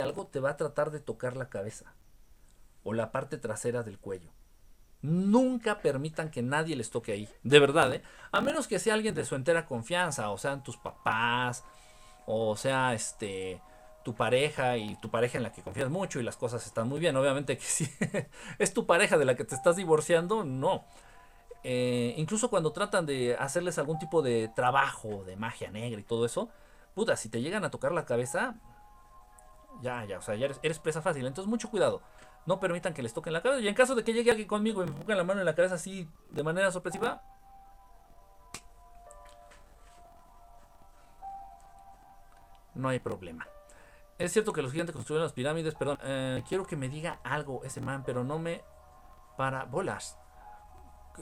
algo te va a tratar de tocar la cabeza o la parte trasera del cuello. Nunca permitan que nadie les toque ahí. De verdad, ¿eh? A menos que sea alguien de su entera confianza, o sean tus papás, o sea, este, tu pareja y tu pareja en la que confías mucho y las cosas están muy bien. Obviamente que si es tu pareja de la que te estás divorciando, no. Eh, incluso cuando tratan de hacerles algún tipo de trabajo, de magia negra y todo eso, puta, si te llegan a tocar la cabeza, ya, ya, o sea, ya eres, eres presa fácil. Entonces, mucho cuidado no permitan que les toquen la cabeza. Y en caso de que llegue alguien conmigo y me pongan la mano en la cabeza así de manera sorpresiva, no hay problema. Es cierto que los gigantes construyeron las pirámides, perdón. Eh, quiero que me diga algo ese man, pero no me para bolas.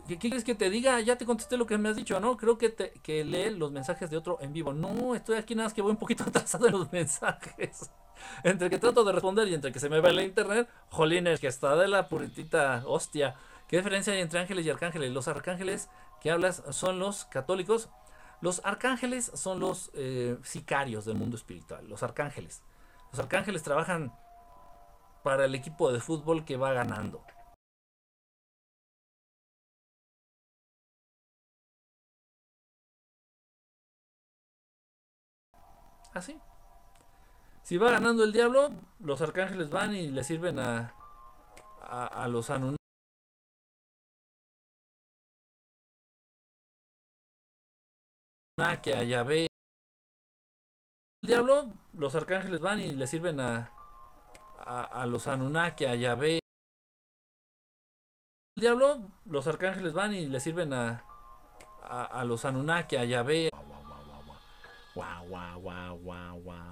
¿Qué quieres que te diga? Ya te contesté lo que me has dicho, ¿no? Creo que, te, que lee los mensajes de otro en vivo. No, estoy aquí nada más que voy un poquito atrasado en los mensajes entre que trato de responder y entre que se me va la internet, jolines, que está de la puritita hostia. ¿Qué diferencia hay entre ángeles y arcángeles? Los arcángeles que hablas son los católicos. Los arcángeles son los eh, sicarios del mundo espiritual. Los arcángeles. Los arcángeles trabajan para el equipo de fútbol que va ganando. Así. Si va ganando el diablo, los arcángeles van y le sirven a, a, los Anunnaki. a Yahvé. El diablo, los arcángeles van y le sirven a, a, a los Anunnaki, a Yahvé. El diablo, los arcángeles van y le sirven a, a, a los Anunnaki, a Yahvé. Guau, guau, guau, guau, guau, guau.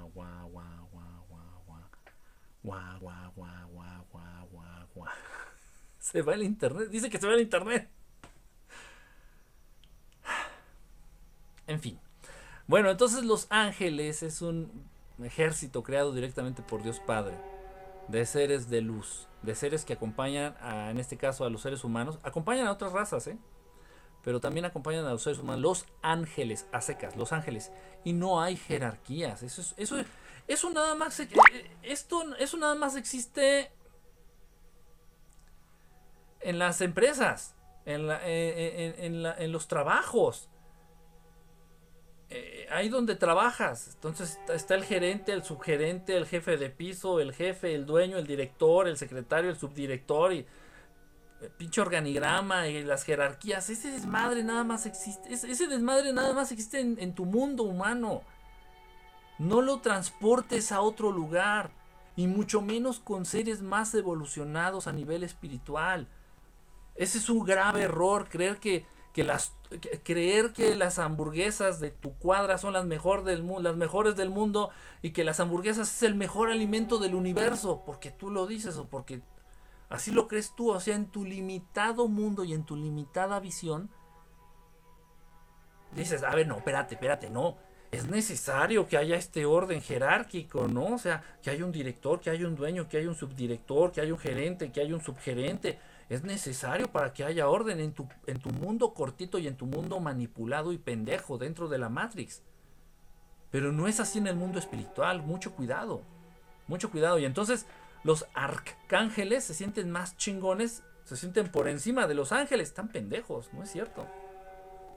Guau, guau, guau, guau, guau, guau, guau. Se va el internet. Dice que se va el internet. En fin. Bueno, entonces los ángeles es un ejército creado directamente por Dios Padre. De seres de luz. De seres que acompañan, a, en este caso, a los seres humanos. Acompañan a otras razas, ¿eh? Pero también acompañan a los seres humanos. Los ángeles, a secas, los ángeles. Y no hay jerarquías. Eso es, eso es, eso nada más. Eh, esto, eso nada más existe en las empresas, en, eh, eh, en, los trabajos. ahí donde trabajas. Entonces está el gerente, el subgerente, el jefe de piso, el jefe, el dueño, el director, el secretario, el subdirector y el pinche organigrama y las jerarquías. Ese desmadre nada más existe. Ese, desmadre nada más existe en tu mundo humano. No lo transportes a otro lugar, y mucho menos con seres más evolucionados a nivel espiritual. Ese es un grave error, creer que, las, creer que las hamburguesas de tu cuadra son las, del, las mejores del mundo y que las hamburguesas es el mejor alimento del universo, porque tú lo dices o porque así lo crees tú, o sea, en tu limitado mundo y en tu limitada visión, dices, a ver, no, espérate, espérate, no, es necesario que haya este orden jerárquico, ¿no? O sea, que haya un director, que haya un dueño, que haya un subdirector, que haya un gerente, que haya un subgerente. Es necesario para que haya orden en tu, en tu mundo cortito y en tu mundo manipulado y pendejo dentro de la Matrix. Pero no es así en el mundo espiritual. Mucho cuidado. Mucho cuidado. Y entonces los arcángeles se sienten más chingones, se sienten por encima de los ángeles. Están pendejos, no es cierto.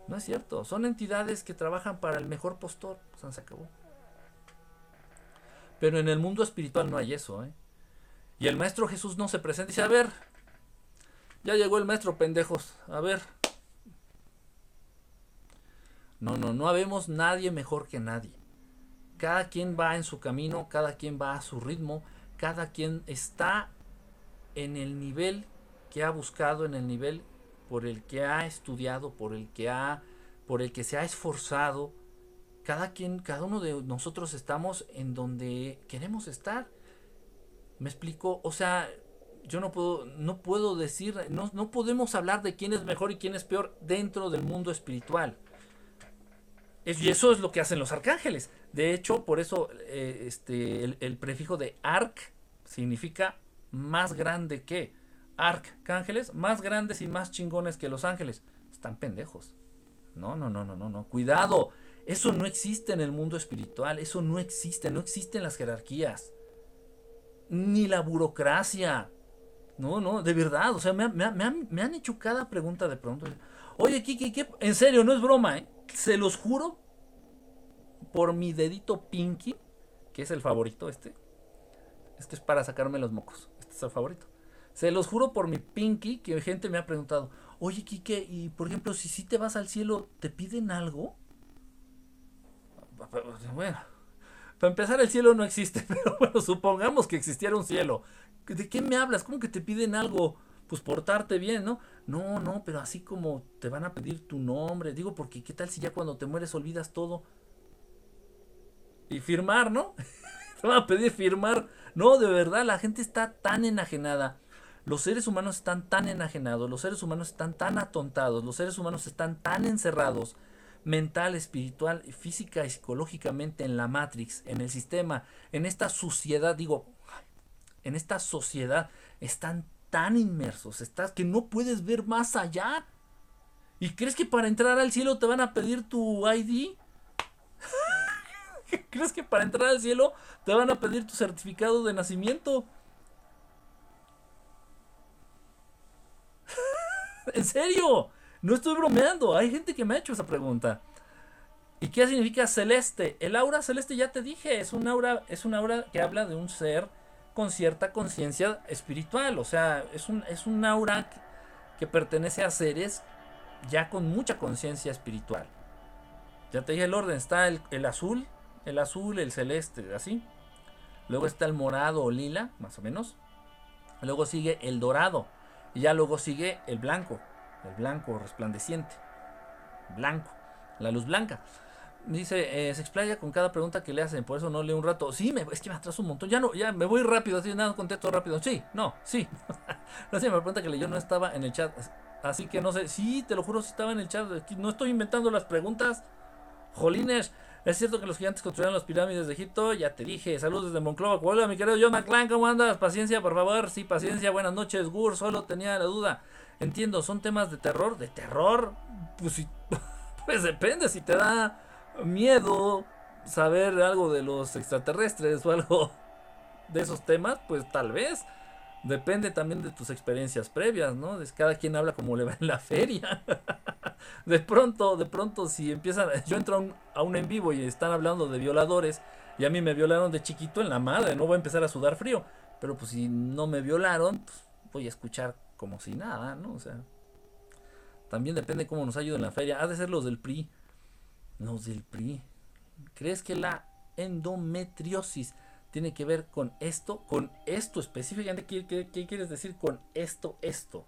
No es cierto. Son entidades que trabajan para el mejor postor. Pues se acabó. Pero en el mundo espiritual no hay eso, ¿eh? Y el maestro Jesús no se presenta y dice, a ver, ya llegó el maestro pendejos, a ver. No, no, no habemos nadie mejor que nadie. Cada quien va en su camino, cada quien va a su ritmo, cada quien está en el nivel que ha buscado, en el nivel por el que ha estudiado, por el que ha, por el que se ha esforzado. Cada quien, cada uno de nosotros estamos en donde queremos estar. ¿Me explico? O sea, yo no puedo, no puedo decir, no, no podemos hablar de quién es mejor y quién es peor dentro del mundo espiritual. Y eso es lo que hacen los arcángeles. De hecho, por eso eh, este, el, el, prefijo de arc significa más grande que arcángeles más grandes y más chingones que los ángeles. Están pendejos. No, no, no, no, no, no. Cuidado. Eso no existe en el mundo espiritual. Eso no existe. No existen las jerarquías. ni la burocracia. No, no, de verdad, o sea, me, han, hecho cada pregunta de pronto. Oye, Kiki, ¿qué? En serio, no es broma, ¿eh? Se los juro por mi dedito pinky, que es el favorito este. Este es para sacarme los mocos. Este es el favorito. Se los juro por mi pinky que gente me ha preguntado, oye Kike, y por ejemplo, si si te vas al cielo, ¿te piden algo? Bueno, para empezar el cielo no existe, pero bueno, supongamos que existiera un cielo. ¿De qué me hablas? ¿Cómo que te piden algo? Pues portarte bien, ¿no? No, no, pero así como te van a pedir tu nombre. Digo, porque ¿qué tal si ya cuando te mueres olvidas todo? Y firmar, ¿no? te van a pedir firmar. No, de verdad, la gente está tan enajenada. Los seres humanos están tan enajenados, los seres humanos están tan atontados, los seres humanos están tan encerrados mental, espiritual, física y psicológicamente en la Matrix, en el sistema, en esta suciedad, digo, en esta sociedad, están tan inmersos, estás que no puedes ver más allá. ¿Y crees que para entrar al cielo te van a pedir tu ID? ¿Crees que para entrar al cielo te van a pedir tu certificado de nacimiento? ¿En serio? No estoy bromeando, hay gente que me ha hecho esa pregunta. ¿Y qué significa celeste? El aura celeste ya te dije, es un aura, es un aura que habla de un ser con cierta conciencia espiritual, o sea, es un, es un aura que, pertenece a seres ya con mucha conciencia espiritual. Ya te dije el orden, está el, el, azul, el azul, el celeste, así. Luego está el morado o lila, más o menos. Luego sigue el dorado. Y ya luego sigue el blanco el blanco resplandeciente, blanco, la luz blanca. Dice, eh, se explaya con cada pregunta que le hacen, por eso no leo un rato. Sí, me, es que me atraso un montón. Ya no, ya me voy rápido, así nada, contesto rápido. Sí, no, sí. no sé, me pregunta que leyó no estaba en el chat. Así que no sé, sí, te lo juro, si estaba en el chat. No estoy inventando las preguntas. Jolines, es cierto que los gigantes construyeron las pirámides de Egipto. Ya te dije, saludos desde Monclova. Hola, mi querido John McClan, ¿cómo andas? Paciencia, por favor. Sí, paciencia, buenas noches, Gur. Solo tenía la duda. Entiendo, son temas de terror, de terror. Pues, pues depende si te da miedo saber algo de los extraterrestres o algo de esos temas, pues tal vez. Depende también de tus experiencias previas, ¿no? Cada quien habla como le va en la feria. de pronto, de pronto, si empiezan, yo entro a un, a un en vivo y están hablando de violadores y a mí me violaron de chiquito en la madre, no voy a empezar a sudar frío. Pero pues si no me violaron, pues voy a escuchar como si nada, ¿no? O sea, también depende cómo nos ayuden en la feria. Ha de ser los del PRI. Los del PRI. ¿Crees que la endometriosis tiene que ver con esto? Con esto específicamente, ¿qué, quieres decir con esto, esto?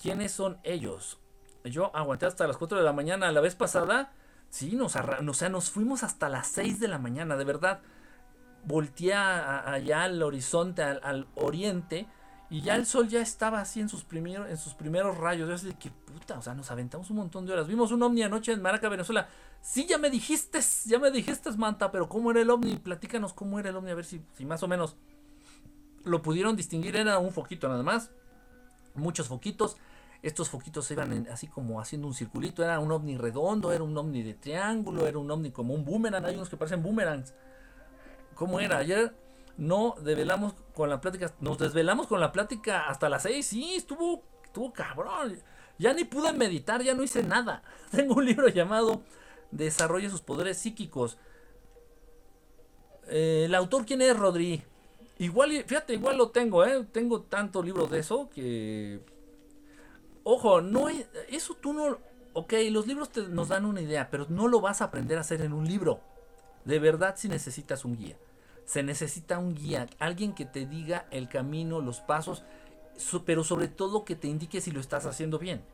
¿Quiénes son ellos? Yo aguanté hasta las 4 de la mañana la vez pasada. Sí, nos, o sea, nos fuimos hasta las 6 de la mañana, de verdad. Volteé allá al horizonte, al oriente, y ya el sol ya estaba así en sus primeros, en sus primeros rayos. Yo de que puta, o sea, nos aventamos un montón de horas. Vimos un ovni anoche en Maraca, Venezuela. Sí, ya me dijiste, ya me dijiste, Manta, pero ¿cómo era el ovni? Platícanos cómo era el ovni, a ver si, si más o menos lo pudieron distinguir. Era un foquito nada más. Muchos foquitos. Estos foquitos iban así como haciendo un circulito. Era un ovni redondo, era un ovni de triángulo, era un ovni como un boomerang. Hay unos que parecen boomerangs. ¿Cómo era? Ayer no develamos con la plática, nos desvelamos con la plática hasta las 6, sí, estuvo, estuvo cabrón. Ya ni pude meditar, ya no hice nada. Tengo un libro llamado Desarrolla sus poderes psíquicos. Eh, el autor, ¿quién es, Rodri? Igual, fíjate, igual lo tengo, ¿eh? Tengo tantos libros de eso que... Ojo, no es, eso tú no... Ok, los libros te, nos dan una idea, pero no lo vas a aprender a hacer en un libro. De verdad si necesitas un guía se necesita un guía, alguien que te diga el camino, los pasos, pero sobre todo que te indique si lo estás haciendo bien.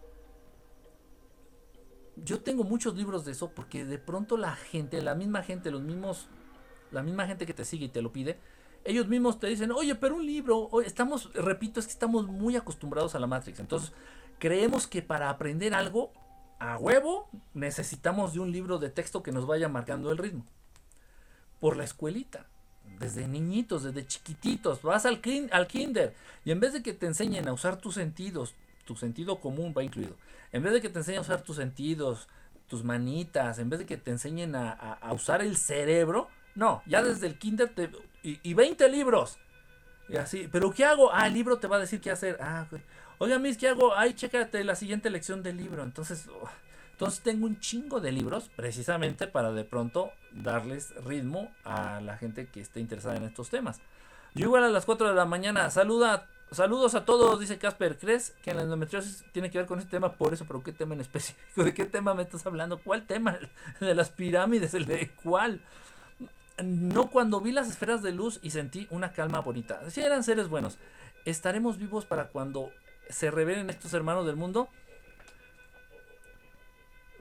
Yo tengo muchos libros de eso porque de pronto la gente, la misma gente, los mismos, la misma gente que te sigue y te lo pide, ellos mismos te dicen, oye, pero un libro, estamos, repito, es que estamos muy acostumbrados a la Matrix. Entonces, creemos que para aprender algo a huevo necesitamos de un libro de texto que nos vaya marcando el ritmo. Por la escuelita desde niñitos, desde chiquititos, vas al, kinder y en vez de que te enseñen a usar tus sentidos, tu sentido común va incluido, en vez de que te enseñen a usar tus sentidos, tus manitas, en vez de que te enseñen a, usar el cerebro, no, ya desde el kinder te, y, y 20 libros, Y así, ¿pero qué hago? Ah, el libro te va a decir qué hacer. Ah, Oiga, Miss, ¿qué hago? Ay, chécate la siguiente lección del libro. Entonces, oh, entonces tengo un chingo de libros precisamente para de pronto darles ritmo a la gente que esté interesada en estos temas. Yo igual a las 4 de la mañana, saluda, saludos a todos, dice Casper. ¿Crees que la endometriosis tiene que ver con este tema? Por eso, pero ¿qué tema en específico? ¿De qué tema me estás hablando? ¿Cuál tema? ¿De las pirámides? ¿El de cuál? No cuando vi las esferas de luz y sentí una calma bonita. Si eran seres buenos. ¿Estaremos vivos para cuando se revelen estos hermanos del mundo?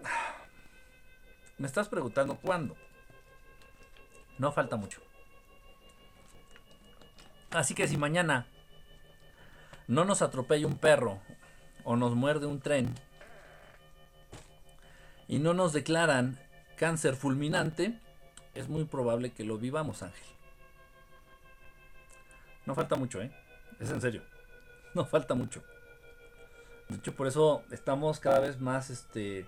Me estás preguntando cuándo. No falta mucho. Así que si mañana no nos atropella un perro o nos muerde un tren y no nos declaran cáncer fulminante, es muy probable que lo vivamos, Ángel. No falta mucho, ¿eh? Es en serio. No falta mucho. De hecho, por eso estamos cada vez más este,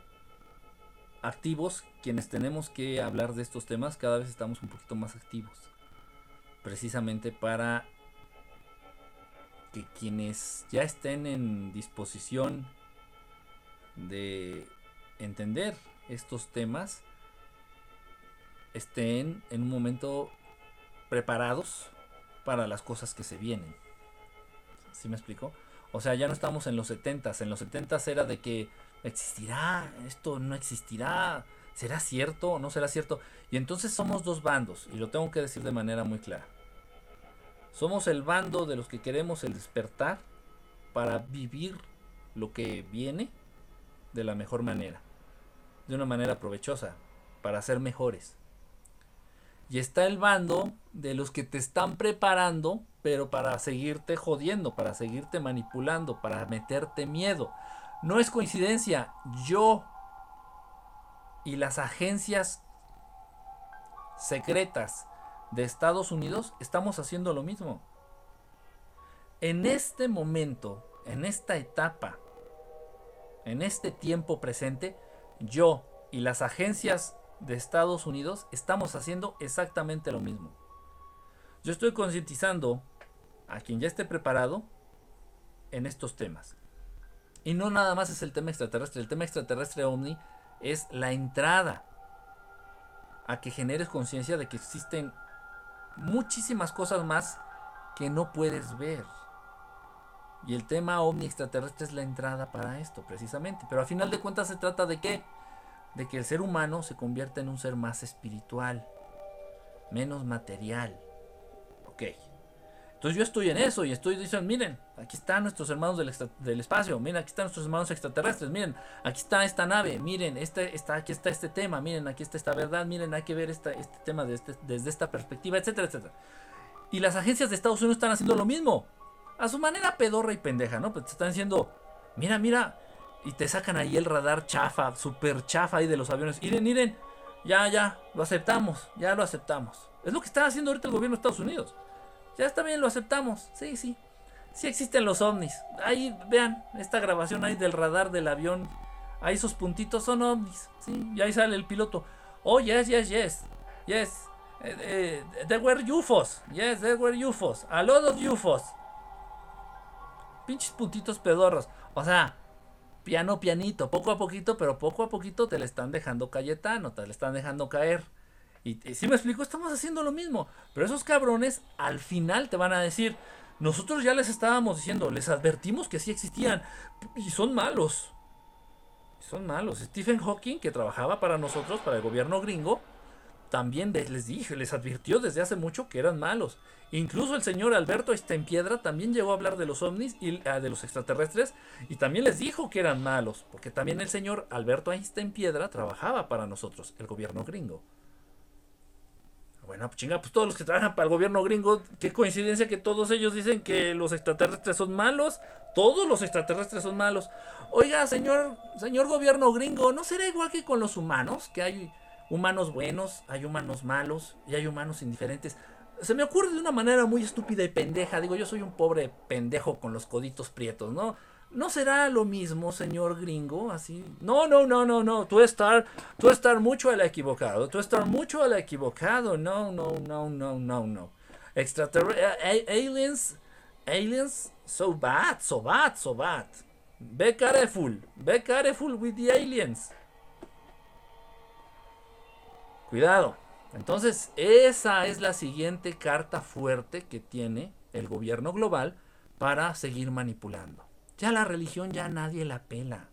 activos. Quienes tenemos que hablar de estos temas, cada vez estamos un poquito más activos. Precisamente para que quienes ya estén en disposición de entender estos temas estén en un momento preparados para las cosas que se vienen. ¿Sí me explico? O sea, ya no estamos en los 70s. En los 70s era de que existirá, esto no existirá, será cierto o no será cierto. Y entonces somos dos bandos, y lo tengo que decir de manera muy clara. Somos el bando de los que queremos el despertar para vivir lo que viene de la mejor manera, de una manera provechosa, para ser mejores. Y está el bando de los que te están preparando, pero para seguirte jodiendo, para seguirte manipulando, para meterte miedo. No es coincidencia, yo y las agencias secretas de Estados Unidos estamos haciendo lo mismo. En este momento, en esta etapa, en este tiempo presente, yo y las agencias de Estados Unidos estamos haciendo exactamente lo mismo. Yo estoy concientizando a quien ya esté preparado en estos temas. Y no nada más es el tema extraterrestre, el tema extraterrestre ovni es la entrada a que generes conciencia de que existen muchísimas cosas más que no puedes ver. Y el tema ovni extraterrestre es la entrada para esto, precisamente. Pero a final de cuentas se trata de qué? De que el ser humano se convierta en un ser más espiritual, menos material. Entonces yo estoy en eso y estoy diciendo, miren, aquí están nuestros hermanos del, espacio, miren, aquí están nuestros hermanos extraterrestres, miren, aquí está esta nave, miren, este, está, aquí está este tema, miren, aquí está esta verdad, miren, hay que ver este tema este, desde esta perspectiva, etcétera, etcétera. Y las agencias de Estados Unidos están haciendo lo mismo, a su manera pedorra y pendeja, ¿no? Pues te están diciendo, mira, mira, y te sacan ahí el radar chafa, super chafa ahí de los aviones, miren, miren, ya, ya, lo aceptamos, ya lo aceptamos. Es lo que está haciendo ahorita el gobierno de Estados Unidos. Ya está bien, lo aceptamos. Sí, sí. Sí existen los ovnis. Ahí, vean, esta grabación ahí del radar del avión. Ahí esos puntitos son ovnis. Sí, y ahí sale el piloto. Oh, yes, yes, yes. Yes. Eh, eh, there were UFOs. Yes, there were UFOs. A lot of UFOs. Pinches puntitos pedorros. O sea, piano, pianito. Poco a poquito, pero poco a poquito te le están dejando Cayetano. Te le están dejando caer. Y, si me explico, estamos haciendo lo mismo. Pero esos cabrones al final te van a decir, nosotros ya les estábamos diciendo, les advertimos que sí existían y son malos. Son malos. Stephen Hawking, que trabajaba para nosotros, para el gobierno gringo, también les dije, les advirtió desde hace mucho que eran malos. Incluso el señor Alberto Piedra también llegó a hablar de los ovnis y ah, de los extraterrestres y también les dijo que eran malos, porque también el señor Alberto Piedra trabajaba para nosotros, el gobierno gringo. Bueno, pues chinga, pues todos los que trabajan para el gobierno gringo, qué coincidencia que todos ellos dicen que los extraterrestres son malos. Todos los extraterrestres son malos. Oiga, señor, señor gobierno gringo, ¿no será igual que con los humanos? Que hay humanos buenos, hay humanos malos y hay humanos indiferentes. Se me ocurre de una manera muy estúpida y pendeja. Digo, yo soy un pobre pendejo con los coditos prietos, ¿no? ¿No será lo mismo, señor gringo? Así. No, no, no, no, no. Tú estar, tú estar mucho al equivocado. Tú estar mucho al equivocado. No, no, no, no, no, no. extraterrestres, aliens, aliens, so bad, so bad, so bad. Be careful, be careful with the aliens. Cuidado. Entonces, esa es la siguiente carta fuerte que tiene el gobierno global para seguir manipulando. Ya la religión ya nadie la pela.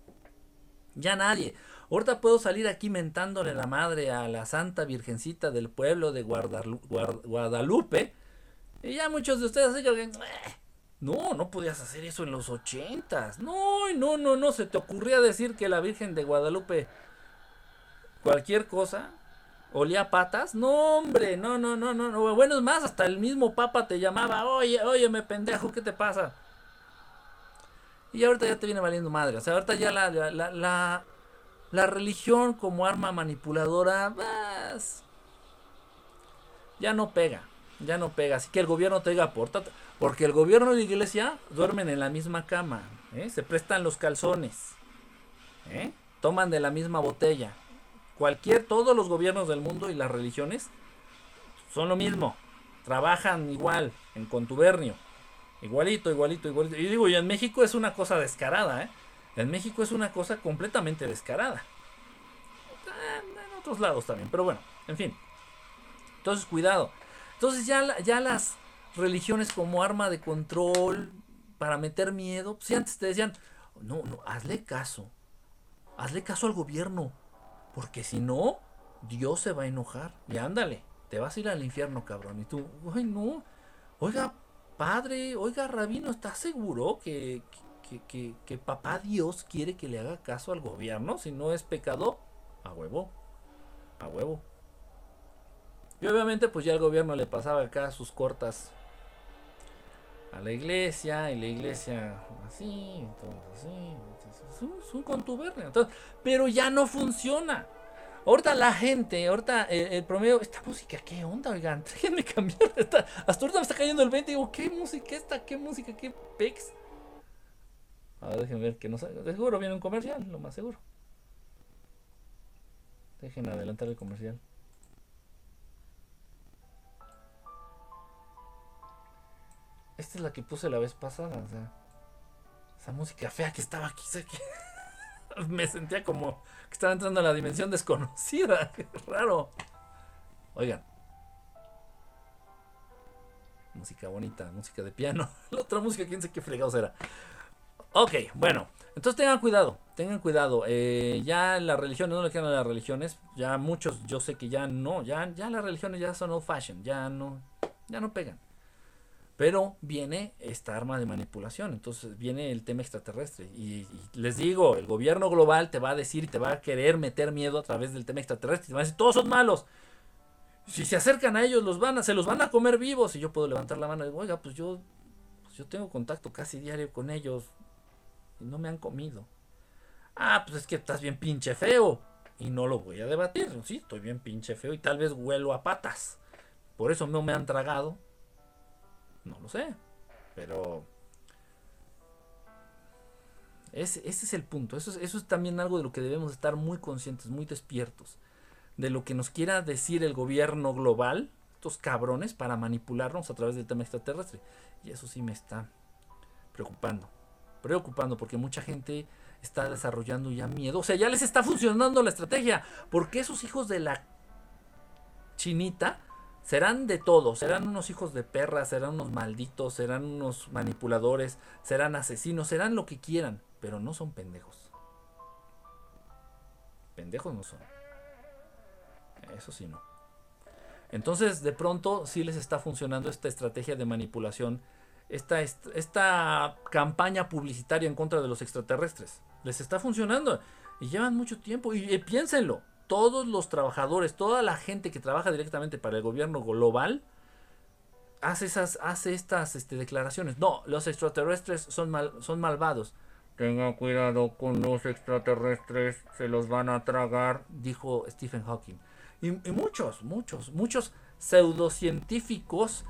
Ya nadie. Ahorita puedo salir aquí mentándole la madre a la Santa Virgencita del pueblo de Guadalupe. Y ya muchos de ustedes dicen, no, no podías hacer eso en los ochentas. No, no, no, no. Se te ocurría decir que la Virgen de Guadalupe cualquier cosa olía patas. No, hombre, no, no, no, no. Bueno, es más, hasta el mismo Papa te llamaba. Oye, oye, me pendejo, ¿qué te pasa? Y ahorita ya te viene valiendo madre. O sea, ahorita ya la, la, la, la, religión como arma manipuladora, pues, ya no pega. Ya no pega. Así que el gobierno te diga, aporta. Porque el gobierno y la iglesia duermen en la misma cama. ¿eh? Se prestan los calzones. ¿eh? Toman de la misma botella. Cualquier, todos los gobiernos del mundo y las religiones son lo mismo. Trabajan igual, en contubernio. Igualito, igualito, igualito. Y digo, y en México es una cosa descarada, ¿eh? En México es una cosa completamente descarada. En otros lados también, pero bueno, en fin. Entonces, cuidado. Entonces ya, ya las religiones como arma de control para meter miedo, pues si antes te decían, no, no, hazle caso. Hazle caso al gobierno. Porque si no, Dios se va a enojar. Y ándale, te vas a ir al infierno, cabrón. Y tú, ay, no. Oiga, padre, oiga, rabino, ¿está seguro que, que, papá Dios quiere que le haga caso al gobierno? Si no es pecado, a huevo, a huevo. Y obviamente pues ya el gobierno le pasaba acá sus cortas a la iglesia y la iglesia así, entonces así, es un, contubernio. Pero ya no funciona. Ahorita la gente, ahorita eh, el, promedio, esta música, ¿qué onda? Oigan, déjenme cambiar. hasta ahorita me está cayendo el 20 y digo, ¿qué música esta? ¿Qué música? ¿Qué pex? A ver, déjenme ver que no De seguro viene un comercial, lo más seguro. Dejen adelantar el comercial. Esta es la que puse la vez pasada, o sea. Esa música fea que estaba aquí, que me sentía como que estaba entrando a la dimensión desconocida. Qué raro. Oigan. Música bonita, música de piano. La otra música, quién sé qué fregados era. Ok, bueno. Entonces tengan cuidado, tengan cuidado. Eh, ya la religión, no le quedan a las religiones. Ya muchos, yo sé que ya no, ya, ya las religiones ya son old fashion, ya no, ya no pegan. Pero viene esta arma de manipulación, entonces viene el tema extraterrestre. Y, les digo, el gobierno global te va a decir te va a querer meter miedo a través del tema extraterrestre. Te va a decir, todos son malos. Si se acercan a ellos, los van a, se los van a comer vivos. Y yo puedo levantar la mano y digo, oiga, pues yo, pues yo tengo contacto casi diario con ellos. Y no me han comido. Ah, pues es que estás bien pinche feo. Y no lo voy a debatir. Sí, estoy bien pinche feo y tal vez huelo a patas. Por eso no me han tragado no lo sé. Pero... Ese, es el punto. Eso es, eso es también algo de lo que debemos estar muy conscientes, muy despiertos. De lo que nos quiera decir el gobierno global, estos cabrones, para manipularnos a través del tema extraterrestre. Y eso sí me está preocupando. Preocupando porque mucha gente está desarrollando ya miedo. O sea, ya les está funcionando la estrategia. Porque esos hijos de la chinita Serán de todo, serán unos hijos de perra, serán unos malditos, serán unos manipuladores, serán asesinos, serán lo que quieran, pero no son pendejos. Pendejos no son. Eso sí no. Entonces, de pronto, sí les está funcionando esta estrategia de manipulación, esta, esta campaña publicitaria en contra de los extraterrestres. Les está funcionando y llevan mucho tiempo. Y, y piénsenlo, todos los trabajadores, toda la gente que trabaja directamente para el gobierno global, hace, esas, hace estas este, declaraciones. No, los extraterrestres son, mal, son malvados. Tenga cuidado con los extraterrestres, se los van a tragar, dijo Stephen Hawking. Y, y muchos, muchos, muchos pseudocientíficos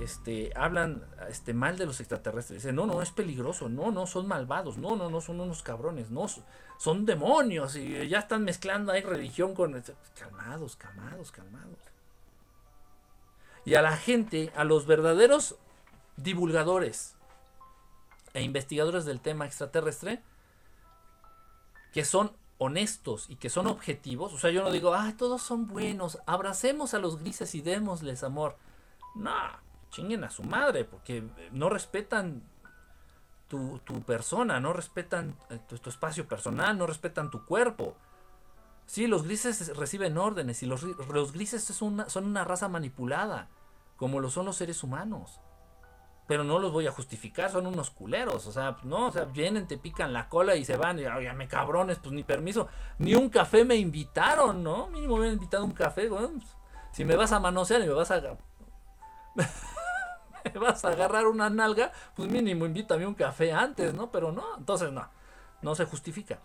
este, hablan este, mal de los extraterrestres. Dicen, no, no, es peligroso, no, no, son malvados, no, no, no, son unos cabrones, no, son demonios y ya están mezclando ahí religión con... Calmados, calmados, calmados. y a la gente, a los verdaderos divulgadores e investigadores del tema extraterrestre, que son honestos y que son objetivos, o sea, yo no digo, ah, todos son buenos, abracemos a los grises y démosles amor. No, chinguen a su madre, porque no respetan tu, persona, no respetan eh, tu, espacio personal, no respetan tu cuerpo. Sí, los grises reciben órdenes y los, los grises es una, son una raza manipulada, como lo son los seres humanos. Pero no los voy a justificar, son unos culeros. O sea, no, o sea, vienen, te pican la cola y se van. Y, oye, me cabrones, pues ni permiso. Ni un café me invitaron, ¿no? Mínimo me han invitado un café. Pues, si me vas a manosear y me vas a. vas a agarrar una nalga, pues mínimo invítame un café antes, ¿no? Pero no, entonces no. No se justifica.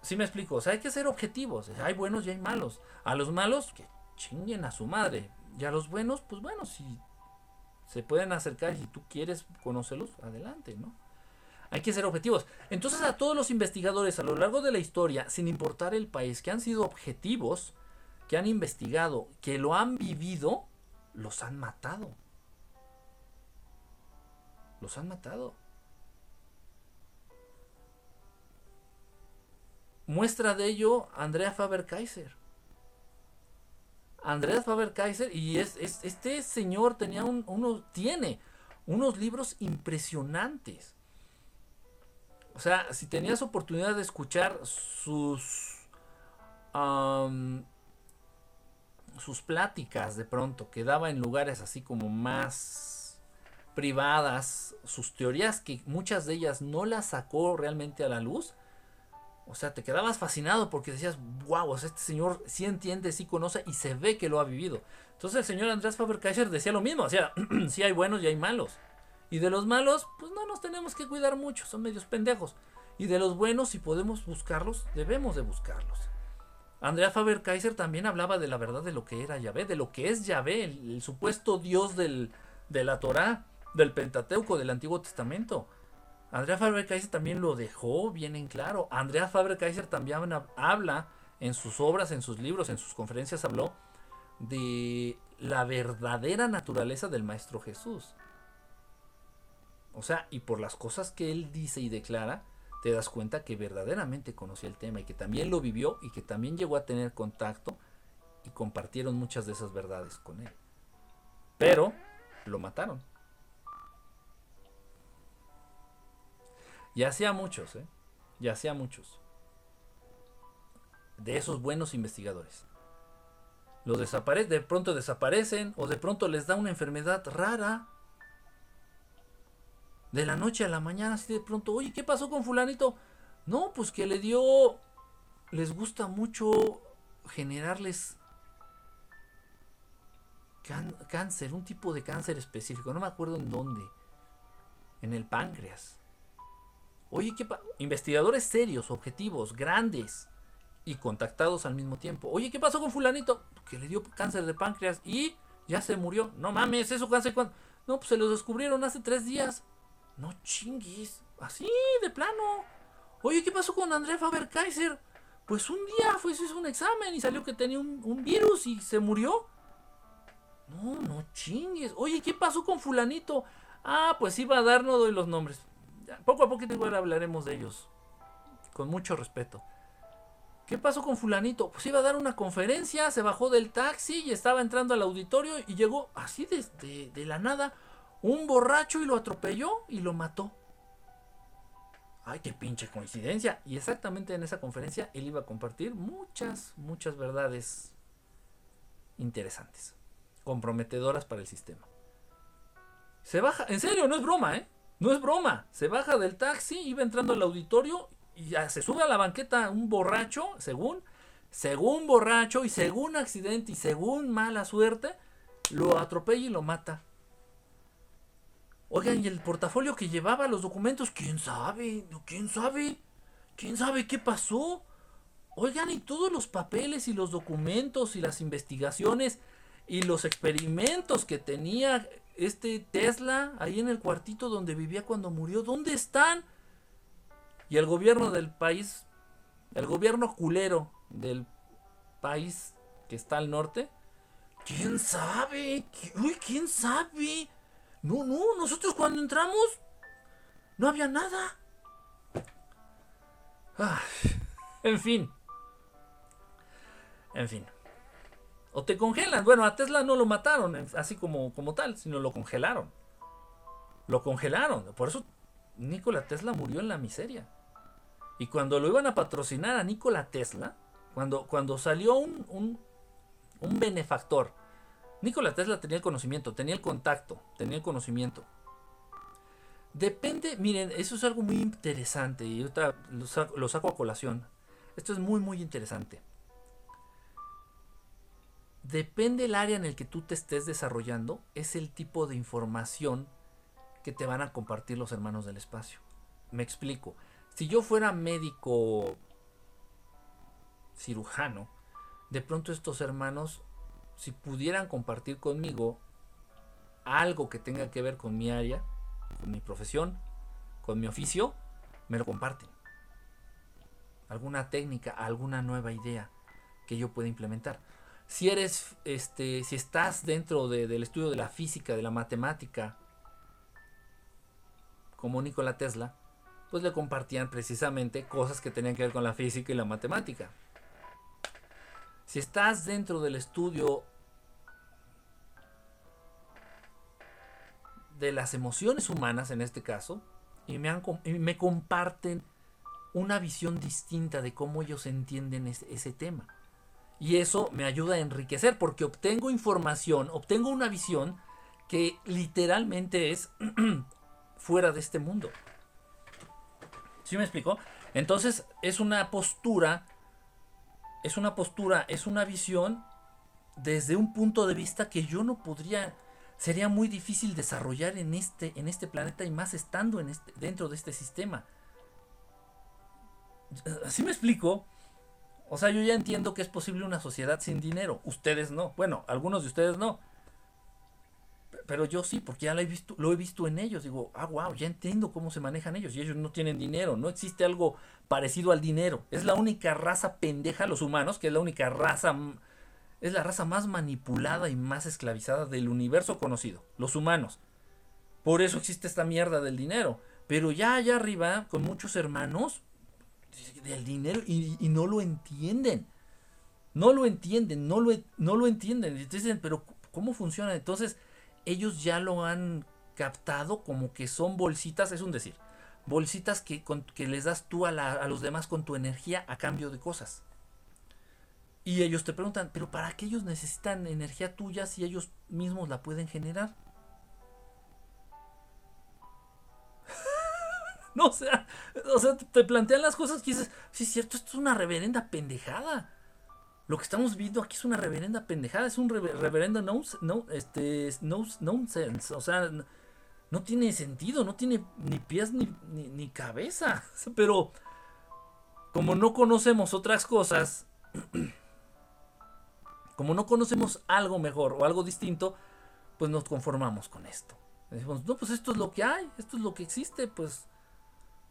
Si me explico, o sea, hay que ser objetivos. Hay buenos y hay malos. A los malos, que chinguen a su madre. Y a los buenos, pues bueno, si se pueden acercar y si tú quieres conocerlos, adelante, ¿no? Hay que ser objetivos. Entonces a todos los investigadores a lo largo de la historia, sin importar el país, que han sido objetivos, que han investigado, que lo han vivido, los han matado. Los han matado. Muestra de ello Andrea Faber-Kaiser. Andreas Faber-Kaiser y es, este señor tenía un, uno, tiene unos libros impresionantes. O sea, si tenías oportunidad de escuchar sus sus pláticas de pronto que daba en lugares así como más privadas, sus teorías que muchas de ellas no las sacó realmente a la luz, o sea, te quedabas fascinado porque decías, wow, este señor sí entiende, sí conoce y se ve que lo ha vivido. Entonces el señor Andrés Faber-Kaiser decía lo mismo, o sea, sí hay buenos y hay malos. Y de los malos, pues no nos tenemos que cuidar mucho, son medios pendejos. Y de los buenos, si podemos buscarlos, debemos de buscarlos. Andrea Faber-Kaiser también hablaba de la verdad de lo que era Yahvé, de lo que es Yahvé, el, supuesto Dios del, de la Torá, del Pentateuco, del Antiguo Testamento. Andrea Faber-Kaiser también lo dejó bien en claro. Andrea Faber-Kaiser también habla en sus obras, en sus libros, en sus conferencias, habló de la verdadera naturaleza del Maestro Jesús. O sea, y por las cosas que él dice y declara, te das cuenta que verdaderamente conocía el tema y que también lo vivió y que también llegó a tener contacto y compartieron muchas de esas verdades con él. Pero lo mataron. Ya hacía muchos, ¿eh? Ya hacía muchos. De esos buenos investigadores. Los desaparecen, de pronto desaparecen o de pronto les da una enfermedad rara. De la noche a la mañana, así de pronto, oye, ¿qué pasó con fulanito? No, pues que le dio, les gusta mucho generarles cáncer, un tipo de cáncer específico, no me acuerdo en dónde, en el páncreas. Oye, ¿qué investigadores serios, objetivos, grandes y contactados al mismo tiempo. Oye, ¿qué pasó con fulanito? Que le dio cáncer de páncreas y ya se murió. No mames, eso cáncer. No, pues se lo descubrieron hace tres días. No chingues. Así, de plano. Oye, ¿qué pasó con André Faber-Kaiser? Pues un día fue, hizo un examen y salió que tenía un, un virus y se murió. No, no chingues. Oye, ¿qué pasó con fulanito? Ah, pues iba a dar, no doy los nombres poco a poco igual hablaremos de ellos. Con mucho respeto. ¿Qué pasó con fulanito? Pues iba a dar una conferencia, se bajó del taxi y estaba entrando al auditorio y llegó así desde de la nada un borracho y lo atropelló y lo mató. Ay, qué pinche coincidencia. Y exactamente en esa conferencia él iba a compartir muchas, muchas verdades interesantes, comprometedoras para el sistema. Se baja, en serio, no es broma, ¿eh? No es broma. Se baja del taxi, iba entrando al auditorio y ya se sube a la banqueta un borracho, según, según borracho y según accidente y según mala suerte, lo atropella y lo mata. Oigan, ¿y el portafolio que llevaba los documentos? ¿Quién sabe? ¿Quién sabe? ¿Quién sabe qué pasó? Oigan, y todos los papeles y los documentos y las investigaciones y los experimentos que tenía este Tesla ahí en el cuartito donde vivía cuando murió, ¿dónde están? Y el gobierno del país, el gobierno culero del país que está al norte, ¿Quién sabe? Uy, ¿quién sabe? No, no, nosotros cuando entramos no había nada. en fin. En fin. O te congelan. Bueno, a Tesla no lo mataron así como, como tal, sino lo congelaron. Lo congelaron. Por eso Nikola Tesla murió en la miseria. Y cuando lo iban a patrocinar a Nikola Tesla, cuando, cuando salió un, un, benefactor, Nikola Tesla tenía el conocimiento, tenía el contacto, tenía el conocimiento. Depende, miren, eso es algo muy interesante y saco, lo saco a colación. Esto es muy, muy interesante. Depende el área en el que tú te estés desarrollando, es el tipo de información que te van a compartir los hermanos del espacio. Me explico. Si yo fuera médico cirujano, de pronto estos hermanos, si pudieran compartir conmigo algo que tenga que ver con mi área, con mi profesión, con mi oficio, me lo comparten. Alguna técnica, alguna nueva idea que yo pueda implementar. Si eres, este, si estás dentro del estudio de la física, de la matemática, como Nikola Tesla, pues le compartían precisamente cosas que tenían que ver con la física y la matemática. Si estás dentro del estudio de las emociones humanas, en este caso, y me, me comparten una visión distinta de cómo ellos entienden ese tema. Y eso me ayuda a enriquecer porque obtengo información, obtengo una visión que literalmente es fuera de este mundo. ¿Sí me explico? Entonces es una postura, es una postura, es una visión desde un punto de vista que yo no podría, sería muy difícil desarrollar en este, en este planeta y más estando en este, dentro de este sistema. ¿Sí me explico? O sea, yo ya entiendo que es posible una sociedad sin dinero. Ustedes no. Bueno, algunos de ustedes no pero yo sí, porque ya lo he visto, lo he visto en ellos. Digo, ah, wow, ya entiendo cómo se manejan ellos. Y ellos no tienen dinero. No existe algo parecido al dinero. Es la única raza pendeja, los humanos, que es la única raza, es la raza más manipulada y más esclavizada del universo conocido. Los humanos. Por eso existe esta mierda del dinero. Pero ya allá arriba, con muchos hermanos, del dinero y, no lo entienden. No lo entienden, no lo, no lo entienden. Y dicen, pero ¿cómo funciona? Entonces, ellos ya lo han captado como que son bolsitas, es un decir, bolsitas que, que les das tú a, los demás con tu energía a cambio de cosas. Y ellos te preguntan, pero ¿para qué ellos necesitan energía tuya si ellos mismos la pueden generar? No, o sea, o sea, te plantean las cosas que dices, sí es cierto, esto es una reverenda pendejada. Lo que estamos viendo aquí es una reverenda pendejada, es un reverendo no, no, este, no, nonsense. O sea, no tiene sentido, no tiene ni pies ni, ni, cabeza. Pero como no conocemos otras cosas, como no conocemos algo mejor o algo distinto, pues nos conformamos con esto. Decimos, no, pues esto es lo que hay, esto es lo que existe, pues,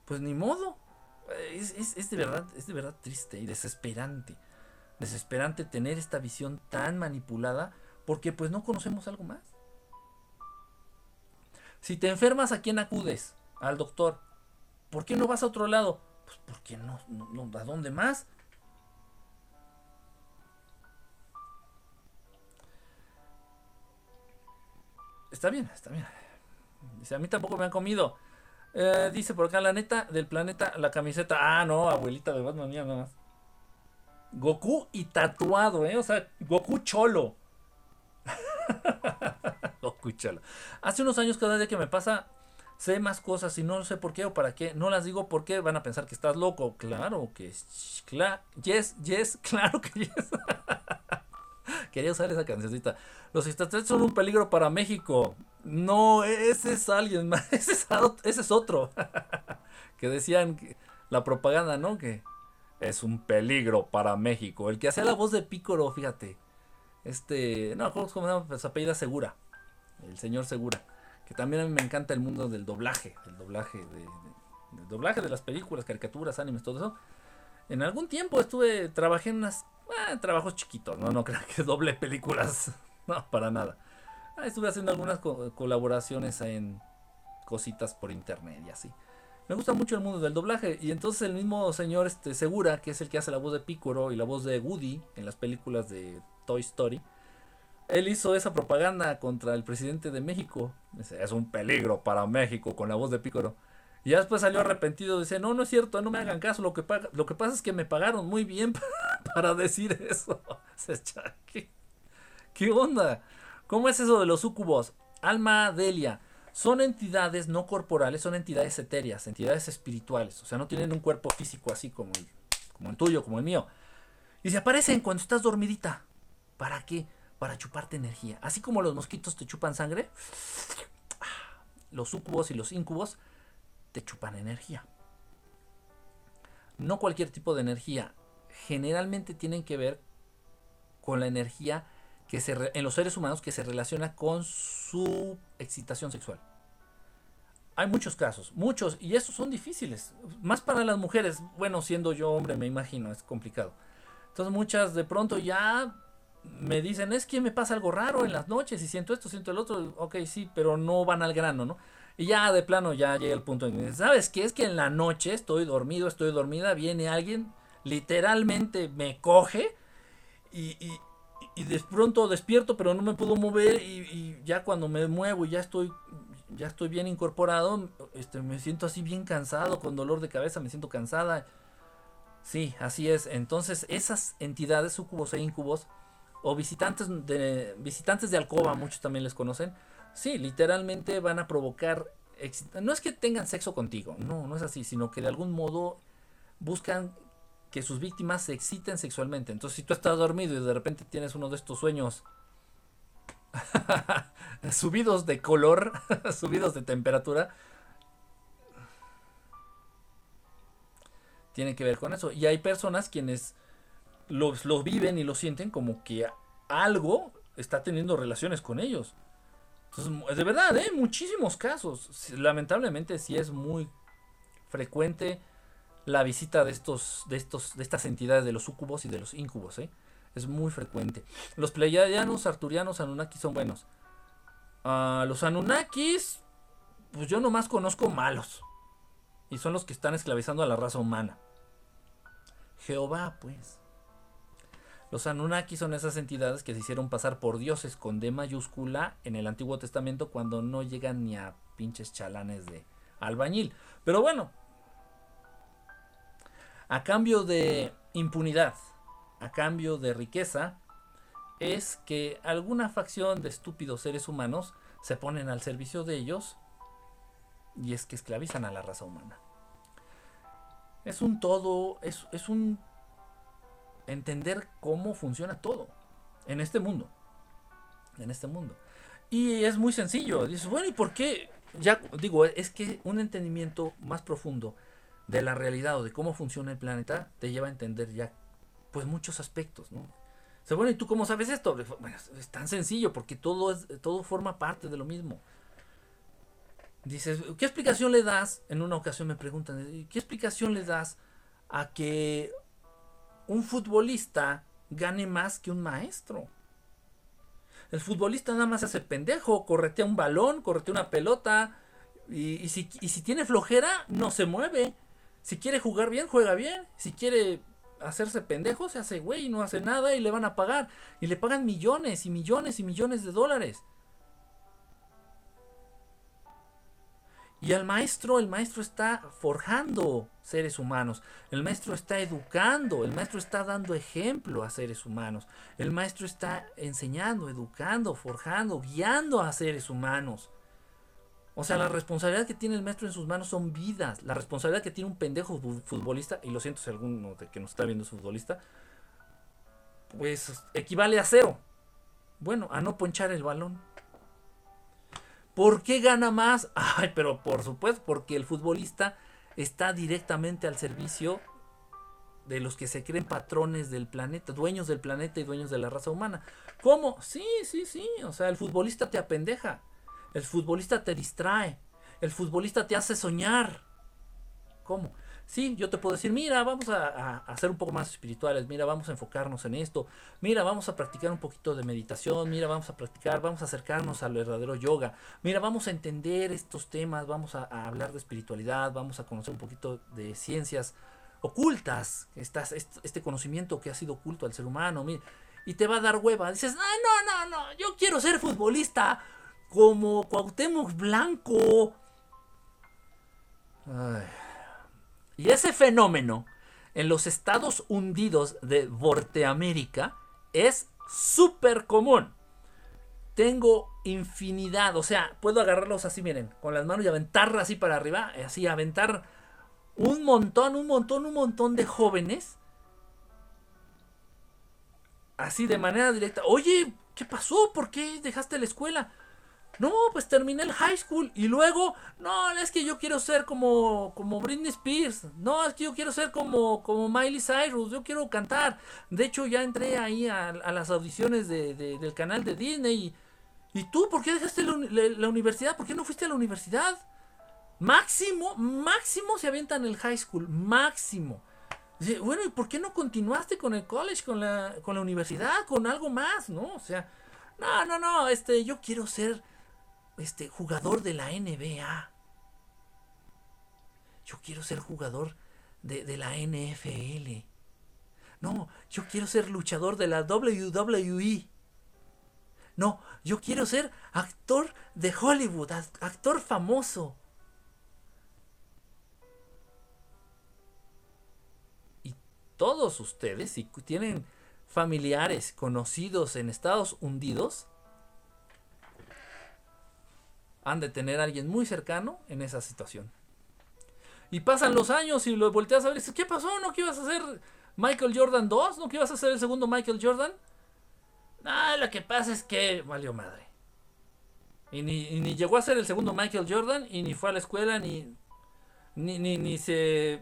pues ni modo. Es, es de verdad, es de verdad triste y desesperante desesperante tener esta visión tan manipulada porque pues no conocemos algo más. Si te enfermas, ¿a quién acudes? Al doctor. ¿Por qué no vas a otro lado? Pues porque no, no, ¿a dónde más? Está bien, está bien. Dice, a mí tampoco me han comido. Eh, dice por acá, la neta del planeta, la camiseta. Ah, no, abuelita de Batman, mía, nada más. Goku y tatuado, ¿eh? O sea, Goku cholo. Goku cholo. Hace unos años cada día que me pasa, sé más cosas y no sé por qué o para qué. No las digo porque van a pensar que estás loco. Claro que es. yes, yes, claro que yes. Quería usar esa cancioncita. Los extraterrestres son un peligro para México. No, ese es alguien más. Ese es, otro. que decían la propaganda, ¿no? Que es un peligro para México. El que hacía la voz de Pícoro, fíjate. Este, no, ¿cómo se llama? Su apellida Segura. El señor Segura. Que también a mí me encanta el mundo del doblaje. El doblaje de, doblaje de las películas, caricaturas, animes, todo eso. En algún tiempo estuve, trabajé en unas, eh, trabajos chiquitos, no, no creo que doble películas no, para nada. Ah, estuve haciendo algunas colaboraciones en cositas por internet y así. Me gusta mucho el mundo del doblaje y entonces el mismo señor este, Segura, que es el que hace la voz de Picoro y la voz de Woody en las películas de Toy Story, él hizo esa propaganda contra el presidente de México. Es un peligro para México con la voz de Picoro. Y ya después salió arrepentido. Dice, no, no es cierto, no me hagan caso. Lo que, lo que pasa es que me pagaron muy bien para decir eso. ¿Qué, ¿Qué onda? ¿Cómo es eso de los sucubos? Alma Delia. Son entidades no corporales, son entidades etéreas, entidades espirituales. O sea, no tienen un cuerpo físico así como el, como el tuyo, como el mío. Y se aparecen cuando estás dormidita. ¿Para qué? Para chuparte energía. Así como los mosquitos te chupan sangre, los sucubos y los incubos te chupan energía. No cualquier tipo de energía. Generalmente tienen que ver con la energía que se en los seres humanos que se relaciona con su excitación sexual. Hay muchos casos, muchos, y esos son difíciles. Más para las mujeres, bueno, siendo yo hombre, me imagino, es complicado. Entonces muchas de pronto ya me dicen, es que me pasa algo raro en las noches y siento esto, siento el otro. Ok, sí, pero no van al grano, ¿no? Y ya de plano ya llega el punto en que, ¿sabes qué? Es que en la noche estoy dormido, estoy dormida, viene alguien, literalmente me coge y de pronto despierto, pero no me puedo mover y, ya cuando me muevo y ya estoy ya estoy bien incorporado, este me siento así bien cansado, con dolor de cabeza, me siento cansada. Sí, así es. Entonces, esas entidades sucubos e incubos o visitantes de visitantes de alcoba, muchos también les conocen. Sí, literalmente van a provocar no es que tengan sexo contigo, no, no es así, sino que de algún modo buscan que sus víctimas se exciten sexualmente. Entonces, si tú estás dormido y de repente tienes uno de estos sueños subidos de color, subidos de temperatura, tiene que ver con eso. Y hay personas quienes lo, lo viven y lo sienten como que algo está teniendo relaciones con ellos. Entonces, de verdad, ¿eh? muchísimos casos. Lamentablemente sí es muy frecuente la visita de estos, de estos, de estas entidades de los sucubos y de los incubos, ¿eh? Es muy frecuente. Los pleiadianos, arturianos, anunnakis son buenos. Uh, los anunnakis, pues yo nomás conozco malos. Y son los que están esclavizando a la raza humana. Jehová, pues. Los Anunnakis son esas entidades que se hicieron pasar por dioses con D mayúscula en el Antiguo Testamento cuando no llegan ni a pinches chalanes de albañil. Pero bueno, a cambio de impunidad, a cambio de riqueza, es que alguna facción de estúpidos seres humanos se ponen al servicio de ellos y es que esclavizan a la raza humana. Es un todo, es, es un entender cómo funciona todo en este mundo. En este mundo. Y es muy sencillo. Dices, bueno, ¿y por qué? Ya digo, es que un entendimiento más profundo de la realidad o de cómo funciona el planeta te lleva a entender ya pues muchos aspectos, ¿no? O bueno, ¿y tú cómo sabes esto? Bueno, es tan sencillo porque todo, es, todo forma parte de lo mismo. Dices, ¿qué explicación le das? En una ocasión me preguntan, ¿qué explicación le das a que un futbolista gane más que un maestro? El futbolista nada más hace pendejo, corretea un balón, corretea una pelota, y, si, y si tiene flojera, no se mueve. Si quiere jugar bien, juega bien. Si quiere hacerse pendejo, se hace güey y no hace nada y le van a pagar. Y le pagan millones y millones y millones de dólares. Y al maestro, el maestro está forjando seres humanos. El maestro está educando. El maestro está dando ejemplo a seres humanos. El maestro está enseñando, educando, forjando, guiando a seres humanos. O sea, la responsabilidad que tiene el maestro en sus manos son vidas. La responsabilidad que tiene un pendejo futbolista, y lo siento si alguno de que nos está viendo es futbolista, pues equivale a cero. Bueno, a no ponchar el balón. ¿Por qué gana más? Ay, pero por supuesto, porque el futbolista está directamente al servicio de los que se creen patrones del planeta, dueños del planeta y dueños de la raza humana. ¿Cómo? Sí, sí, sí. O sea, el futbolista te apendeja. El futbolista te distrae. El futbolista te hace soñar. ¿Cómo? Sí, yo te puedo decir, mira, vamos a, a, ser un poco más espirituales, mira, vamos a enfocarnos en esto, mira, vamos a practicar un poquito de meditación, mira, vamos a practicar, vamos a acercarnos al verdadero yoga, mira, vamos a entender estos temas, vamos a, hablar de espiritualidad, vamos a conocer un poquito de ciencias ocultas, estas, este, conocimiento que ha sido oculto al ser humano, mira, y te va a dar hueva, dices, no, no, no, no, yo quiero ser futbolista como Cuauhtémoc Blanco. Y ese fenómeno en los estados hundidos de Norteamérica es súper común. Tengo infinidad, o sea, puedo agarrarlos así, miren, con las manos y aventar así para arriba, así aventar un montón, un montón, un montón de jóvenes. Así de manera directa. Oye, ¿qué pasó? ¿Por qué dejaste la escuela? No, pues terminé el high school y luego, no, es que yo quiero ser como, como Britney Spears. No, es que yo quiero ser como, como Miley Cyrus. Yo quiero cantar. De hecho, ya entré ahí a, las audiciones de, del canal de Disney. Y, tú, ¿por qué dejaste la, universidad? ¿Por qué no fuiste a la universidad? Máximo, máximo se avientan el high school. Máximo. bueno, ¿y por qué no continuaste con el college, con la, con la universidad, con algo más? ¿No? O sea, no, no, no, este, yo quiero ser este jugador de la NBA. Yo quiero ser jugador de, de la NFL. No, yo quiero ser luchador de la WWE. No, yo quiero ser actor de Hollywood, actor famoso. Y todos ustedes, si tienen familiares conocidos en Estados Unidos, han de tener a alguien muy cercano en esa situación. Y pasan los años y lo volteas a ver y dices, ¿qué pasó? ¿No que ibas a hacer Michael Jordan 2? ¿No que ibas a hacer el segundo Michael Jordan? No, lo que pasa es que valió madre. Y ni, llegó a ser el segundo Michael Jordan y ni fue a la escuela ni, ni, ni, se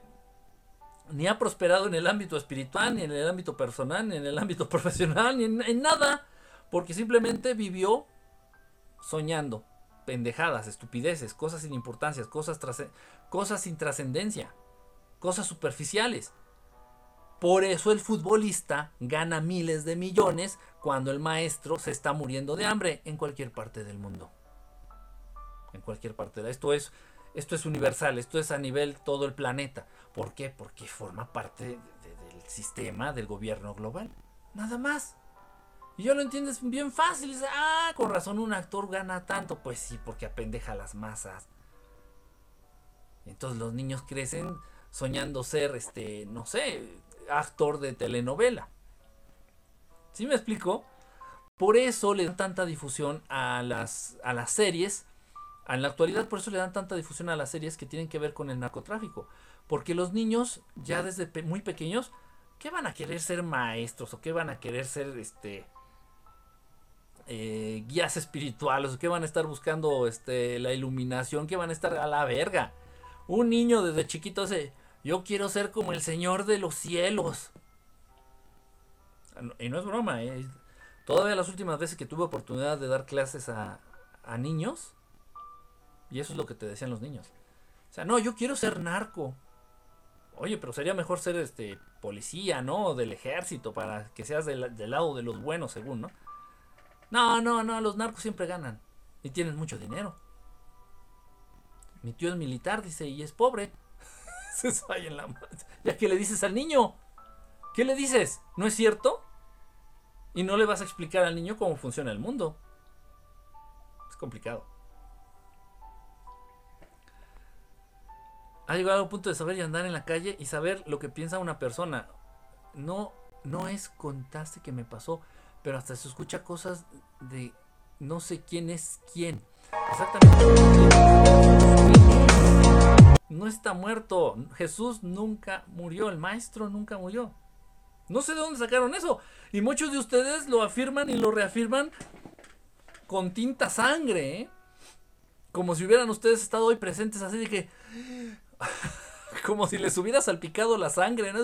ni ha prosperado en el ámbito espiritual, ni en el ámbito personal, ni en el ámbito profesional, ni en nada, porque simplemente vivió soñando pendejadas, estupideces, cosas sin importancia, cosas, sin trascendencia, cosas superficiales. Por eso el futbolista gana miles de millones cuando el maestro se está muriendo de hambre en cualquier parte del mundo. En cualquier parte. De esto es esto es universal, esto es a nivel todo el planeta. ¿Por qué? Porque forma parte del sistema del gobierno global. Nada más. Y yo lo entiendes bien fácil. Dices, ah, con razón un actor gana tanto. Pues sí, porque apendeja las masas. entonces los niños crecen soñando ser, este, no sé, actor de telenovela. ¿Sí me explico? Por eso le dan tanta difusión a las, a las series. En la actualidad, por eso le dan tanta difusión a las series que tienen que ver con el narcotráfico. Porque los niños, ya desde muy pequeños, ¿qué van a querer ser maestros? ¿O qué van a querer ser este eh, guías espirituales, que van a estar buscando este, la iluminación, que van a estar a la verga. Un niño desde chiquito dice, yo quiero ser como el Señor de los cielos. Y no es broma, eh. todavía las últimas veces que tuve oportunidad de dar clases a, a niños, y eso es lo que te decían los niños. O sea, no, yo quiero ser narco. Oye, pero sería mejor ser este policía, ¿no? Del ejército, para que seas del, del lado de los buenos, según, ¿no? No, no, no, los narcos siempre ganan. Y tienen mucho dinero. Mi tío es militar, dice, y es pobre. Se en la Ya que le dices al niño. ¿Qué le dices? ¿No es cierto? Y no le vas a explicar al niño cómo funciona el mundo. Es complicado. Ha llegado al punto de saber y andar en la calle y saber lo que piensa una persona. No, no es contaste que me pasó pero hasta se escucha cosas de no sé quién es quién. Exactamente. No está muerto. Jesús nunca murió. El maestro nunca murió. No sé de dónde sacaron eso. Y muchos de ustedes lo afirman y lo reafirman con tinta sangre. ¿eh? Como si hubieran ustedes estado hoy presentes así de que... como si les hubiera salpicado la sangre. ¿no?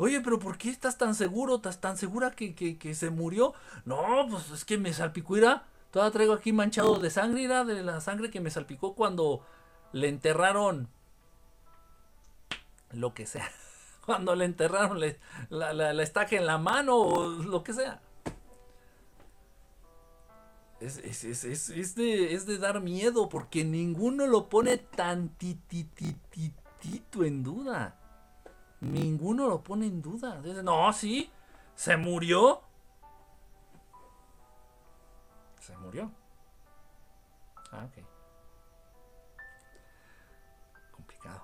Oye, pero ¿por qué estás tan seguro? ¿Estás tan segura que, que, se murió? No, pues es que me salpicó, ira. Todavía traigo aquí manchado de sangre, de la sangre que me salpicó cuando le enterraron lo que sea. Cuando le enterraron la, la, estaca en la mano o lo que sea. Es, es, de, es de dar miedo porque ninguno lo pone tan titititito en duda. Ninguno lo pone en duda. no, sí, se murió. Se murió. Ah, ok. Complicado.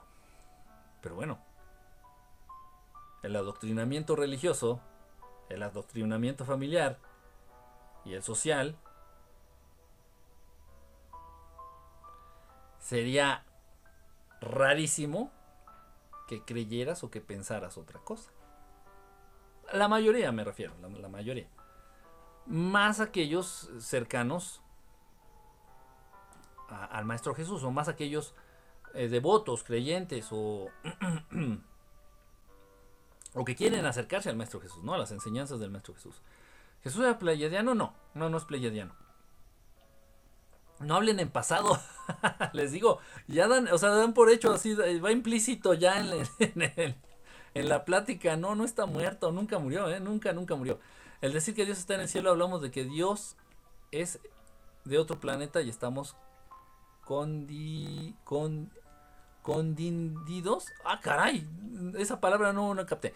Pero bueno. El adoctrinamiento religioso, el adoctrinamiento familiar y el social sería rarísimo que creyeras o que pensaras otra cosa. La mayoría me refiero, la, mayoría. Más aquellos cercanos al Maestro Jesús, o más aquellos eh, devotos, creyentes, o, o que quieren acercarse al Maestro Jesús, ¿no? A las enseñanzas del Maestro Jesús. ¿Jesús era pleiadiano? No, no, no es pleiadiano. No hablen en pasado. Les digo, ya dan, o sea, dan por hecho así, va implícito ya en, en, la plática. No, no está muerto, nunca murió, ¿eh? Nunca, nunca murió. El decir que Dios está en el cielo, hablamos de que Dios es de otro planeta y estamos condi, con, condindidos. Ah, caray, esa palabra no, no capté.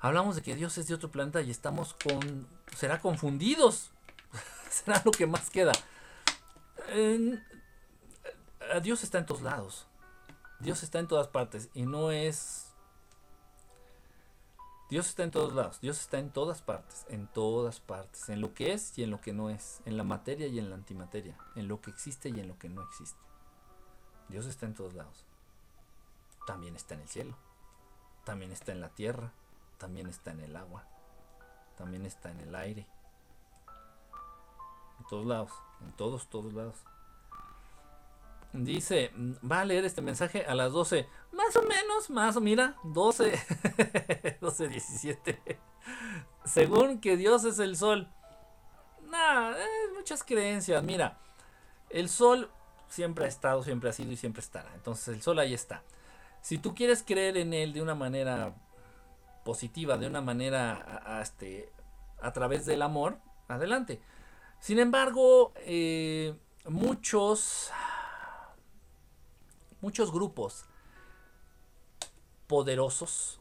Hablamos de que Dios es de otro planeta y estamos con, será confundidos. será lo que más queda. Dios está en todos lados. Dios está en todas partes y no es... Dios está en todos lados, Dios está en todas partes, en todas partes, en lo que es y en lo que no es, en la materia y en la antimateria, en lo que existe y en lo que no existe. Dios está en todos lados. También está en el cielo, también está en la tierra, también está en el agua, también está en el aire, en todos lados, en todos, todos lados. Dice, va a leer este mensaje a las 12, más o menos, más, mira, 12, 12, 17. Según que Dios es el sol. Nah, muchas creencias. Mira, el sol siempre ha estado, siempre ha sido y siempre estará. Entonces el sol ahí está. Si tú quieres creer en él de una manera positiva, de una manera este, a través del amor, adelante. Sin embargo, eh, muchos, muchos grupos poderosos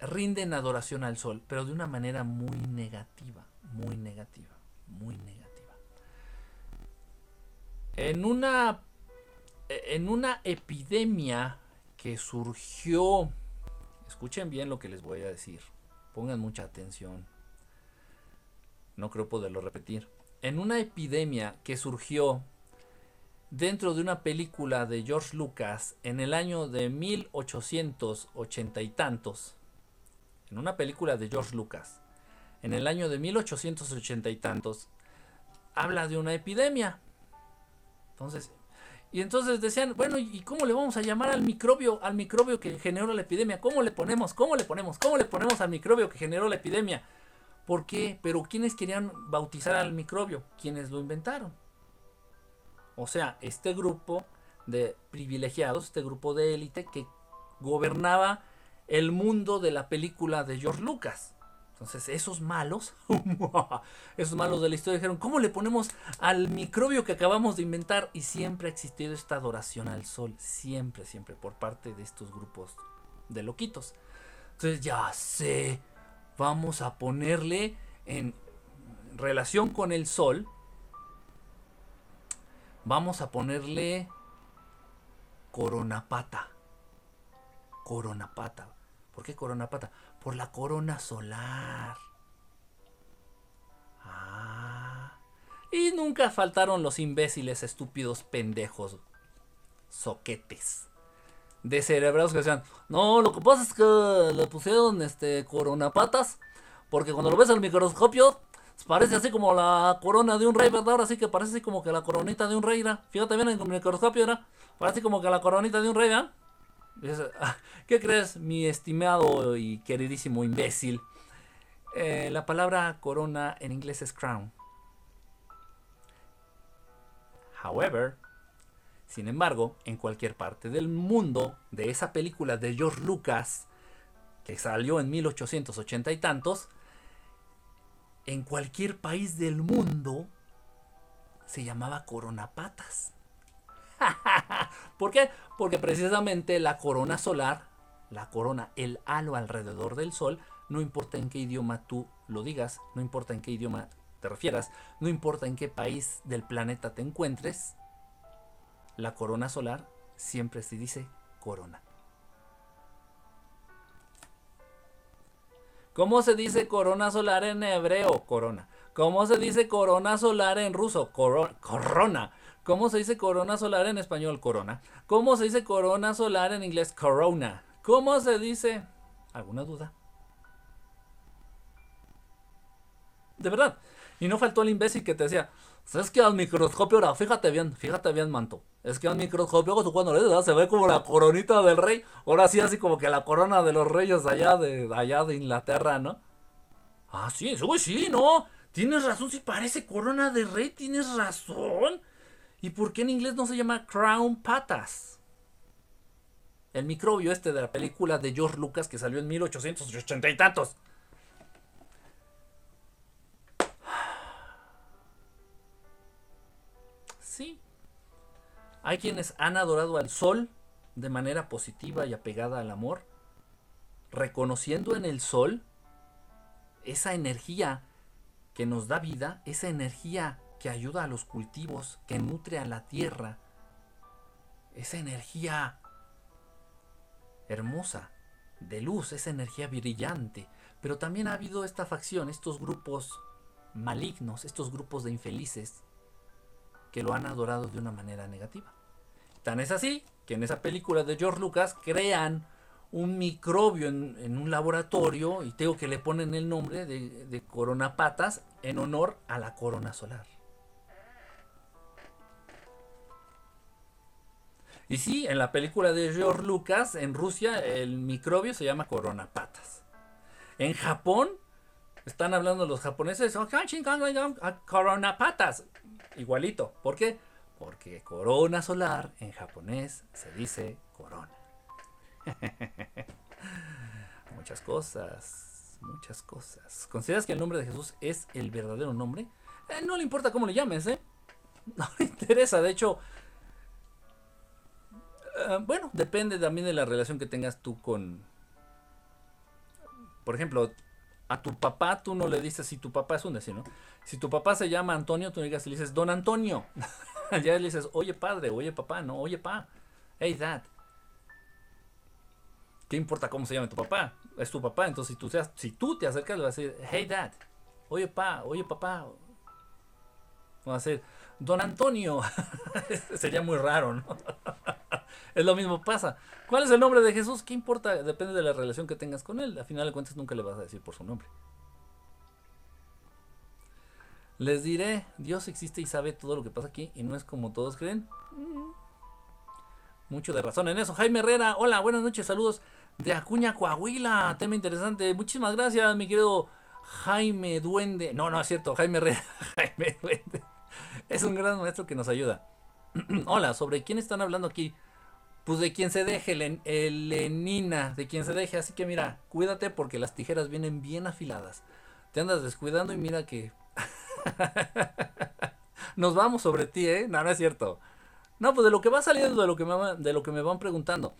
rinden adoración al sol, pero de una manera muy negativa, muy negativa, muy negativa. En una, en una epidemia que surgió, escuchen bien lo que les voy a decir, pongan mucha atención no creo poderlo repetir. En una epidemia que surgió dentro de una película de George Lucas en el año de 1880 y tantos, en una película de George Lucas, en el año de 1880 y tantos, habla de una epidemia. Entonces, y entonces decían, bueno, ¿y cómo le vamos a llamar al microbio, al microbio que generó la epidemia? ¿Cómo le ponemos? ¿Cómo le ponemos? ¿Cómo le ponemos al microbio que generó la epidemia? ¿Por qué? Pero ¿quiénes querían bautizar al microbio? ¿Quiénes lo inventaron? O sea, este grupo de privilegiados, este grupo de élite que gobernaba el mundo de la película de George Lucas. Entonces, esos malos, esos malos de la historia dijeron, ¿cómo le ponemos al microbio que acabamos de inventar? Y siempre ha existido esta adoración al sol, siempre, siempre, por parte de estos grupos de loquitos. Entonces, ya sé, vamos a ponerle en relación con el sol, vamos a ponerle coronapata. Coronapata. ¿Por qué coronapata? Por la corona solar. Ah. Y nunca faltaron los imbéciles, estúpidos, pendejos, soquetes de cerebrados que decían, no, lo que pasa es que le pusieron este coronapatas, porque cuando lo ves al microscopio, parece así como la corona de un rey, ¿verdad? Ahora sí que parece así como que la coronita de un rey, ¿verdad? Fíjate bien en el microscopio, ¿verdad? Parece como que la coronita de un rey, ¿verdad? Ah, ¿Qué crees, mi estimado y queridísimo imbécil? Eh, la palabra corona en inglés es crown. However, Sin embargo, en cualquier parte del mundo, de esa película de George Lucas, que salió en 1880 y tantos, en cualquier país del mundo se llamaba coronapatas. ¿Por qué? Porque precisamente la corona solar, la corona, el halo alrededor del sol, no importa en qué idioma tú lo digas, no importa en qué idioma te refieras, no importa en qué país del planeta te encuentres, la corona solar siempre se dice corona. ¿Cómo se dice corona solar en hebreo? Corona. ¿Cómo se dice corona solar en ruso? corona. ¿Cómo se dice corona solar en español? Corona. ¿Cómo se dice corona solar en inglés? Corona. ¿Cómo se dice? ¿Alguna duda? De verdad. Y no faltó el imbécil que te decía, ¿sabes que al microscopio ahora? Fíjate bien, fíjate bien, manto. Es que al microscopio tú cuando le das se ve como la coronita del rey. Ahora sí, así como que la corona de los reyes allá de, allá de Inglaterra, ¿no? Ah, sí, sí, sí, no. Tienes razón, si parece corona de rey, tienes razón. ¿Y por qué en inglés no se llama Crown Patas? El microbio este de la película de George Lucas que salió en 1880 y tantos. Hay quienes han adorado al sol de manera positiva y apegada al amor, reconociendo en el sol esa energía que nos da vida, esa energía que ayuda a los cultivos, que nutre a la tierra, esa energía hermosa, de luz, esa energía brillante. Pero también ha habido esta facción, estos grupos malignos, estos grupos de infelices, que lo han adorado de una manera negativa. Tan es así que en esa película de George Lucas crean un microbio en, un laboratorio y tengo que le ponen el nombre de, de coronapatas en honor a la corona solar. Y sí, en la película de George Lucas, en Rusia, el microbio se llama coronapatas. En Japón, están hablando los japoneses, oh, coronapatas. Igualito. ¿Por qué? Porque corona solar en japonés se dice corona. muchas cosas, muchas cosas. ¿Consideras que el nombre de Jesús es el verdadero nombre? Eh, no le importa cómo le llames, ¿eh? No le interesa. De hecho, eh, bueno, depende también de la relación que tengas tú con... Por ejemplo, a tu papá tú no le dices si tu papá es un decir, ¿no? Si tu papá se llama Antonio, tú digas, le dices, don Antonio. ya le dices, oye padre, oye papá, no, oye pa. Hey dad. ¿Qué importa cómo se llama tu papá? Es tu papá, entonces si tú, seas, si tú te acercas le vas a decir, hey dad, oye pa, oye papá. Va a decir, don Antonio. Sería muy raro, ¿no? es lo mismo pasa. ¿Cuál es el nombre de Jesús? ¿Qué importa? Depende de la relación que tengas con él. Al final de cuentas nunca le vas a decir por su nombre. Les diré, Dios existe y sabe todo lo que pasa aquí y no es como todos creen. Mm. Mucho de razón en eso. Jaime Herrera, hola, buenas noches, saludos de Acuña, Coahuila. Tema interesante. Muchísimas gracias, mi querido Jaime Duende. No, no es cierto, Jaime Herrera. Jaime Duende. Es un gran maestro que nos ayuda. hola, ¿sobre quién están hablando aquí? Pues de quien se deje, Lenina, de quien se deje. Así que mira, cuídate porque las tijeras vienen bien afiladas. Te andas descuidando y mira que... Nos vamos sobre ti, ¿eh? No, no es cierto. No, pues de lo que va saliendo, de lo que me, de lo que me van preguntando.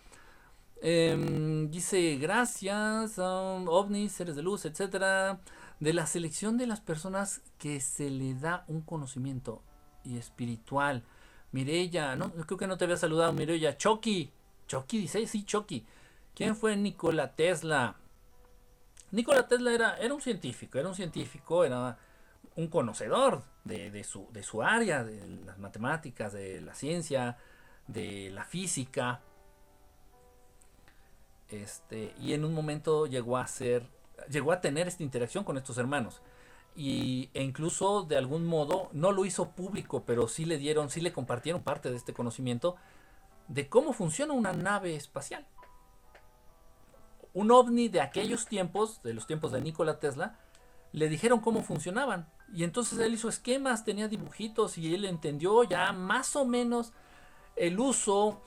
Em, dice, gracias, um, ovnis, seres de luz, etcétera. De la selección de las personas que se le da un conocimiento y espiritual Mirella, no, creo que no te había saludado, Mirella. Chucky, Chucky dice, sí, Chucky. ¿Quién fue Nikola Tesla? Nikola Tesla era, era un científico, era un científico, era un conocedor de, su, de su área, de las matemáticas, de la ciencia, de la física. Este, y en un momento llegó a ser, llegó a tener esta interacción con estos hermanos y, e incluso de algún modo no lo hizo público, pero sí le dieron, sí le compartieron parte de este conocimiento de cómo funciona una nave espacial. Un ovni de aquellos tiempos, de los tiempos de Nikola Tesla, le dijeron cómo funcionaban. Y entonces él hizo esquemas, tenía dibujitos y él entendió ya más o menos el uso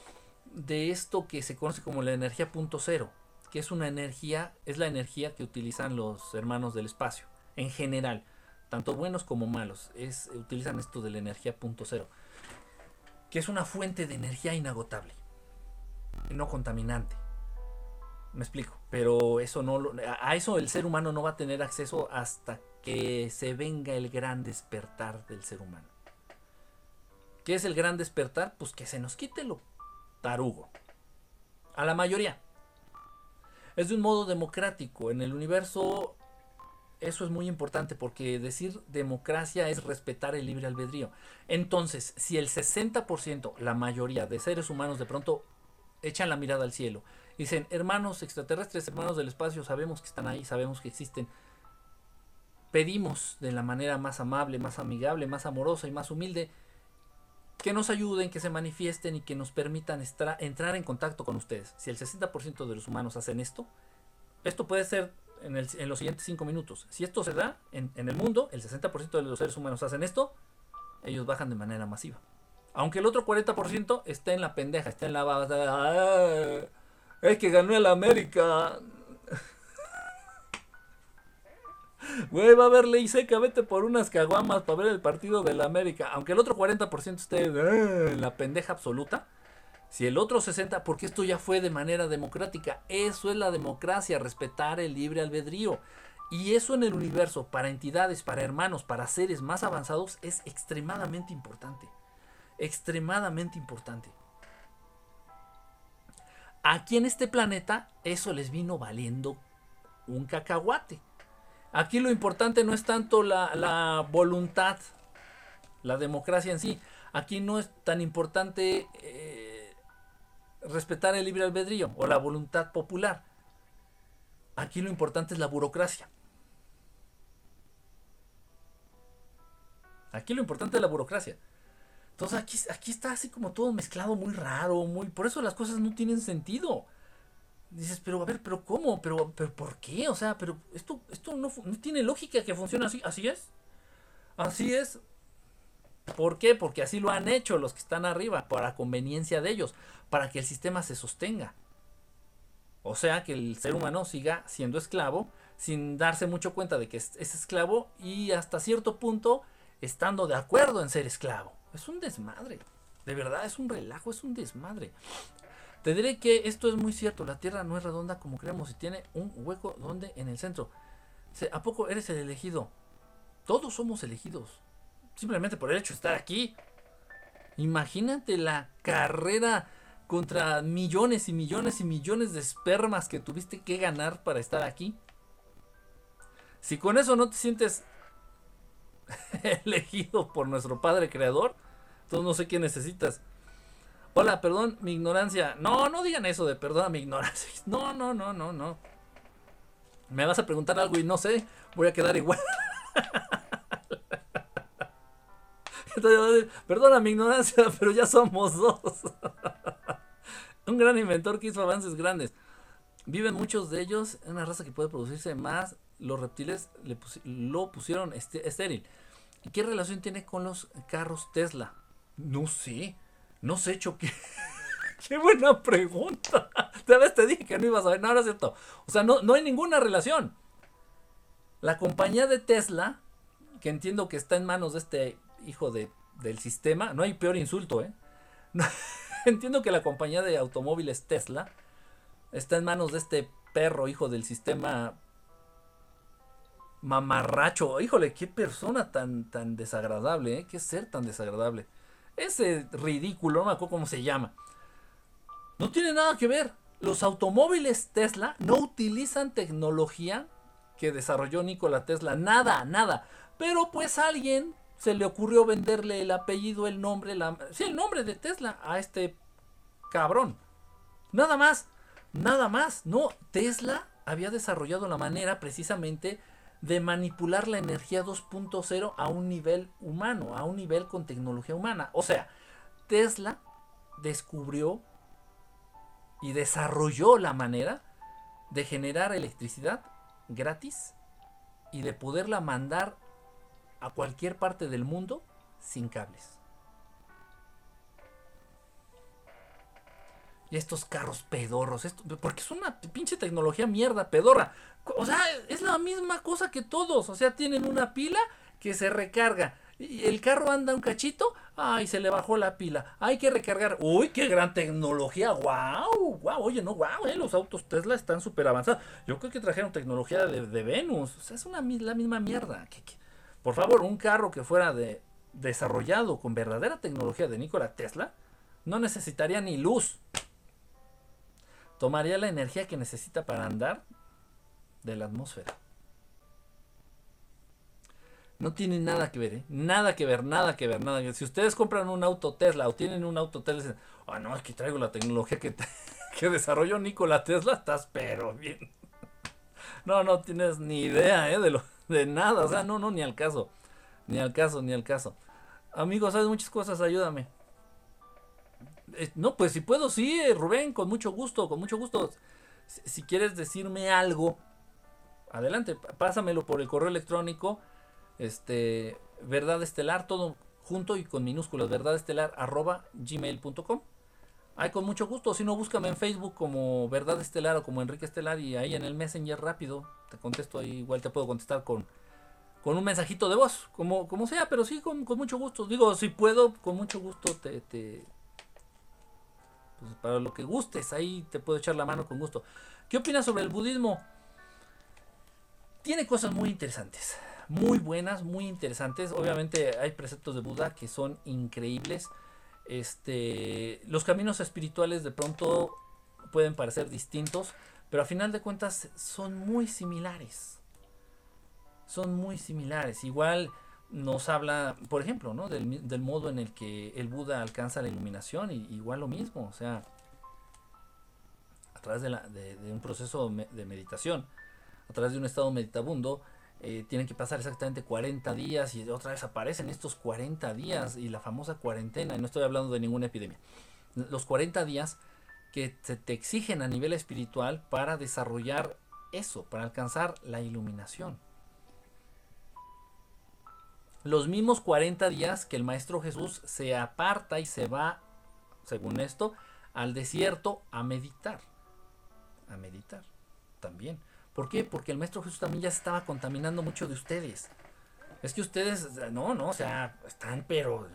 de esto que se conoce como la energía punto cero, que es una energía, es la energía que utilizan los hermanos del espacio, en general, tanto buenos como malos, es, utilizan esto de la energía punto cero, que es una fuente de energía inagotable, no contaminante. Me explico, pero eso no a eso el ser humano no va a tener acceso hasta que se venga el gran despertar del ser humano. ¿Qué es el gran despertar? Pues que se nos quite lo tarugo. A la mayoría. Es de un modo democrático. En el universo eso es muy importante porque decir democracia es respetar el libre albedrío. Entonces, si el 60%, la mayoría de seres humanos de pronto echan la mirada al cielo, dicen, hermanos extraterrestres, hermanos del espacio, sabemos que están ahí, sabemos que existen, pedimos de la manera más amable, más amigable, más amorosa y más humilde, que nos ayuden, que se manifiesten y que nos permitan entrar en contacto con ustedes. Si el 60% de los humanos hacen esto, esto puede ser en, los siguientes 5 minutos. Si esto se da en, el mundo, el 60% de los seres humanos hacen esto, ellos bajan de manera masiva. Aunque el otro 40% esté en la pendeja, está en la... Ah, es que ganó el América. Güey, va a haber ley seca, vete por unas caguamas para ver el partido de la América. Aunque el otro 40% esté eh, en la pendeja absoluta. Si el otro 60%, porque esto ya fue de manera democrática. Eso es la democracia, respetar el libre albedrío. Y eso en el universo, para entidades, para hermanos, para seres más avanzados, es extremadamente importante. Extremadamente importante. Aquí en este planeta, eso les vino valiendo un cacahuate. Aquí lo importante no es tanto la, voluntad, la democracia en sí. Aquí no es tan importante eh, respetar el libre albedrío o la voluntad popular. Aquí lo importante es la burocracia. Aquí lo importante es la burocracia. Entonces aquí, aquí está así como todo mezclado, muy raro, muy. Por eso las cosas no tienen sentido dices, pero a ver, pero ¿cómo? ¿Pero, pero por qué? O sea, pero esto, esto no, tiene lógica que funcione así. Así es. Así es. ¿Por qué? Porque así lo han hecho los que están arriba, para conveniencia de ellos, para que el sistema se sostenga. O sea, que el ser humano siga siendo esclavo sin darse mucho cuenta de que es, es esclavo y hasta cierto punto estando de acuerdo en ser esclavo. Es un desmadre. De verdad, es un relajo, es un desmadre. Te diré que esto es muy cierto, la Tierra no es redonda como creemos y tiene un hueco donde en el centro. ¿A poco eres el elegido? Todos somos elegidos. Simplemente por el hecho de estar aquí. Imagínate la carrera contra millones y millones y millones de espermas que tuviste que ganar para estar aquí. Si con eso no te sientes elegido por nuestro Padre Creador, entonces no sé qué necesitas. Hola, perdón mi ignorancia. No, no digan eso de perdona mi ignorancia. No, no, no, no, no. Me vas a preguntar algo y no sé. Voy a quedar igual. perdona mi ignorancia, pero ya somos dos. Un gran inventor que hizo avances grandes. Viven muchos de ellos en una raza que puede producirse más. Los reptiles le lo pusieron este, estéril. ¿Y qué relación tiene con los carros Tesla? No sé. No sé, Choque. Qué buena pregunta. Tal vez te dije que no ibas a ver. No, no es cierto. O sea, no, no hay ninguna relación. La compañía de Tesla, que entiendo que está en manos de este hijo de, del sistema, no hay peor insulto, ¿eh? entiendo que la compañía de automóviles Tesla está en manos de este perro, hijo del sistema mamarracho. Híjole, qué persona tan, tan desagradable, ¿eh? Qué ser tan desagradable. Ese ridículo, no me acuerdo cómo se llama. No tiene nada que ver. Los automóviles Tesla no utilizan tecnología que desarrolló Nikola Tesla. Nada, nada. Pero pues alguien se le ocurrió venderle el apellido, el nombre, la, sí, el nombre de Tesla a este cabrón. Nada más, nada más. No, Tesla había desarrollado la manera precisamente de manipular la energía 2.0 a un nivel humano, a un nivel con tecnología humana. O sea, Tesla descubrió y desarrolló la manera de generar electricidad gratis y de poderla mandar a cualquier parte del mundo sin cables. Y estos carros pedorros, esto, porque es una pinche tecnología mierda, pedorra. O sea, es la misma cosa que todos. O sea, tienen una pila que se recarga. Y el carro anda un cachito, ay, se le bajó la pila, hay que recargar, uy, qué gran tecnología, wow, wow, oye, no, wow, eh, los autos Tesla están súper avanzados, yo creo que trajeron tecnología de, Venus, o sea, es una, la misma mierda, por favor, un carro que fuera de, desarrollado con verdadera tecnología de Nikola Tesla, no necesitaría ni luz, tomaría la energía que necesita para andar de la atmósfera. No tiene nada que ver, ¿eh? Nada que ver, nada que ver, nada que ver. Si ustedes compran un auto Tesla o tienen un auto Tesla, dicen, ah, no, que traigo la tecnología que, que desarrolló Nikola Tesla, estás pero bien. No, no tienes ni idea, ¿eh? De, lo, de nada, o sea, no, no, ni al caso. Ni al caso, ni al caso. Amigos, sabes muchas cosas, ayúdame. Eh, no, pues si puedo, sí, eh, Rubén, con mucho gusto, con mucho gusto. si quieres decirme algo, adelante, pásamelo por el correo electrónico este, verdad estelar, todo junto y con minúsculas, verdad estelar arroba gmail.com. Ahí con mucho gusto, si no búscame en Facebook como verdad estelar o como Enrique Estelar y ahí en el Messenger rápido te contesto ahí, igual te puedo contestar con, con un mensajito de voz, como, como sea, pero sí con, mucho gusto. Digo, si puedo, con mucho gusto te, te pues para lo que gustes, ahí te puedo echar la mano con gusto. ¿Qué opinas sobre el budismo? Tiene cosas muy interesantes muy buenas, muy interesantes. Obviamente hay preceptos de Buda que son increíbles. Este, los caminos espirituales de pronto pueden parecer distintos, pero a final de cuentas son muy similares. Son muy similares. Igual nos habla, por ejemplo, ¿no? del, modo en el que el Buda alcanza la iluminación, y, igual lo mismo, o sea, a través de, de un proceso de meditación, a través de un estado meditabundo, eh, tienen que pasar exactamente 40 días y otra vez aparecen estos 40 días y la famosa cuarentena, no estoy hablando de ninguna epidemia, los 40 días que se te exigen a nivel espiritual para desarrollar eso, para alcanzar la iluminación. Los mismos 40 días que el Maestro Jesús se aparta y se va, según esto, al desierto a meditar. A meditar también. ¿Por qué? Porque el Maestro Jesús también ya estaba contaminando mucho de ustedes. Es que ustedes, no, no, o sea, están, pero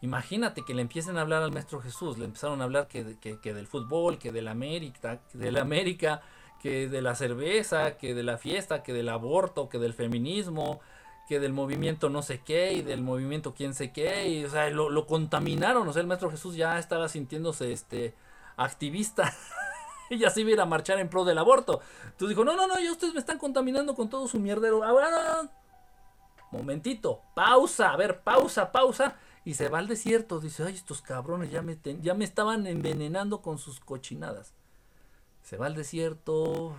imagínate que le empiecen a hablar al Maestro Jesús, le empezaron a hablar que, del fútbol, que de la América, que de la América, que de la cerveza, que de la fiesta, que del aborto, que del feminismo, que del movimiento no sé qué y del movimiento quién sé qué, y, o sea, lo, lo contaminaron, o sea, el Maestro Jesús ya estaba sintiéndose este activista ella sí iba a a marchar en pro del aborto. Entonces dijo, no, no, no, ya ustedes me están contaminando con todo su mierdero. Ahora, momentito, pausa, a ver, pausa, pausa. Y se va al desierto. Dice, ay, estos cabrones ya me, ya me estaban envenenando con sus cochinadas. Se va al desierto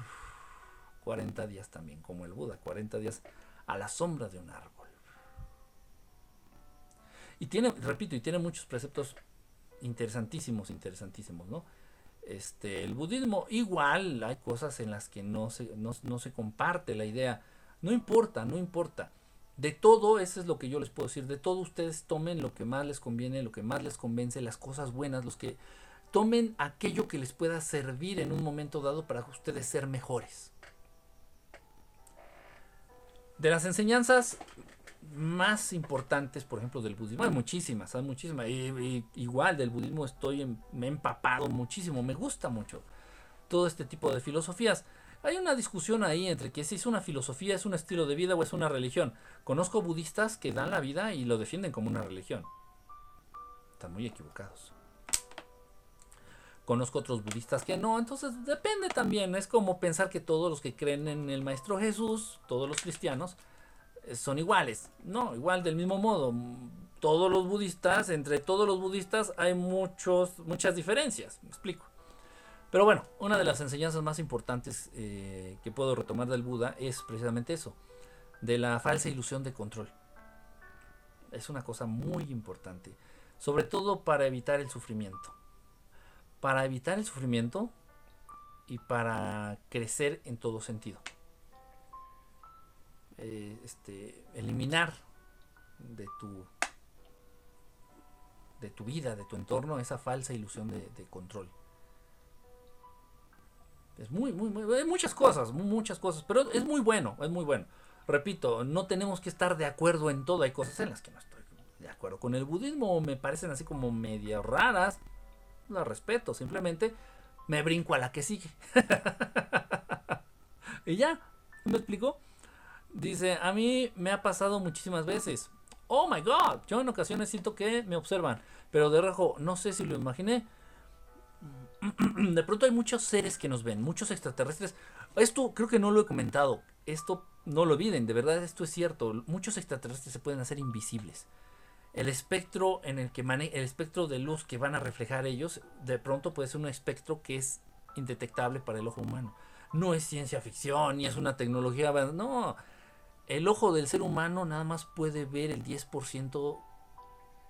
40 días también, como el Buda, 40 días a la sombra de un árbol. Y tiene, repito, y tiene muchos preceptos interesantísimos, interesantísimos, ¿no? Este, el budismo. Igual hay cosas en las que no se, no, se comparte la idea. No importa, no importa. De todo, eso es lo que yo les puedo decir. De todo ustedes tomen lo que más les conviene, lo que más les convence, las cosas buenas, los que tomen aquello que les pueda servir en un momento dado para ustedes ser mejores. De las enseñanzas más importantes, por ejemplo, del budismo. Hay muchísimas, hay muchísimas. Y, igual del budismo estoy, me he empapado muchísimo, me gusta mucho todo este tipo de filosofías. Hay una discusión ahí entre que si es una filosofía, es un estilo de vida o es una religión. Conozco budistas que dan la vida y lo defienden como una religión. Están muy equivocados. Conozco otros budistas que no, entonces depende también. Es como pensar que todos los que creen en el Maestro Jesús, todos los cristianos, son iguales. No, igual del mismo modo. Todos los budistas, entre todos los budistas hay muchos, muchas diferencias. Me explico. Pero bueno, una de las enseñanzas más importantes eh, que puedo retomar del Buda es precisamente eso, de la falsa ilusión de control. Es una cosa muy importante, sobre todo para evitar el sufrimiento. Para evitar el sufrimiento y para crecer en todo sentido. Eh, este, eliminar de tu, de tu vida, de tu entorno, esa falsa ilusión de, control. Es muy, muy, muy, hay muchas cosas, muchas cosas, pero es muy bueno, es muy bueno. Repito, no tenemos que estar de acuerdo en todo, hay cosas en las que no estoy de acuerdo con el budismo, me parecen así como medio raras, las respeto, simplemente me brinco a la que sigue. y ya, ¿me explicó? Dice, a mí me ha pasado muchísimas veces. Oh my god, yo en ocasiones siento que me observan, pero de rejo, no sé si lo imaginé. De pronto hay muchos seres que nos ven, muchos extraterrestres. Esto creo que no lo he comentado. Esto no lo olviden, de verdad esto es cierto. Muchos extraterrestres se pueden hacer invisibles. El espectro en el que el espectro de luz que van a reflejar ellos, de pronto puede ser un espectro que es indetectable para el ojo humano. No es ciencia ficción ni es una tecnología, no, el ojo del ser humano nada más puede ver el 10%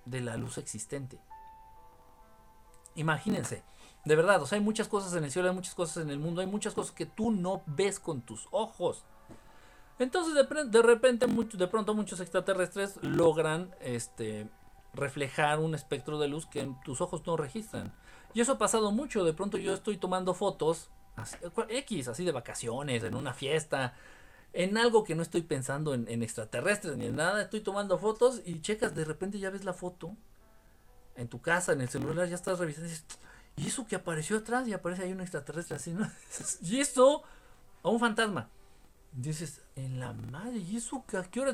de la luz existente. Imagínense, de verdad, o sea, hay muchas cosas en el cielo, hay muchas cosas en el mundo, hay muchas cosas que tú no ves con tus ojos. Entonces, de, repente, de pronto muchos extraterrestres logran este, reflejar un espectro de luz que tus ojos no registran. Y eso ha pasado mucho. De pronto yo estoy tomando fotos, X, así de vacaciones, en una fiesta, en algo que no estoy pensando en, extraterrestres ni en nada, estoy tomando fotos y checas, de repente ya ves la foto en tu casa, en el celular, ya estás revisando y dices, ¿y eso que apareció atrás? Y aparece ahí un extraterrestre así, ¿no? y eso, a un fantasma. Dices, en la madre, ¿y eso que a qué hora?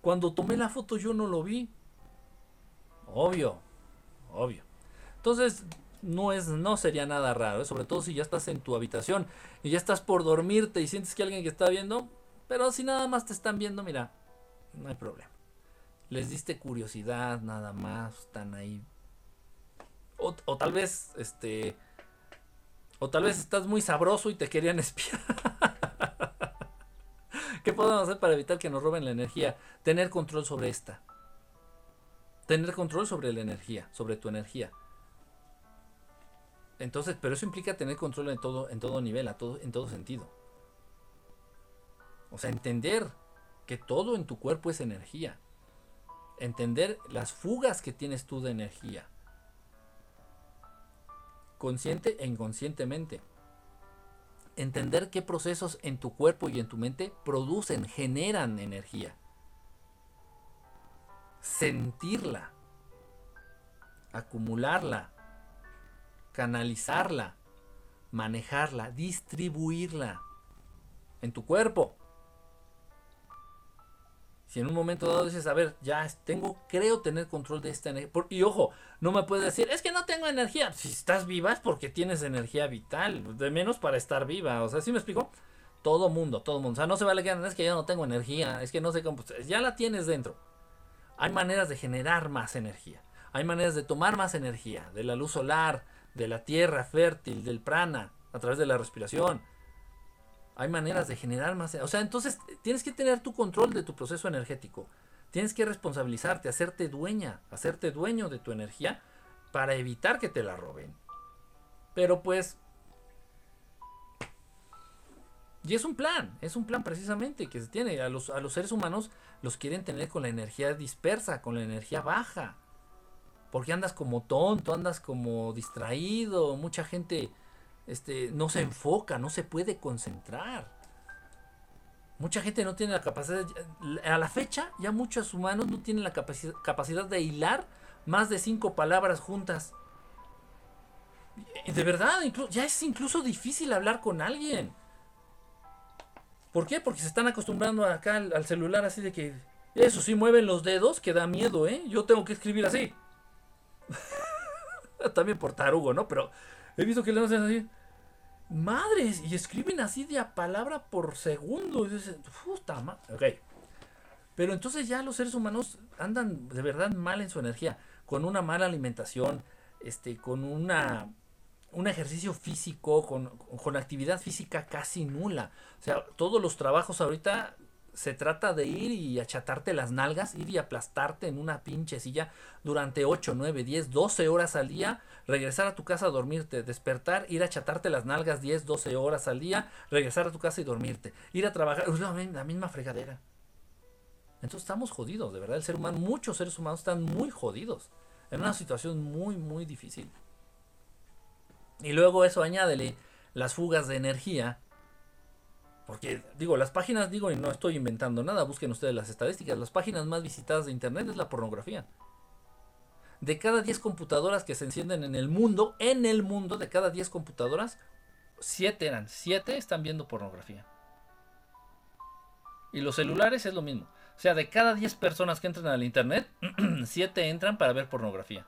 Cuando tomé la foto yo no lo vi. Obvio, obvio. Entonces, no es no sería nada raro, ¿eh? sobre todo si ya estás en tu habitación y ya estás por dormirte y sientes que alguien que está viendo, pero si nada más te están viendo, mira, no hay problema. Les diste curiosidad, nada más, están ahí. O, tal vez, este. O tal vez estás muy sabroso y te querían espiar. ¿Qué podemos hacer para evitar que nos roben la energía? Tener control sobre esta. Tener control sobre la energía, sobre tu energía. Entonces, pero eso implica tener control en todo, en todo nivel, a todo, en todo sentido. O sea, entender que todo en tu cuerpo es energía. Entender las fugas que tienes tú de energía. Consciente e inconscientemente. Entender qué procesos en tu cuerpo y en tu mente producen, generan energía. Sentirla. Acumularla. Canalizarla. Manejarla. Distribuirla. En tu cuerpo. Si en un momento dado dices, a ver, ya tengo, creo tener control de esta energía. y ojo, no me puedes decir, es que no tengo energía. Si estás viva es porque tienes energía vital, de menos para estar viva. O sea, ¿sí me explico? Todo mundo, todo mundo. O sea, no se vale que es que yo no tengo energía, es que no sé cómo. Pues, ya la tienes dentro. Hay maneras de generar más energía. Hay maneras de tomar más energía, de la luz solar, de la tierra fértil, del prana, a través de la respiración hay maneras de generar más. O sea, entonces tienes que tener tu control de tu proceso energético. Tienes que responsabilizarte, hacerte dueña, hacerte dueño de tu energía para evitar que te la roben. Pero pues... Y es un plan, es un plan precisamente que se tiene. A los, a los seres humanos los quieren tener con la energía dispersa, con la energía baja. Porque andas como tonto, andas como distraído. Mucha gente este, no se enfoca, no se puede concentrar. Mucha gente no tiene la capacidad, a la fecha ya muchos humanos no tienen la capacidad, de hilar más de cinco palabras juntas. De verdad, ya es incluso difícil hablar con alguien. ¿Por qué? Porque se están acostumbrando acá al, celular así de que eso sí mueven los dedos, que da miedo, ¿eh? Yo tengo que escribir así. También por tarugo, ¿no? Pero he visto que le hacen así. Madres, y escriben así de a palabra por segundo. Y dicen, puta madre. Ok. Pero entonces ya los seres humanos andan de verdad mal en su energía, con una mala alimentación, este, con una un ejercicio físico, con, con actividad física casi nula. O sea, todos los trabajos ahorita se trata de ir y achatarte las nalgas, ir y aplastarte en una pinche silla durante 8, 9, 10, 12 horas al día, regresar a tu casa a dormirte, despertar, ir a achatarte las nalgas 10, 12 horas al día, regresar a tu casa y dormirte, ir a trabajar, la misma fregadera. Entonces estamos jodidos, de verdad, el ser humano, muchos seres humanos están muy jodidos, en una situación muy, muy difícil. Y luego eso añádele las fugas de energía. Porque digo, las páginas, digo, y no estoy inventando nada, busquen ustedes las estadísticas, las páginas más visitadas de Internet es la pornografía. De cada 10 computadoras que se encienden en el mundo, en el mundo, de cada 10 computadoras, 7 eran, 7 están viendo pornografía. Y los celulares es lo mismo. O sea, de cada 10 personas que entran al Internet, 7 entran para ver pornografía.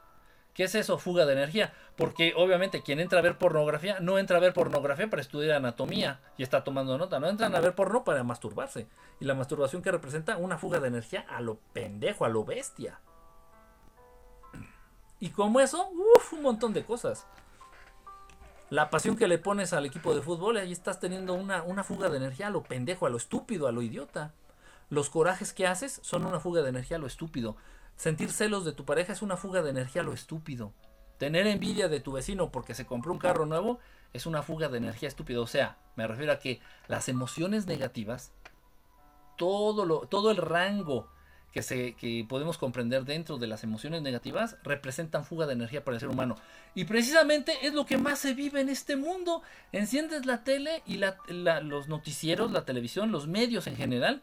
¿Qué es eso? Fuga de energía. Porque obviamente quien entra a ver pornografía no entra a ver pornografía para estudiar anatomía y está tomando nota. No entran a ver porno para masturbarse. Y la masturbación que representa una fuga de energía a lo pendejo, a lo bestia. Y como eso, uff, un montón de cosas. La pasión que le pones al equipo de fútbol, ahí estás teniendo una, una fuga de energía a lo pendejo, a lo estúpido, a lo idiota. Los corajes que haces son una fuga de energía a lo estúpido. Sentir celos de tu pareja es una fuga de energía a lo estúpido. Tener envidia de tu vecino porque se compró un carro nuevo es una fuga de energía estúpido. O sea, me refiero a que las emociones negativas, todo, lo, todo el rango que, se, que podemos comprender dentro de las emociones negativas representan fuga de energía para el ser humano. Y precisamente es lo que más se vive en este mundo. Enciendes la tele y los noticieros, la televisión, los medios en general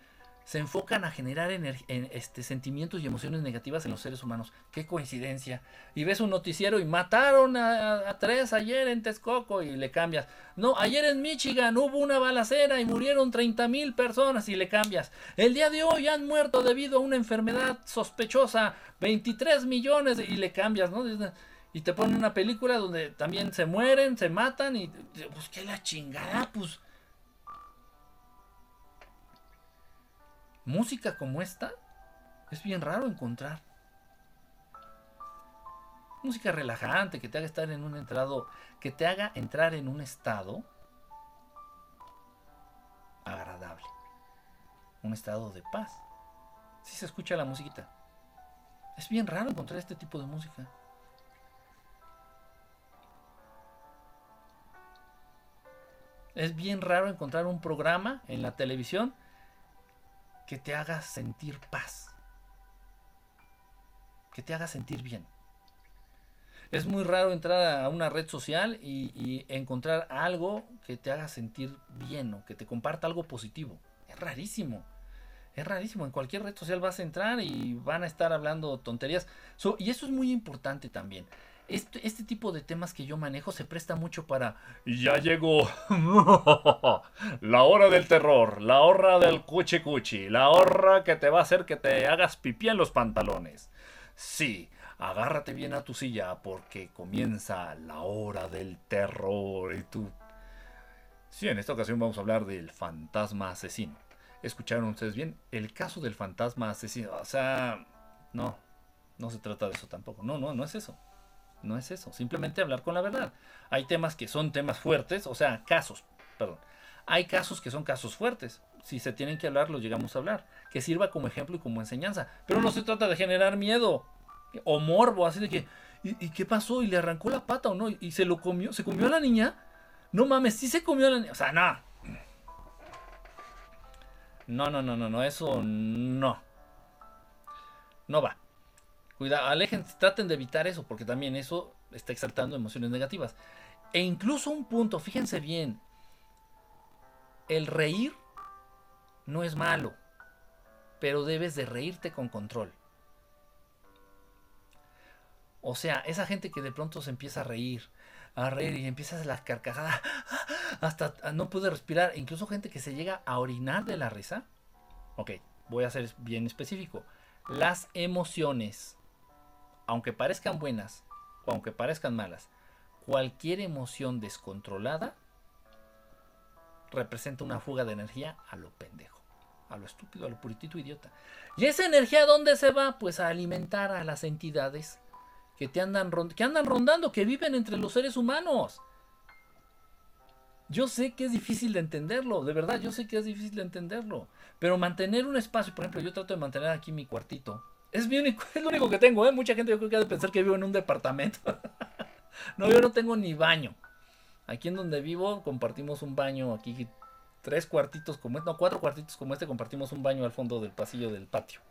se enfocan a generar en, este, sentimientos y emociones negativas en los seres humanos. Qué coincidencia. Y ves un noticiero y mataron a, tres ayer en Texcoco y le cambias. No, ayer en Michigan hubo una balacera y murieron 30 mil personas y le cambias. El día de hoy han muerto debido a una enfermedad sospechosa 23 millones y le cambias, ¿no? Y te ponen una película donde también se mueren, se matan y pues qué la chingada, pues música como esta es bien raro encontrar. Música relajante que te haga estar en un entrado, que te haga entrar en un estado agradable, un estado de paz. Si se escucha la musiquita. Es bien raro encontrar este tipo de música. Es bien raro encontrar un programa en la televisión que te haga sentir paz, que te haga sentir bien. Es muy raro entrar a una red social y, encontrar algo que te haga sentir bien o que te comparta algo positivo. Es rarísimo. Es rarísimo. En cualquier red social vas a entrar y van a estar hablando tonterías. y eso es muy importante también. Este, este, tipo de temas que yo manejo se presta mucho para... Ya llegó la hora del terror, la hora del cuchi cuchi, la hora que te va a hacer que te hagas pipí en los pantalones. Sí, agárrate bien a tu silla porque comienza la hora del terror y tú... Sí, en esta ocasión vamos a hablar del fantasma asesino. ¿Escucharon ustedes bien? El caso del fantasma asesino. O sea, no, no se trata de eso tampoco. No, no, no es eso. No es eso, simplemente hablar con la verdad. Hay temas que son temas fuertes, o sea, casos, perdón. Hay casos que son casos fuertes. Si se tienen que hablar, los llegamos a hablar. Que sirva como ejemplo y como enseñanza. Pero no se trata de generar miedo o morbo, así de que, ¿y, qué pasó? ¿Y le arrancó la pata o no? ¿Y se lo comió? ¿Se comió a la niña? No mames, sí se comió a la niña. O sea, no. No, no, no, no, no, eso no. No va. Cuidado, alejen, traten de evitar eso, porque también eso está exaltando emociones negativas. E incluso un punto, fíjense bien, el reír no es malo, pero debes de reírte con control. O sea, esa gente que de pronto se empieza a reír, a reír y empiezas las carcajadas, hasta no puede respirar, incluso gente que se llega a orinar de la risa. Ok, voy a ser bien específico. Las emociones aunque parezcan buenas o aunque parezcan malas, cualquier emoción descontrolada representa una fuga de energía a lo pendejo, a lo estúpido, a lo puritito idiota. ¿Y esa energía dónde se va? Pues a alimentar a las entidades que te andan, que andan rondando, que viven entre los seres humanos. Yo sé que es difícil de entenderlo, de verdad, yo sé que es difícil de entenderlo. Pero mantener un espacio, por ejemplo, yo trato de mantener aquí mi cuartito es, es lo único que tengo, ¿eh? Mucha gente yo creo que ha de pensar que vivo en un departamento. no, yo no tengo ni baño. Aquí en donde vivo compartimos un baño, aquí tres cuartitos como este, no, cuatro cuartitos como este, compartimos un baño al fondo del pasillo del patio.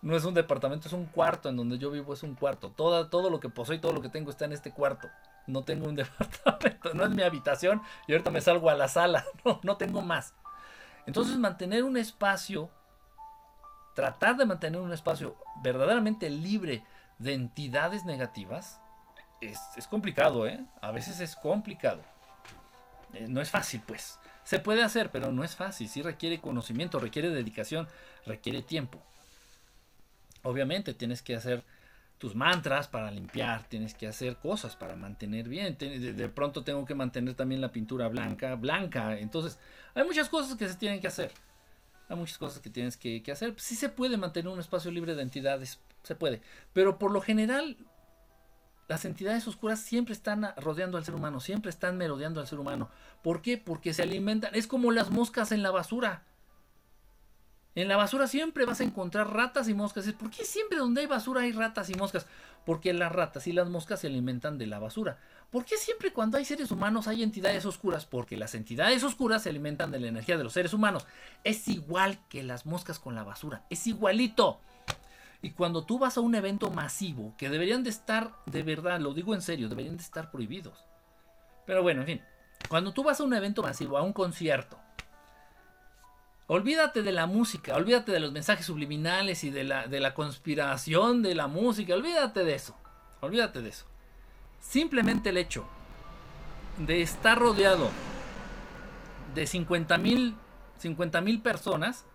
No es un departamento, es un cuarto en donde yo vivo, es un cuarto. Todo, todo lo que poseo y todo lo que tengo está en este cuarto. no tengo un departamento, no es mi habitación y ahorita me salgo a la sala, no, no tengo más. Entonces mantener un espacio, tratar de mantener un espacio verdaderamente libre de entidades negativas, es, complicado, ¿eh? A veces es complicado. Eh, no es fácil, pues. Se puede hacer, pero no es fácil. Sí requiere conocimiento, requiere dedicación, requiere tiempo. Obviamente tienes que hacer tus mantras para limpiar, tienes que hacer cosas para mantener bien. De pronto tengo que mantener también la pintura blanca, blanca. Entonces, hay muchas cosas que se tienen que hacer. Hay muchas cosas que tienes que, hacer. Sí se puede mantener un espacio libre de entidades, se puede. Pero por lo general, las entidades oscuras siempre están rodeando al ser humano, siempre están merodeando al ser humano. ¿Por qué? Porque se alimentan. Es como las moscas en la basura. En la basura siempre vas a encontrar ratas y moscas. ¿Por qué siempre donde hay basura hay ratas y moscas? Porque las ratas y las moscas se alimentan de la basura. ¿Por qué siempre cuando hay seres humanos hay entidades oscuras? Porque las entidades oscuras se alimentan de la energía de los seres humanos. Es igual que las moscas con la basura. Es igualito. Y cuando tú vas a un evento masivo, que deberían de estar, de verdad, lo digo en serio, deberían de estar prohibidos. Pero bueno, en fin, cuando tú vas a un evento masivo, a un concierto, olvídate de la música, olvídate de los mensajes subliminales y de la, de la conspiración de la música, olvídate de eso, olvídate de eso. Simplemente el hecho de estar rodeado de 50 mil 50 mil personas,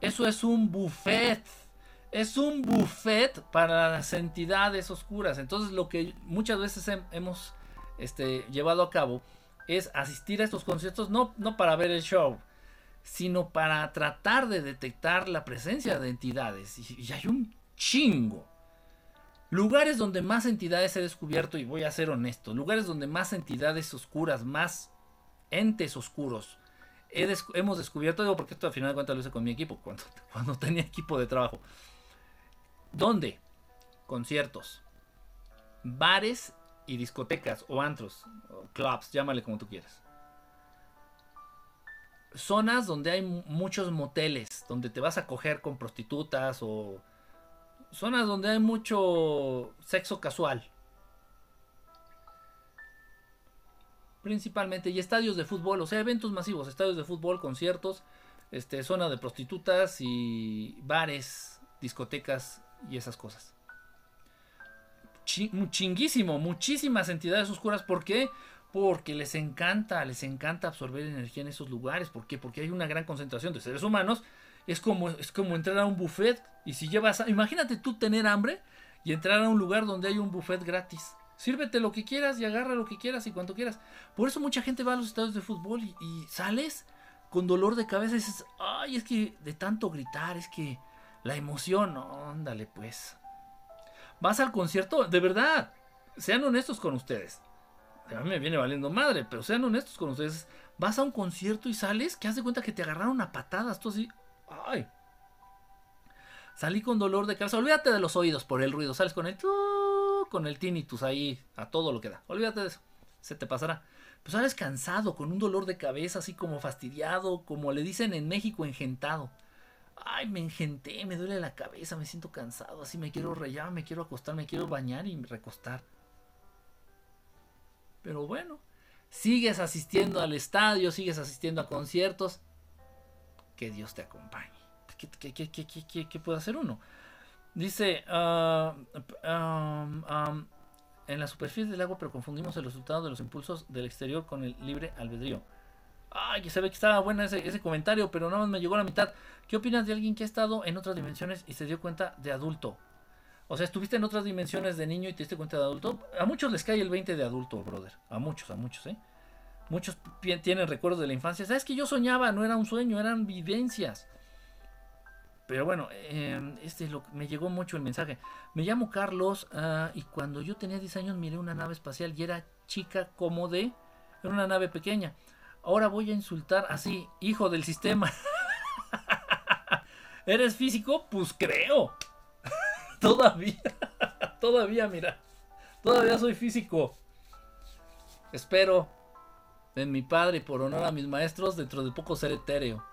eso es un buffet es un buffet para las entidades oscuras. Entonces lo que muchas veces hemos este, llevado a cabo es asistir a estos conciertos no, no para ver el show, sino para tratar de detectar la presencia de entidades. Y, y hay un chingo. Lugares donde más entidades he descubierto, y voy a ser honesto, lugares donde más entidades oscuras, más entes oscuros hemos descubierto, digo porque esto al final de cuentas lo hice con mi equipo, cuando, cuando tenía equipo de trabajo. ¿Dónde? Conciertos, bares y discotecas o antros, clubs, llámale como tú quieras. Zonas donde hay muchos moteles, donde te vas a coger con prostitutas o zonas donde hay mucho sexo casual. Principalmente y estadios de fútbol, o sea, eventos masivos, estadios de fútbol, conciertos, este zona de prostitutas y bares, discotecas y esas cosas. chinguísimo, muchísimas entidades oscuras. ¿Por qué? Porque les encanta, les encanta absorber energía en esos lugares. ¿Por qué? Porque hay una gran concentración de seres humanos. Es como, es como entrar a un buffet. Y si llevas, imagínate tú tener hambre y entrar a un lugar donde hay un buffet gratis. Sírvete lo que quieras y agarra lo que quieras y cuanto quieras. Por eso mucha gente va a los estadios de fútbol y, sales con dolor de cabeza y dices, ay, es que de tanto gritar, es que la emoción, ándale pues. Vas al concierto, de verdad, sean honestos con ustedes. A mí me viene valiendo madre, pero sean honestos con ustedes. Vas a un concierto y sales, que haz de cuenta que te agarraron a patadas, tú así, ay. Salí con dolor de cabeza, olvídate de los oídos por el ruido, sales con el con el tinnitus ahí a todo lo que da. Olvídate de eso, se te pasará. Pues sales cansado, con un dolor de cabeza, así como fastidiado, como le dicen en México, engentado ay, me engenté, me duele la cabeza, me siento cansado, así me quiero rayar, me quiero acostar, me quiero bañar y recostar. Pero bueno, sigues asistiendo al estadio, sigues asistiendo a conciertos. Que Dios te acompañe. ¿Qué, qué, puede hacer uno? Dice, ah, en la superficie del agua, pero confundimos el resultado de los impulsos del exterior con el libre albedrío. Ay, se ve que estaba bueno ese, comentario, pero nada más me llegó a la mitad. ¿Qué opinas de alguien que ha estado en otras dimensiones y se dio cuenta de adulto? O sea, estuviste en otras dimensiones de niño y te diste cuenta de adulto. A muchos les cae el 20 de adulto, brother. A muchos, a muchos, ¿eh? Muchos tienen recuerdos de la infancia. ¿Sabes que yo soñaba? No era un sueño, eran vivencias. Pero bueno, em, este lo, me llegó mucho el mensaje. Me llamo Carlos ah, y cuando yo tenía 10 años miré una nave espacial y era chica como de... Era una nave pequeña. Ahora voy a insultar así, hijo del sistema. ¿Eres físico? Pues creo. todavía, todavía, mira. Todavía soy físico. Espero en mi padre por honor a mis maestros dentro de poco ser etéreo.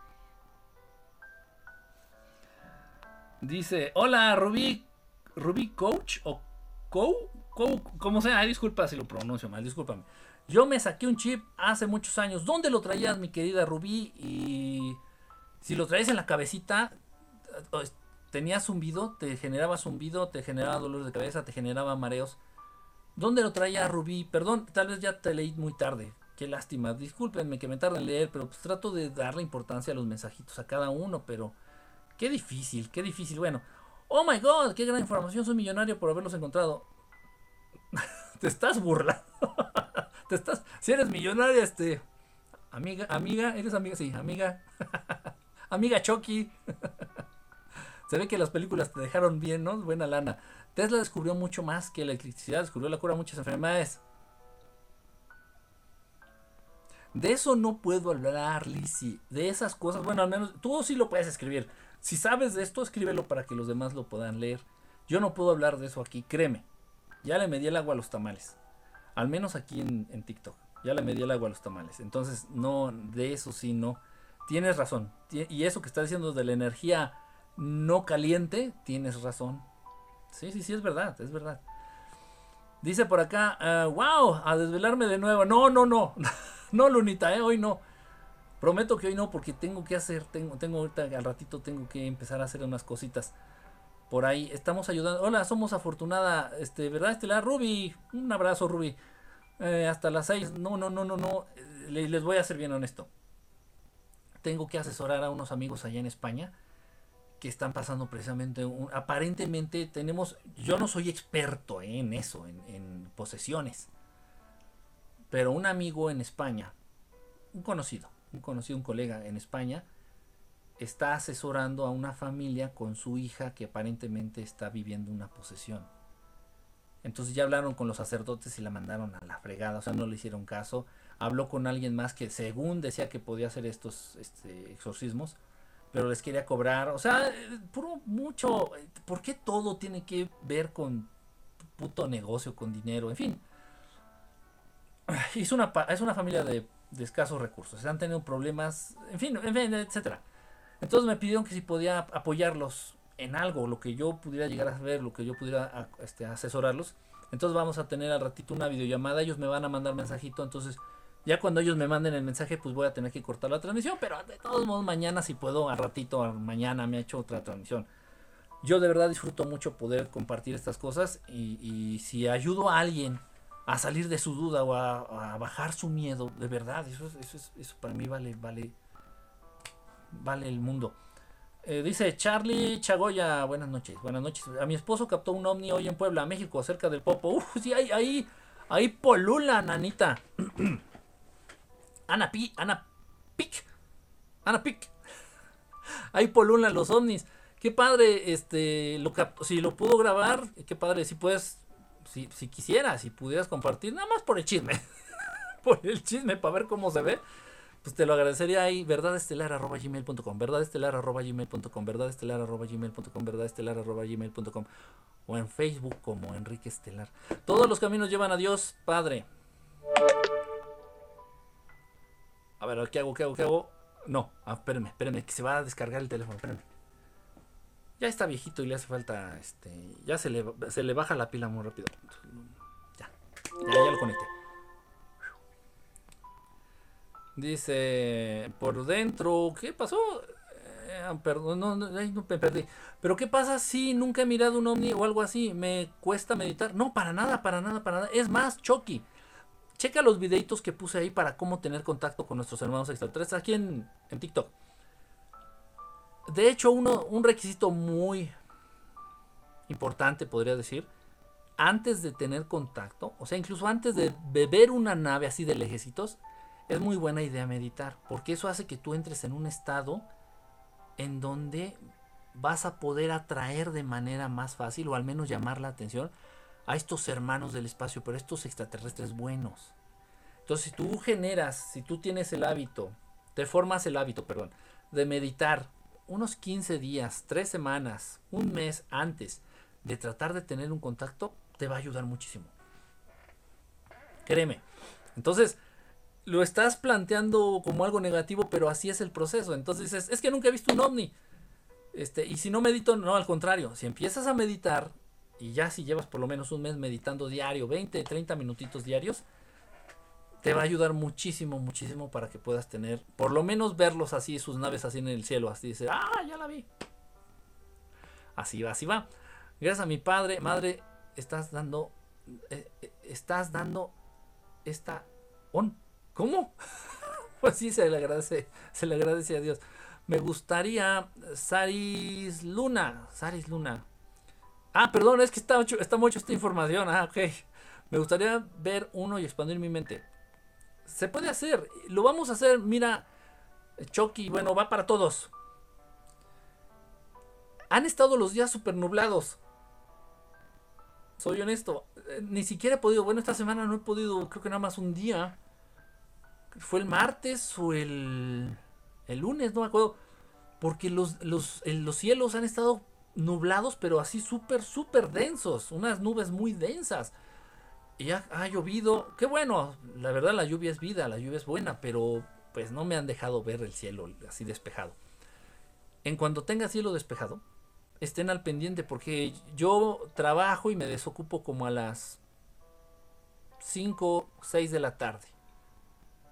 Dice, hola Rubí, Rubí Coach o Co como, sea, disculpa si lo pronuncio mal, discúlpame. Yo me saqué un chip hace muchos años. ¿Dónde lo traías, mi querida Rubí? Y si lo traías en la cabecita, tenías zumbido, te generaba zumbido, te generaba dolor de cabeza, te generaba mareos. ¿Dónde lo traía Rubí? Perdón, tal vez ya te leí muy tarde. Qué lástima. Discúlpenme que me tarde en leer, pero pues trato de darle importancia a los mensajitos a cada uno, pero qué difícil, qué difícil. Bueno, oh my god, qué gran información, soy millonario por haberlos encontrado. te estás burlando. te estás, si eres millonaria, este, amiga, amiga, eres amiga, sí, amiga, amiga Chucky. Se ve que las películas te dejaron bien, ¿no? Buena lana. Tesla descubrió mucho más que la electricidad, descubrió la cura a muchas enfermedades. De eso no puedo hablar, Lizzie. De esas cosas, bueno, al menos tú sí lo puedes escribir. Si sabes de esto, escríbelo para que los demás lo puedan leer. Yo no puedo hablar de eso aquí, créeme. Ya le medí el agua a los tamales. Al menos aquí en, TikTok. Ya le medí el agua a los tamales. Entonces, no, de eso sí, no. Tienes razón. Y eso que estás diciendo de la energía no caliente, tienes razón. Sí, sí, sí, es verdad, es verdad. Dice por acá, wow, ah, a desvelarme de nuevo. No, no, no. no, Lunita, eh, hoy no. Prometo que hoy no, porque tengo que hacer, tengo, tengo ahorita al ratito tengo que empezar a hacer unas cositas. Por ahí estamos ayudando. Hola, somos afortunada, este, ¿verdad, Estelar? Ruby, un abrazo, Ruby. Eh, hasta las seis. No, no, no, no, no. Les, les voy a ser bien honesto. Tengo que asesorar a unos amigos allá en España que están pasando precisamente un, aparentemente tenemos yo no soy experto en eso en, posesiones pero un amigo en España un conocido un conocido un colega en España está asesorando a una familia con su hija que aparentemente está viviendo una posesión entonces ya hablaron con los sacerdotes y la mandaron a la fregada o sea no le hicieron caso habló con alguien más que según decía que podía hacer estos este, exorcismos pero les quería cobrar. O sea, puro mucho. ¿Por qué todo tiene que ver con puto negocio, con dinero? En fin. Es una, es una familia de, escasos recursos. Han tenido problemas, en fin, en fin, etcétera. Entonces me pidieron que si podía apoyarlos en algo, lo que yo pudiera llegar a ver, lo que yo pudiera este, asesorarlos. Entonces vamos a tener al ratito una videollamada. Ellos me van a mandar mensajito. Entonces ya cuando ellos me manden el mensaje, pues voy a tener que cortar la transmisión. Pero de todos modos, mañana si puedo, a ratito, mañana me ha hecho otra transmisión. Yo de verdad disfruto mucho poder compartir estas cosas. Y, si ayudo a alguien a salir de su duda o a, bajar su miedo, de verdad, eso, eso, eso para mí vale, vale, vale el mundo. Eh, dice Charlie Chagoya, buenas noches, buenas noches. A mi esposo captó un ovni hoy en Puebla, México, cerca del Popo. Uf, sí, ahí, ahí, ahí polula, nanita. Ana Pi, Ana Pic, Ana Pic. Ahí polulan los ovnis. Qué padre, este, lo si lo pudo grabar, qué padre, si puedes, si, si quisieras, si pudieras compartir, nada más por el chisme, por el chisme, para ver cómo se ve, pues te lo agradecería ahí, verdadestelar.gmail.com, verdadestelar.gmail.com, verdadestelar.gmail.com, verdadestelar.gmail.com, o en Facebook como Enrique Estelar. Todos los caminos llevan a Dios, Padre. A ver, ¿qué hago? ¿Qué hago? ¿Qué hago? No, ah, espérenme, espérenme, que se va a descargar el teléfono, espérenme. Ya está viejito y le hace falta, este, ya se le, se le baja la pila muy rápido. Ya, ya, lo conecté. Dice, por dentro, ¿qué pasó? Eh, perdón, no, no, no, me perdí. Pero ¿qué pasa si nunca he mirado un ovni o algo así? ¿Me cuesta meditar? No, para nada, para nada, para nada. Es más, Chucky. Checa los videitos que puse ahí para cómo tener contacto con nuestros hermanos extraterrestres aquí en, en TikTok. De hecho, uno, un requisito muy importante, podría decir, antes de tener contacto, o sea, incluso antes de beber una nave así de lejecitos, es muy buena idea meditar, porque eso hace que tú entres en un estado en donde vas a poder atraer de manera más fácil o al menos llamar la atención a estos hermanos del espacio, pero estos extraterrestres buenos. Entonces, si tú generas, si tú tienes el hábito, te formas el hábito, perdón, de meditar unos 15 días, 3 semanas, un mes antes de tratar de tener un contacto, te va a ayudar muchísimo. Créeme. Entonces, lo estás planteando como algo negativo, pero así es el proceso. Entonces dices, es que nunca he visto un ovni. Este, y si no medito, no, al contrario. Si empiezas a meditar, Y ya si llevas por lo menos un mes meditando diario, 20, 30 minutitos diarios, te va a ayudar muchísimo, muchísimo para que puedas tener, por lo menos verlos así, sus naves así en el cielo, así dice, ah, ya la vi. Así va, así va. Gracias a mi padre, madre, estás dando, eh, eh, estás dando esta on. ¿Cómo? pues sí, se le agradece, se le agradece a Dios. Me gustaría Saris Luna, Saris Luna. Ah, perdón, es que está, está mucho esta información. Ah, ok. Me gustaría ver uno y expandir mi mente. Se puede hacer. Lo vamos a hacer. Mira, Chucky, bueno, va para todos. Han estado los días super nublados. Soy honesto. Eh, ni siquiera he podido. Bueno, esta semana no he podido. Creo que nada más un día. Fue el martes o el. El lunes, no me acuerdo. Porque los, los, los cielos han estado nublados, pero así súper, súper densos. Unas nubes muy densas y ha, ha, llovido. Qué bueno, la verdad la lluvia es vida, la lluvia es buena, pero pues no me han dejado ver el cielo así despejado. En cuanto tenga cielo despejado, estén al pendiente porque yo trabajo y me desocupo como a las 5, 6 de la tarde.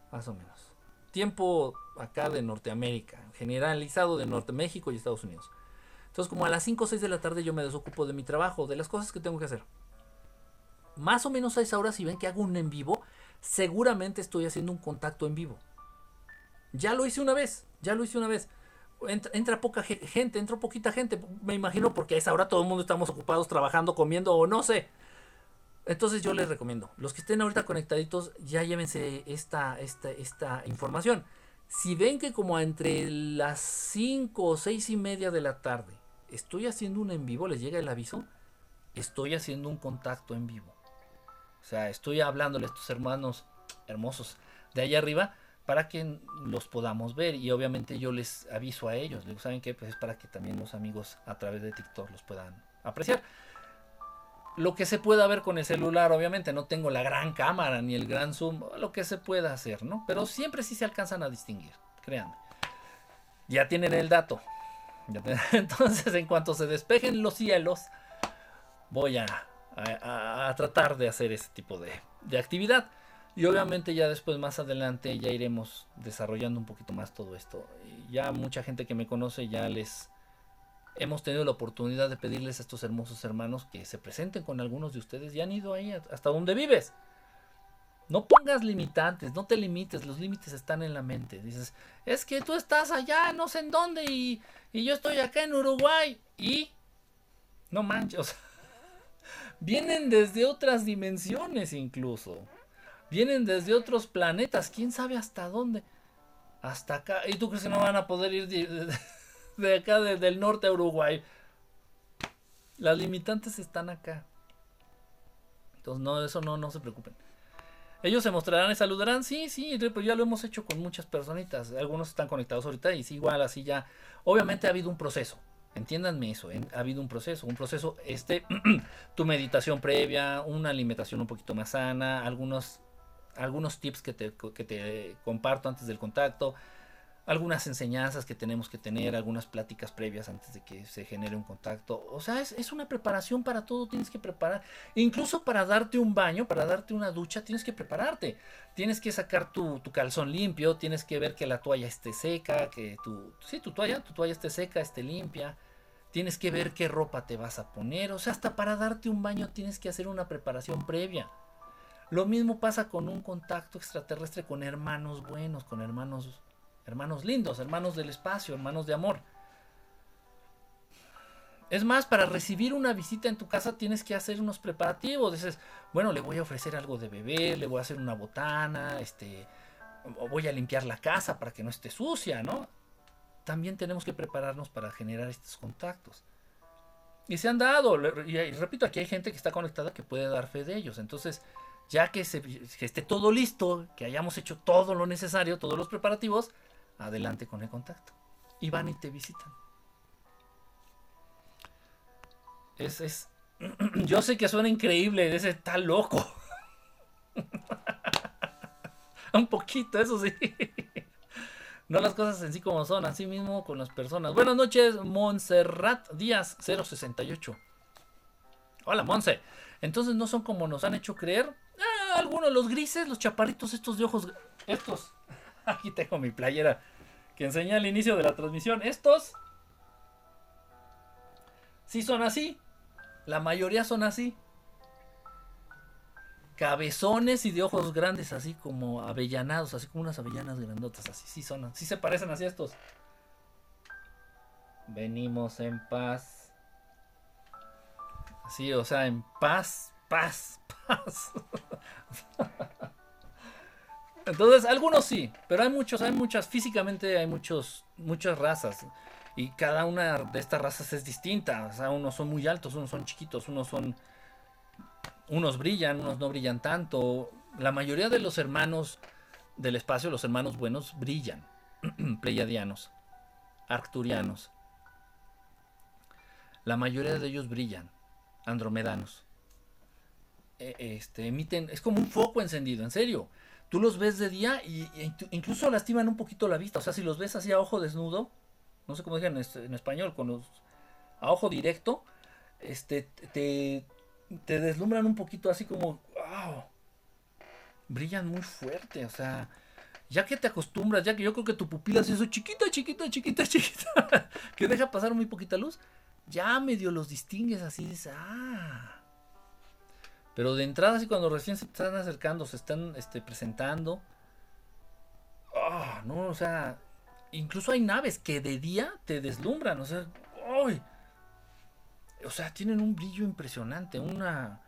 Más o menos. Tiempo acá de Norteamérica, generalizado de Norte México y Estados Unidos. Entonces como a las 5 o 6 de la tarde yo me desocupo de mi trabajo, de las cosas que tengo que hacer más o menos a esa hora, si ven que hago un en vivo, seguramente estoy haciendo un contacto en vivo. Ya lo hice una vez, ya lo hice una vez. Entra, poca gente, entró poquita gente, me imagino porque a esa hora todo el mundo estamos ocupados trabajando, comiendo o no sé. Entonces yo les recomiendo, los que estén ahorita conectaditos, ya llévense esta, esta, esta información. Si ven que como entre las 5 o 6 y media de la tarde estoy haciendo un en vivo, les llega el aviso, estoy haciendo un contacto en vivo. O sea, estoy hablándole a estos hermanos hermosos de allá arriba para que los podamos ver y obviamente yo les aviso a ellos. ¿saben qué? Pues es para que también los amigos a través de TikTok los puedan apreciar. Lo que se pueda ver con el celular, obviamente, no tengo la gran cámara ni el gran zoom, lo que se pueda hacer, ¿no? Pero siempre sí se alcanzan a distinguir, créanme. Ya tienen el dato. Entonces, en cuanto se despejen los cielos, voy a a, tratar de hacer ese tipo de, de actividad. Y obviamente ya después más adelante ya iremos desarrollando un poquito más todo esto. Ya mucha gente que me conoce ya les hemos tenido la oportunidad de pedirles a estos hermosos hermanos que se presenten con algunos de ustedes y han ido ahí hasta donde vives. No pongas limitantes, no te limites, los límites están en la mente. Dices, es que tú estás allá, no sé en dónde, y, y yo estoy acá en Uruguay. Y no manches, Vienen desde otras dimensiones incluso. Vienen desde otros planetas. ¿Quién sabe hasta dónde? Hasta acá. ¿Y tú crees que no van a poder ir de, acá, desde el norte a Uruguay? Las limitantes están acá. Entonces, no, eso no, no se preocupen. Ellos se mostrarán y saludarán. Sí, sí, pues ya lo hemos hecho con muchas personitas. Algunos están conectados ahorita y sí, igual así ya. Obviamente ha habido un proceso. Entiéndanme eso, ha habido un proceso, un proceso, este, tu meditación previa, una alimentación un poquito más sana, algunos, algunos tips que te, que te comparto antes del contacto, algunas enseñanzas que tenemos que tener, algunas pláticas previas antes de que se genere un contacto. O sea, es, una preparación para todo, tienes que preparar. Incluso para darte un baño, para darte una ducha, tienes que prepararte. Tienes que sacar tu, tu calzón limpio, tienes que ver que la toalla esté seca, que tu, sí, tu toalla, tu toalla esté seca, esté limpia tienes que ver qué ropa te vas a poner, o sea, hasta para darte un baño tienes que hacer una preparación previa. Lo mismo pasa con un contacto extraterrestre con hermanos buenos, con hermanos hermanos lindos, hermanos del espacio, hermanos de amor. Es más, para recibir una visita en tu casa tienes que hacer unos preparativos. Dices, bueno, le voy a ofrecer algo de beber, le voy a hacer una botana, este, voy a limpiar la casa para que no esté sucia, ¿no? También tenemos que prepararnos para generar estos contactos. Y se han dado, y, repito, aquí hay gente que está conectada que puede dar fe de ellos. Entonces, ya que, esté todo listo, que hayamos hecho todo lo necesario, todos los preparativos, adelante con el contacto. Y van y te visitan. Es, es, yo sé que suena increíble, ese está loco. Un poquito, eso sí. No las cosas en sí como son, así mismo con las personas. Buenas noches, Montserrat Díaz 068. Hola, Monse. Entonces no son como nos han hecho creer. Ah, algunos, los grises, los chaparritos, estos de ojos. Estos. Aquí tengo mi playera que enseñé al inicio de la transmisión. Estos. Sí son así. La mayoría son así. Cabezones y de ojos grandes, así como avellanados, así como unas avellanas grandotas, así. Sí son, sí se parecen así estos. Venimos en paz. Así, o sea, en paz, paz, paz. Entonces, algunos sí, pero hay muchos, hay muchas, físicamente hay muchos, muchas razas. Y cada una de estas razas es distinta. O sea, unos son muy altos, unos son chiquitos, unos son. Unos brillan, unos no brillan tanto. La mayoría de los hermanos del espacio, los hermanos buenos, brillan. Pleiadianos, arcturianos. La mayoría de ellos brillan. Andromedanos. E, este, emiten, es como un foco encendido, en serio. Tú los ves de día y, incluso lastiman un poquito la vista. O sea, si los ves así a ojo desnudo, no sé cómo dicen en, español, con los a ojo directo, este, te, te deslumbran un poquito así como, wow, brillan muy fuerte, o sea, ya que te acostumbras, ya que yo creo que tu pupila es eso chiquita, chiquita, chiquita, chiquita, que deja pasar muy poquita luz, ya medio los distingues así, dices, ah. Pero de entrada, así cuando recién se están acercando, se están este, presentando, ah, no, o sea, incluso hay naves que de día te deslumbran, o sea, ¡ay! O sea, tienen un brillo impresionante, una,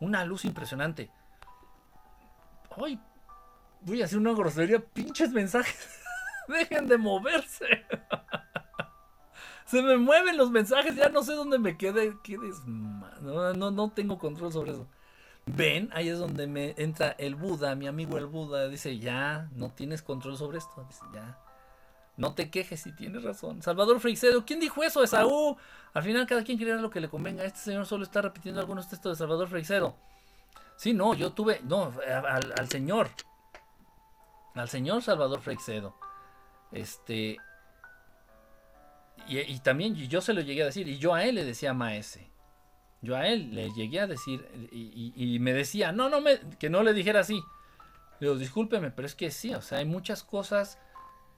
una luz impresionante. ¡Ay! Voy a hacer una grosería, pinches mensajes. Dejen de moverse. Se me mueven los mensajes, ya no sé dónde me quede. No, no, no tengo control sobre eso. Ven, ahí es donde me entra el Buda, mi amigo el Buda, dice, ya, no tienes control sobre esto. Dice, ya, no te quejes si tienes razón. Salvador Freixedo, ¿quién dijo eso? Esaú. Al final cada quien quiere lo que le convenga. Este señor solo está repitiendo algunos textos de Salvador Freixedo. Sí, no, yo tuve, no, al, señor. Al señor Salvador Freixedo. Este. Y, también yo se lo llegué a decir. Y yo a él le decía maese. Yo a él le llegué a decir. Y, me decía, no, no me. Que no le dijera así. Le digo, discúlpeme, pero es que sí, o sea, hay muchas cosas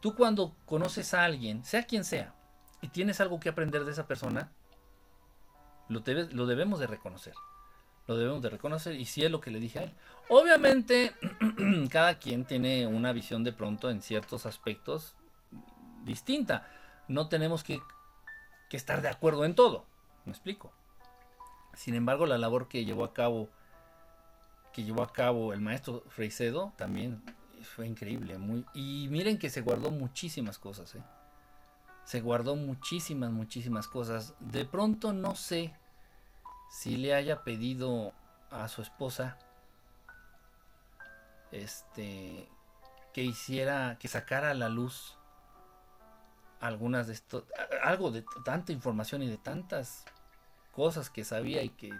Tú cuando conoces a alguien, sea quien sea, y tienes algo que aprender de esa persona, lo, debemos de reconocer. Lo debemos de reconocer y si es lo que le dije a él. Obviamente, cada quien tiene una visión de pronto en ciertos aspectos distinta. No tenemos que, que estar de acuerdo en todo. ¿Me explico? Sin embargo, la labor que llevó a cabo que llevó a cabo el maestro Freicedo también fue increíble. Muy, y miren que se guardó muchísimas cosas. ¿eh? Se guardó muchísimas, muchísimas cosas. De pronto no sé si le haya pedido a su esposa este que hiciera que sacara a la luz algunas de esto algo de tanta información y de tantas cosas que sabía y que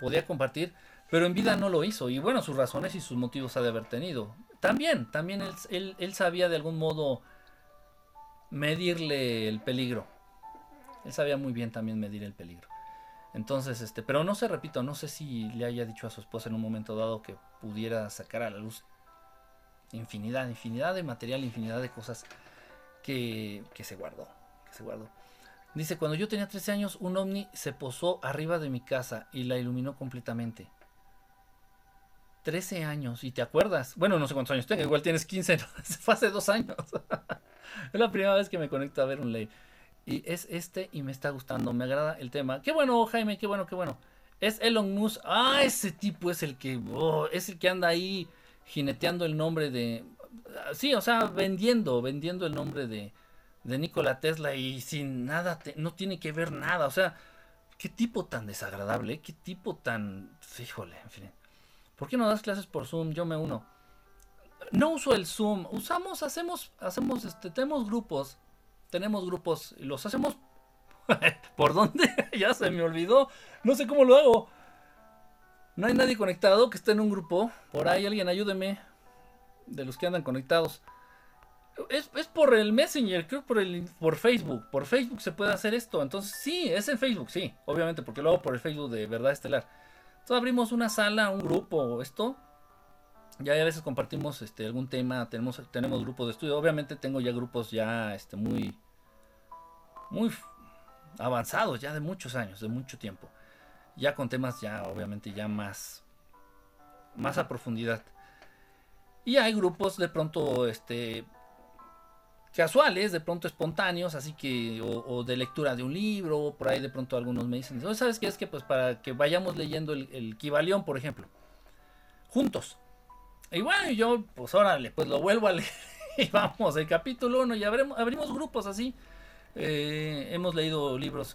podía compartir pero en vida no lo hizo. Y bueno, sus razones y sus motivos ha de haber tenido. También, también él, sabía de algún modo medirle el peligro. Él sabía muy bien también medir el peligro. Entonces, este, pero no sé, repito, no sé si le haya dicho a su esposa en un momento dado que pudiera sacar a la luz infinidad, infinidad de material, infinidad de cosas que, que se guardó, que se guardó. Dice, cuando yo tenía 13 años, un ovni se posó arriba de mi casa y la iluminó completamente. 13 años y te acuerdas. Bueno, no sé cuántos años tengo, igual tienes 15, fue hace dos años. es la primera vez que me conecto a ver un ley. Y es este y me está gustando, me agrada el tema. Qué bueno, Jaime, qué bueno, qué bueno. Es Elon Musk. Ah, ese tipo es el que, oh, es el que anda ahí jineteando el nombre de... Sí, o sea, vendiendo, vendiendo el nombre de, de Nikola Tesla y sin nada, no tiene que ver nada. O sea, qué tipo tan desagradable, qué tipo tan... Fíjole, en fin. ¿Por qué no das clases por Zoom? Yo me uno. No uso el Zoom, usamos, hacemos, hacemos, este, tenemos grupos, tenemos grupos y los hacemos. ¿Por dónde? ya se me olvidó. No sé cómo lo hago. No hay nadie conectado que esté en un grupo. Por ahí alguien ayúdeme. De los que andan conectados. Es, por el Messenger, creo por el por Facebook. Por Facebook se puede hacer esto. Entonces, sí, es en Facebook, sí, obviamente, porque lo hago por el Facebook de Verdad Estelar. Entonces abrimos una sala, un grupo, esto. Ya a veces compartimos este, algún tema, tenemos, tenemos grupos de estudio. Obviamente tengo ya grupos ya este, muy, muy avanzados, ya de muchos años, de mucho tiempo. Ya con temas ya, obviamente, ya más, más a profundidad. Y hay grupos de pronto, este, casuales, de pronto espontáneos, así que, o, de lectura de un libro, por ahí de pronto algunos me dicen, ¿sabes qué? Es que pues para que vayamos leyendo el, el por ejemplo, juntos. Y bueno, yo, pues órale, pues lo vuelvo a leer y vamos, el capítulo 1 y abrimos grupos así. Eh, hemos leído libros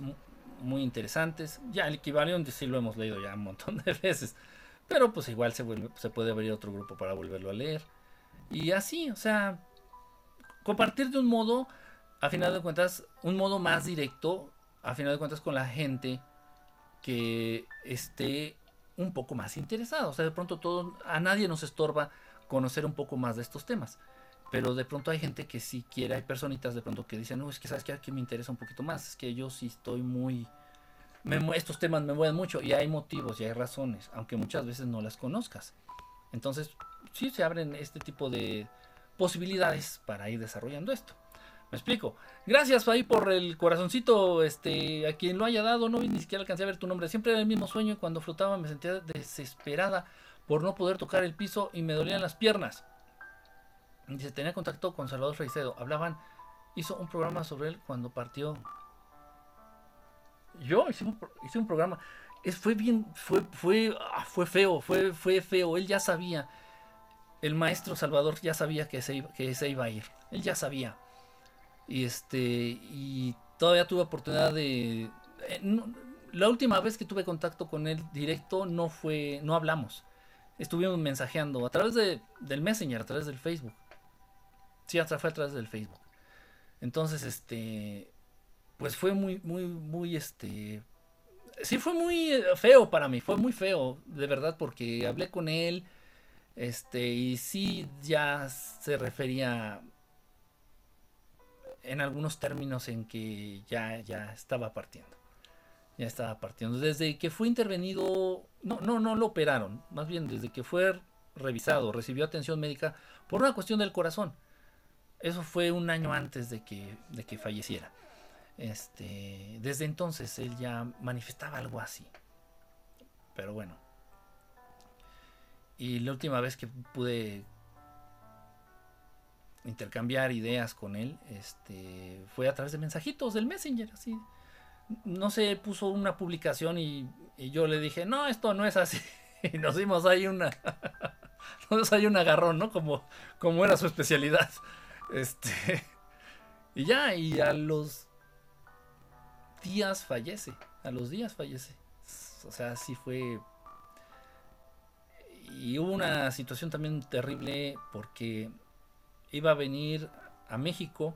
muy interesantes, ya el Kibalión sí lo hemos leído ya un montón de veces, pero pues igual se, vuelve, se puede abrir otro grupo para volverlo a leer. Y así, o sea, compartir de un modo, a final de cuentas, un modo más directo, a final de cuentas con la gente que esté un poco más interesada. O sea, de pronto a nadie nos estorba conocer un poco más de estos temas. Pero de pronto hay gente que sí quiere, hay personitas de pronto que dicen, no, es que sabes que aquí me interesa un poquito más, es que yo sí estoy muy... estos temas me mueven mucho y hay motivos y hay razones, aunque muchas veces no las conozcas. Entonces, sí se abren este tipo de, posibilidades para ir desarrollando esto. Me explico. Gracias ahí por el corazoncito. Este, a quien lo haya dado, no ni siquiera alcancé a ver tu nombre. Siempre era el mismo sueño y cuando flotaba me sentía desesperada por no poder tocar el piso y me dolían las piernas. Dice, tenía contacto con Salvador Freicedo. Hablaban, hizo un programa sobre él cuando partió. Yo hice un, programa. Fue bien, fue, fue, ah, fue feo, fue, fue feo. Él ya sabía el maestro Salvador ya sabía que se, iba, a ir. Él ya sabía. Y este. Y todavía tuve oportunidad de. Eh, la última vez que tuve contacto con él directo no fue. no hablamos. Estuvimos mensajeando a través de, del Messenger, a través del Facebook. Sí, hasta fue a través del Facebook. Entonces, este. Pues fue muy, muy, muy, este. Sí, fue muy eh, feo para mí. Fue muy feo, de verdad, porque hablé con él este, y sí ya se refería en algunos términos en que ya, ya estaba partiendo. Ya estaba partiendo. Desde que fue intervenido, no, no, no lo operaron, más bien desde que fue revisado, recibió atención médica por una cuestión del corazón. Eso fue un año antes de que, de que falleciera. Este, desde entonces él ya manifestaba algo así. Pero bueno, y la última vez que pude intercambiar ideas con él, este, fue a través de mensajitos del Messenger, así. No sé, puso una publicación y, yo le dije, no, esto no es así. Y nos dimos ahí una, nos ahí un agarrón, ¿no? Como, como era su especialidad. Este, y ya, y a los días fallece, a los días fallece. O sea, sí fue y hubo una situación también terrible porque iba a venir a México.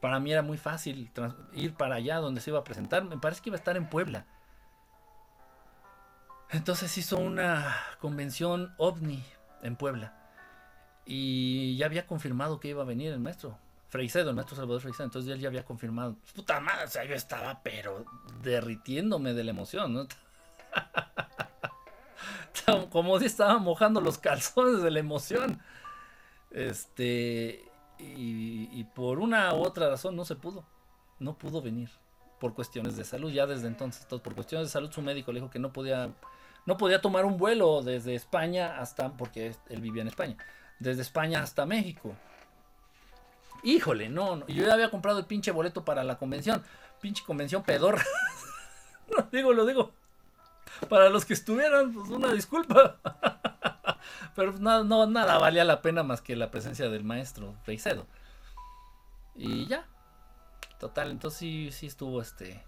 Para mí era muy fácil ir para allá donde se iba a presentar. Me parece que iba a estar en Puebla. Entonces hizo una convención ovni en Puebla. Y ya había confirmado que iba a venir el maestro. Freicedo, el maestro Salvador Freicedo. Entonces él ya había confirmado. Puta madre, o sea, yo estaba pero derritiéndome de la emoción, ¿no? como si estaba mojando los calzones de la emoción. Este, y, por una u otra razón no se pudo. No pudo venir por cuestiones de salud, ya desde entonces. por cuestiones de salud, su médico le dijo que no podía, no podía tomar un vuelo desde España hasta, porque él vivía en España, desde España hasta México. Híjole, no, no, yo ya había comprado el pinche boleto para la convención, pinche convención pedorra. no digo, lo digo para los que estuvieran, pues una disculpa. Pero nada, no, nada valía la pena más que la presencia del maestro Freicedo. Y ya. Total, entonces sí, sí estuvo este.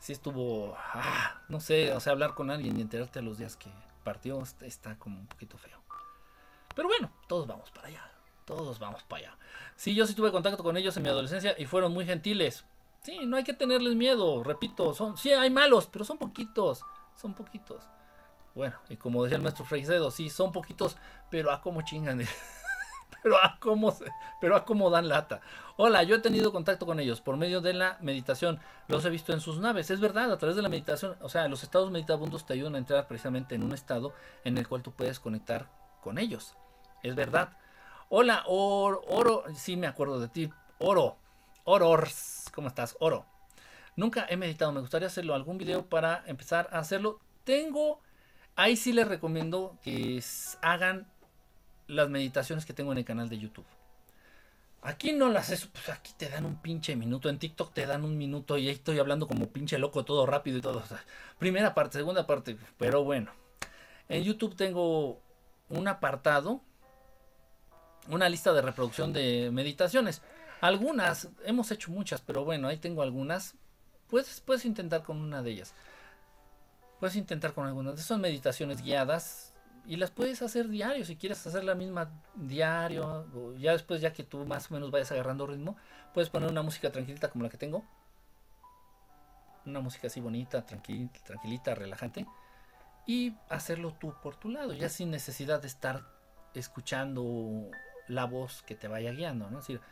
Sí estuvo. Ah, no sé, o sea, hablar con alguien y enterarte a los días que partió está como un poquito feo. Pero bueno, todos vamos para allá. Todos vamos para allá. Sí, yo sí tuve contacto con ellos en mi adolescencia y fueron muy gentiles. Sí, no hay que tenerles miedo, repito, son, sí hay malos, pero son poquitos, son poquitos. Bueno, y como decía el maestro Freicedo, sí, son poquitos, pero a cómo chingan. pero a cómo se, pero a cómo dan lata. Hola, yo he tenido contacto con ellos por medio de la meditación. Los he visto en sus naves. Es verdad, a través de la meditación, o sea, los estados meditabundos te ayudan a entrar precisamente en un estado en el cual tú puedes conectar con ellos. Es verdad. Hola, Oro, Oro, sí me acuerdo de ti. Oro, Orors, ¿cómo estás? Oro. Nunca he meditado, me gustaría hacerlo, algún video para empezar a hacerlo. Tengo, ahí sí les recomiendo que hagan las meditaciones que tengo en el canal de YouTube. Aquí no las es, pues aquí te dan un pinche minuto, en TikTok te dan un minuto y ahí estoy hablando como pinche loco, todo rápido y todo. primera parte, segunda parte, pero bueno. En YouTube tengo un apartado, una lista de reproducción de meditaciones. Algunas, hemos hecho muchas, pero bueno, ahí tengo algunas. Puedes, puedes intentar con una de ellas. Puedes intentar con algunas. Son meditaciones guiadas, y las puedes hacer diario, si quieres hacer la misma diario, o ya después ya que tú más o menos vayas agarrando ritmo, puedes poner una música tranquilita como la que tengo. Una música así bonita, tranquilita, tranquilita relajante. Y hacerlo tú por tu lado, ya sin necesidad de estar escuchando la voz que te vaya guiando, ¿no? Es decir,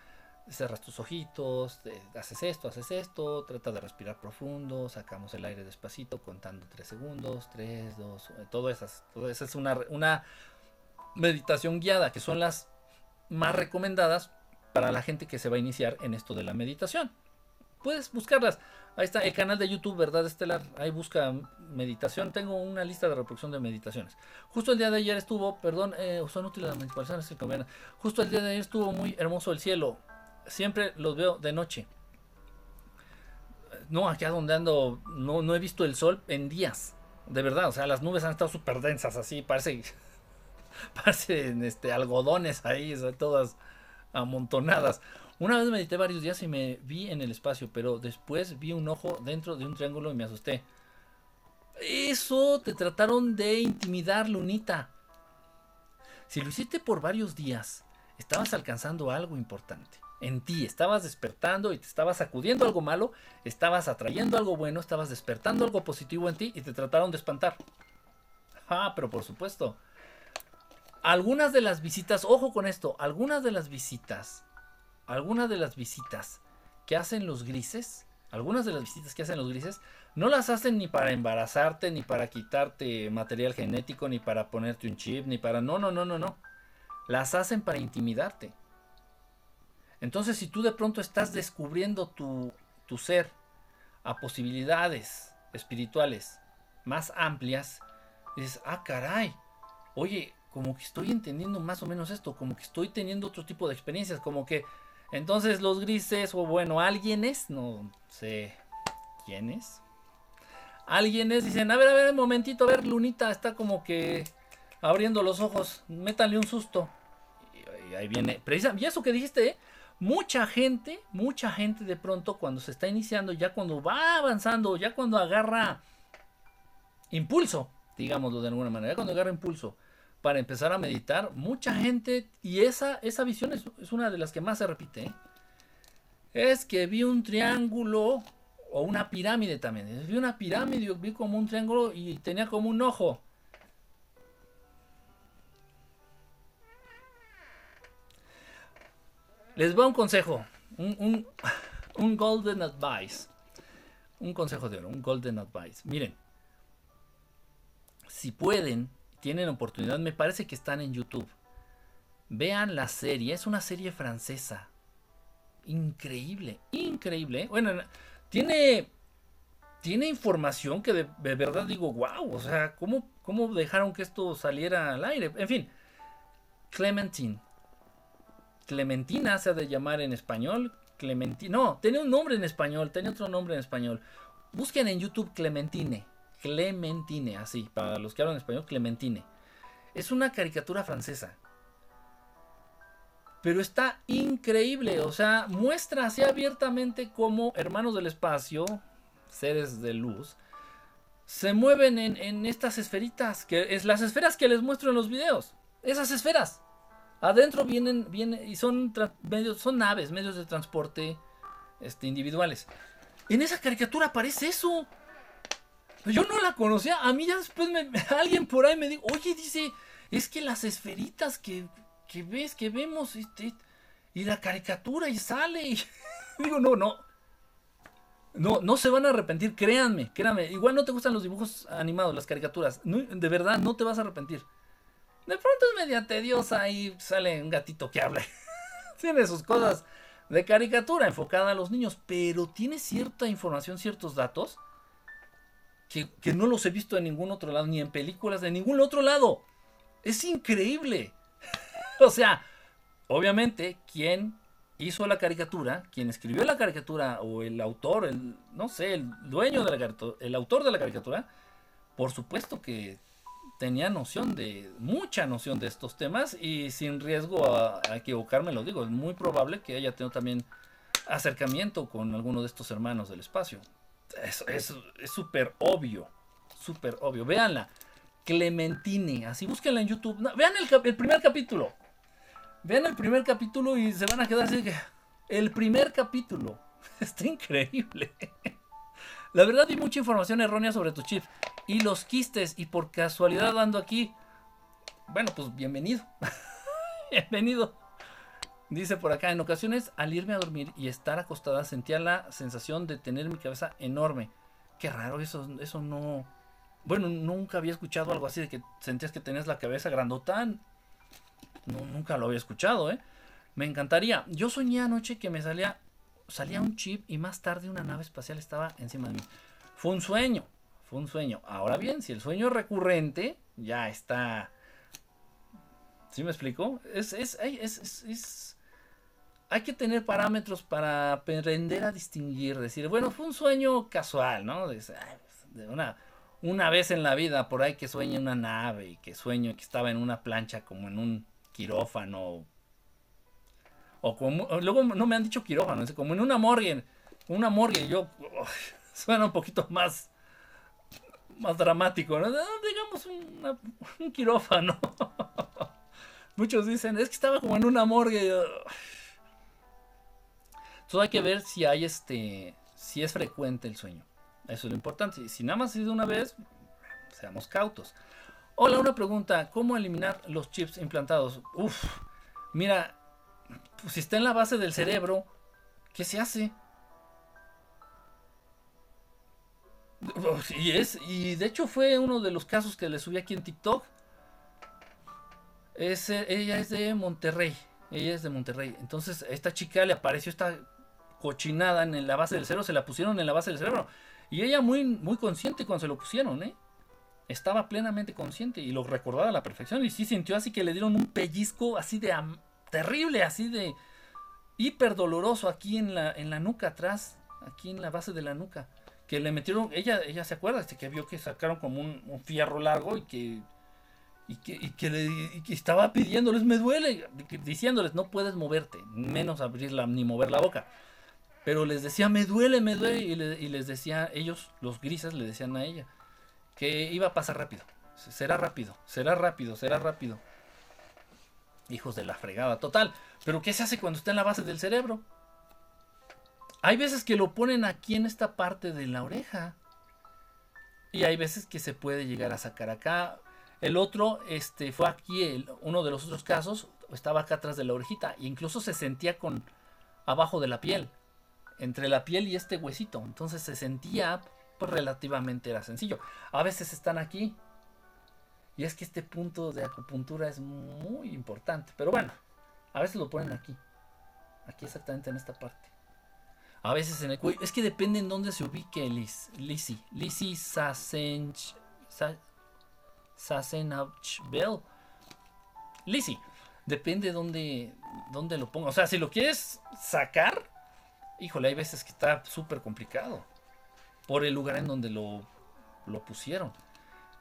cerras tus ojitos, haces esto, haces esto, trata de respirar profundo, sacamos el aire despacito contando 3 segundos, 3, 2, todo esas, todo eso es una, una meditación guiada, que son las más recomendadas para la gente que se va a iniciar en esto de la meditación. Puedes buscarlas. Ahí está el canal de YouTube, ¿verdad, Estelar? Ahí busca meditación. Tengo una lista de reproducción de meditaciones. Justo el día de ayer estuvo, perdón, eh, son útiles las meditaciones. Justo el día de ayer estuvo muy hermoso el cielo siempre los veo de noche. No, acá donde ando, no, no he visto el sol en días. De verdad, o sea, las nubes han estado súper densas, así, parece, parecen este, algodones ahí, todas amontonadas. Una vez medité varios días y me vi en el espacio, pero después vi un ojo dentro de un triángulo y me asusté. Eso te trataron de intimidar, Lunita. Si lo hiciste por varios días, estabas alcanzando algo importante en ti, estabas despertando y te estabas sacudiendo algo malo, estabas atrayendo algo bueno, estabas despertando algo positivo en ti y te trataron de espantar. Ah, pero por supuesto. Algunas de las visitas, ojo con esto, algunas de las visitas, algunas de las visitas que hacen los grises, algunas de las visitas que hacen los grises, no las hacen ni para embarazarte, ni para quitarte material genético, ni para ponerte un chip, ni para... No, no, no, no, no. Las hacen para intimidarte. Entonces, si tú de pronto estás descubriendo tu, ser a posibilidades espirituales más amplias, dices, ah, caray, oye, como que estoy entendiendo más o menos esto, como que estoy teniendo otro tipo de experiencias, como que entonces los grises, o bueno, alguien es, no sé quién es, alguien es, dicen, a ver, a ver, un momentito, a ver, Lunita está como que abriendo los ojos, métanle un susto. Y, ahí viene, precisamente, y eso que dijiste, ¿eh? Mucha gente, mucha gente de pronto cuando se está iniciando, ya cuando va avanzando, ya cuando agarra impulso, digámoslo de alguna manera, ya cuando agarra impulso para empezar a meditar, mucha gente, y esa, esa visión es, una de las que más se repite, ¿eh? es que vi un triángulo o una pirámide también. Vi una pirámide, vi como un triángulo y tenía como un ojo. Les va un consejo, un, un, golden advice. Un consejo de oro, un golden advice. Miren, si pueden, tienen oportunidad, me parece que están en YouTube. Vean la serie, es una serie francesa. Increíble, increíble. ¿eh? Bueno, tiene, tiene información que de, verdad digo, wow, o sea, ¿cómo, ¿cómo dejaron que esto saliera al aire? En fin, Clementine, Clementina se ha de llamar en español. Clementina. No, tenía un nombre en español, tenía otro nombre en español. Busquen en YouTube Clementine. Clementine, así, para los que hablan español, Clementine. Es una caricatura francesa. Pero está increíble, o sea, muestra así abiertamente cómo hermanos del espacio, seres de luz, se mueven en, en estas esferitas, que es las esferas que les muestro en los videos. Esas esferas. Adentro vienen, vienen y son medios, son naves, medios de transporte este, individuales. En esa caricatura aparece eso. Yo no la conocía. A mí ya después me, alguien por ahí me dijo, oye, dice, es que las esferitas que, que ves, que vemos, este, y la caricatura y sale. Y digo, no, no. No, no se van a arrepentir, créanme, créanme. Igual no te gustan los dibujos animados, las caricaturas. de verdad, no te vas a arrepentir. De pronto es media tediosa y sale un gatito que habla. tiene sus cosas de caricatura enfocada a los niños, pero tiene cierta información, ciertos datos que, que no los he visto en ningún otro lado, ni en películas de ningún otro lado. Es increíble. o sea, obviamente, quien hizo la caricatura, quien escribió la caricatura o el autor, el no sé, el dueño de la caricatura, el autor de la caricatura, por supuesto que tenía noción de mucha noción de estos temas y sin riesgo a, equivocarme lo digo, es muy probable que haya tenido también acercamiento con alguno de estos hermanos del espacio. Es súper obvio, súper obvio. Véanla, Clementine, así búsquenla en YouTube. vean el, el primer capítulo. Vean el primer capítulo y se van a quedar así que... El primer capítulo. Está increíble. La verdad hay mucha información errónea sobre tu chip. Y los quistes. Y por casualidad ando aquí. Bueno, pues bienvenido. bienvenido. Dice por acá, en ocasiones al irme a dormir y estar acostada sentía la sensación de tener mi cabeza enorme. Qué raro, eso, eso no... Bueno, nunca había escuchado algo así de que sentías que tenías la cabeza grandotán. No, nunca lo había escuchado, ¿eh? Me encantaría. Yo soñé anoche que me salía, salía un chip y más tarde una nave espacial estaba encima de mí. Fue un sueño, fue un sueño. Ahora bien, si el sueño recurrente, ya está. ¿Sí me explico? Es, es, es, es, hay que tener parámetros para aprender a distinguir, decir, bueno, fue un sueño casual, ¿no? De, de una, una vez en la vida por ahí que sueñe una nave y que sueño que estaba en una plancha como en un quirófano. O como, luego no me han dicho quirófano, es como en una morgue, una morgue, yo suena un poquito más más dramático, ¿no? digamos un quirófano. Muchos dicen, es que estaba como en una morgue. Entonces hay que ver si hay este, si es frecuente el sueño. Eso es lo importante. Si nada más ha sido una vez, seamos cautos. Hola, una pregunta. ¿Cómo eliminar los chips implantados? Uf, mira, pues si está en la base del cerebro, ¿qué se hace? Y es, y de hecho fue uno de los casos que le subí aquí en TikTok. Es, ella es de Monterrey. Ella es de Monterrey. Entonces, esta chica le apareció esta cochinada en la base del cerebro. Se la pusieron en la base del cerebro. Y ella muy, muy consciente cuando se lo pusieron, ¿eh? estaba plenamente consciente y lo recordaba a la perfección. Y sí sintió así que le dieron un pellizco así de terrible, así de hiper doloroso aquí en la, en la nuca atrás, aquí en la base de la nuca. Que le metieron, ella, ella se acuerda, este, que vio que sacaron como un, fierro largo y que, y que, le, estaba pidiéndoles, me duele, diciéndoles, no puedes moverte, menos abrirla ni mover la boca. Pero les decía, me duele, me duele, y, y les decía, ellos, los grises, le decían a ella, que iba a pasar rápido. Será rápido, será rápido, será rápido. Hijos de la fregada, total. Pero ¿qué se hace cuando está en la base del cerebro? Hay veces que lo ponen aquí en esta parte de la oreja. Y hay veces que se puede llegar a sacar acá. El otro este, fue aquí, uno de los otros casos, estaba acá atrás de la orejita. E incluso se sentía con abajo de la piel. Entre la piel y este huesito. Entonces se sentía pues, relativamente era sencillo. A veces están aquí. Y es que este punto de acupuntura es muy importante. Pero bueno, a veces lo ponen aquí. Aquí exactamente en esta parte. A veces en el cuello. Es que depende en dónde se ubique Liz, Lizzie. Lizzie Sasench. Sasenachbel. Lizzie. Depende dónde, dónde lo ponga. O sea, si lo quieres sacar. Híjole, hay veces que está súper complicado por el lugar en donde lo, lo pusieron.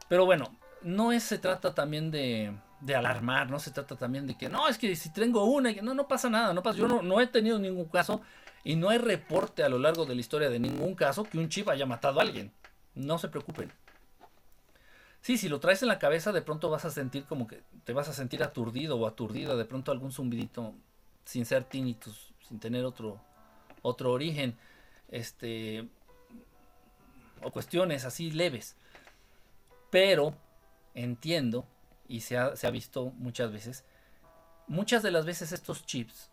Pero bueno, no es, se trata también de, de, alarmar, no se trata también de que no, es que si tengo una, no, no pasa nada, no pasa. Yo no he tenido ningún caso y no hay reporte a lo largo de la historia de ningún caso que un chip haya matado a alguien. No se preocupen. Sí, si lo traes en la cabeza, de pronto vas a sentir como que te vas a sentir aturdido o aturdida, de pronto algún zumbidito sin ser tinnitus, sin tener otro, otro origen. Este, o cuestiones así leves. Pero entiendo, y se ha, visto muchas veces, muchas de las veces estos chips,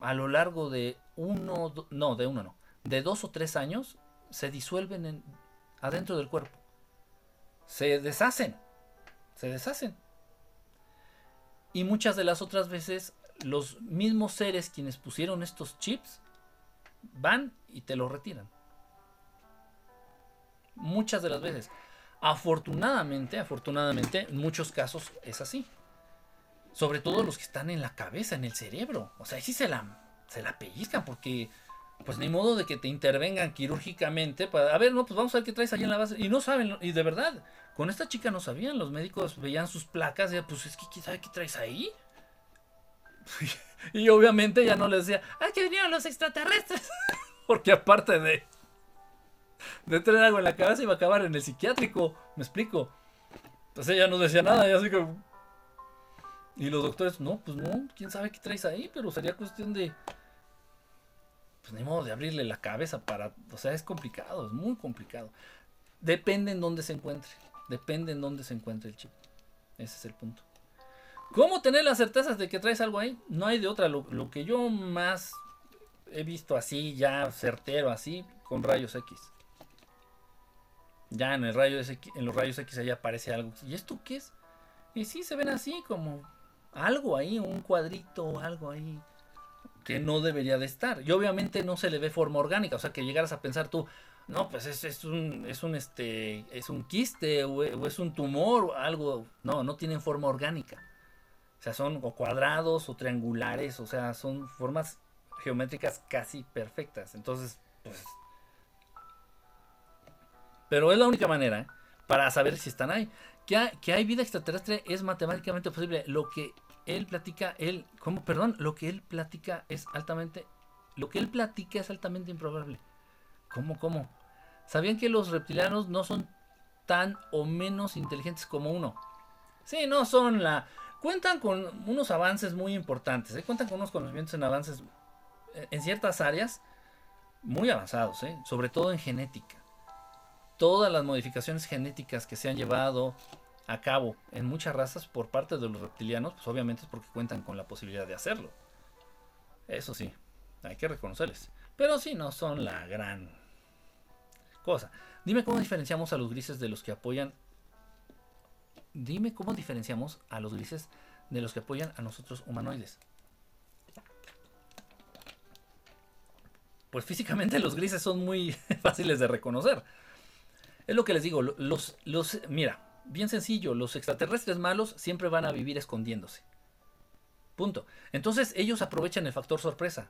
a lo largo de uno, no, de uno no, de dos o tres años, se disuelven en, adentro del cuerpo. Se deshacen, se deshacen. Y muchas de las otras veces, los mismos seres quienes pusieron estos chips van y te los retiran. Muchas de las veces. Afortunadamente, afortunadamente, en muchos casos es así. Sobre todo los que están en la cabeza, en el cerebro. O sea, ahí sí se la, se la pellizcan porque, pues ni modo de que te intervengan quirúrgicamente para, a ver, no, pues vamos a ver qué traes ahí en la base. Y no saben, y de verdad, con esta chica no sabían. Los médicos veían sus placas y pues es que quién sabe qué traes ahí. y obviamente ya no les decía, ¡ay, ah, que vinieron los extraterrestres! porque aparte de, de tener algo en la cabeza iba a acabar en el psiquiátrico, me explico. Entonces ella no decía nada, y así que y los doctores, no, pues no, quién sabe qué traes ahí, pero sería cuestión de. Pues ni modo de abrirle la cabeza para. O sea, es complicado, es muy complicado. Depende en dónde se encuentre. Depende en dónde se encuentre el chip. Ese es el punto. ¿Cómo tener las certezas de que traes algo ahí? No hay de otra. Lo, que yo más he visto así, ya certero, así, con rayos X. Ya en, el rayo en los rayos X ahí aparece algo. ¿Y esto qué es? Y sí, se ven así como algo ahí, un cuadrito, algo ahí que no debería de estar. Y obviamente no se le ve forma orgánica, o sea, que llegaras a pensar tú, no, pues es, un, es un, este, es un quiste o, es un tumor o algo. No, no tienen forma orgánica. O sea, son o cuadrados o triangulares, o sea, son formas geométricas casi perfectas. Entonces, pues... Pero es la única manera ¿eh? para saber si están ahí que, hay vida extraterrestre es matemáticamente posible. Lo que él platica, él, ¿cómo? Perdón, lo que él platica es altamente, lo que él platica es altamente improbable. ¿Cómo, cómo? ¿Sabían que los reptilianos no son tan o menos inteligentes como uno? Sí, no son la... Cuentan con unos avances muy importantes, ¿eh? cuentan con unos conocimientos en avances eh, en ciertas áreas muy avanzados, ¿eh? sobre todo en genética. Todas las modificaciones genéticas que se han llevado a cabo en muchas razas por parte de los reptilianos, pues obviamente es porque cuentan con la posibilidad de hacerlo. Eso sí, hay que reconocerles. Pero sí, no son la gran cosa. Dime cómo diferenciamos a los grises de los que apoyan. Dime cómo diferenciamos a los grises de los que apoyan a nosotros humanoides. Pues físicamente los grises son muy fáciles de reconocer. Es lo que les digo, los, los, mira, bien sencillo, los extraterrestres malos siempre van a vivir escondiéndose. Punto. Entonces ellos aprovechan el factor sorpresa.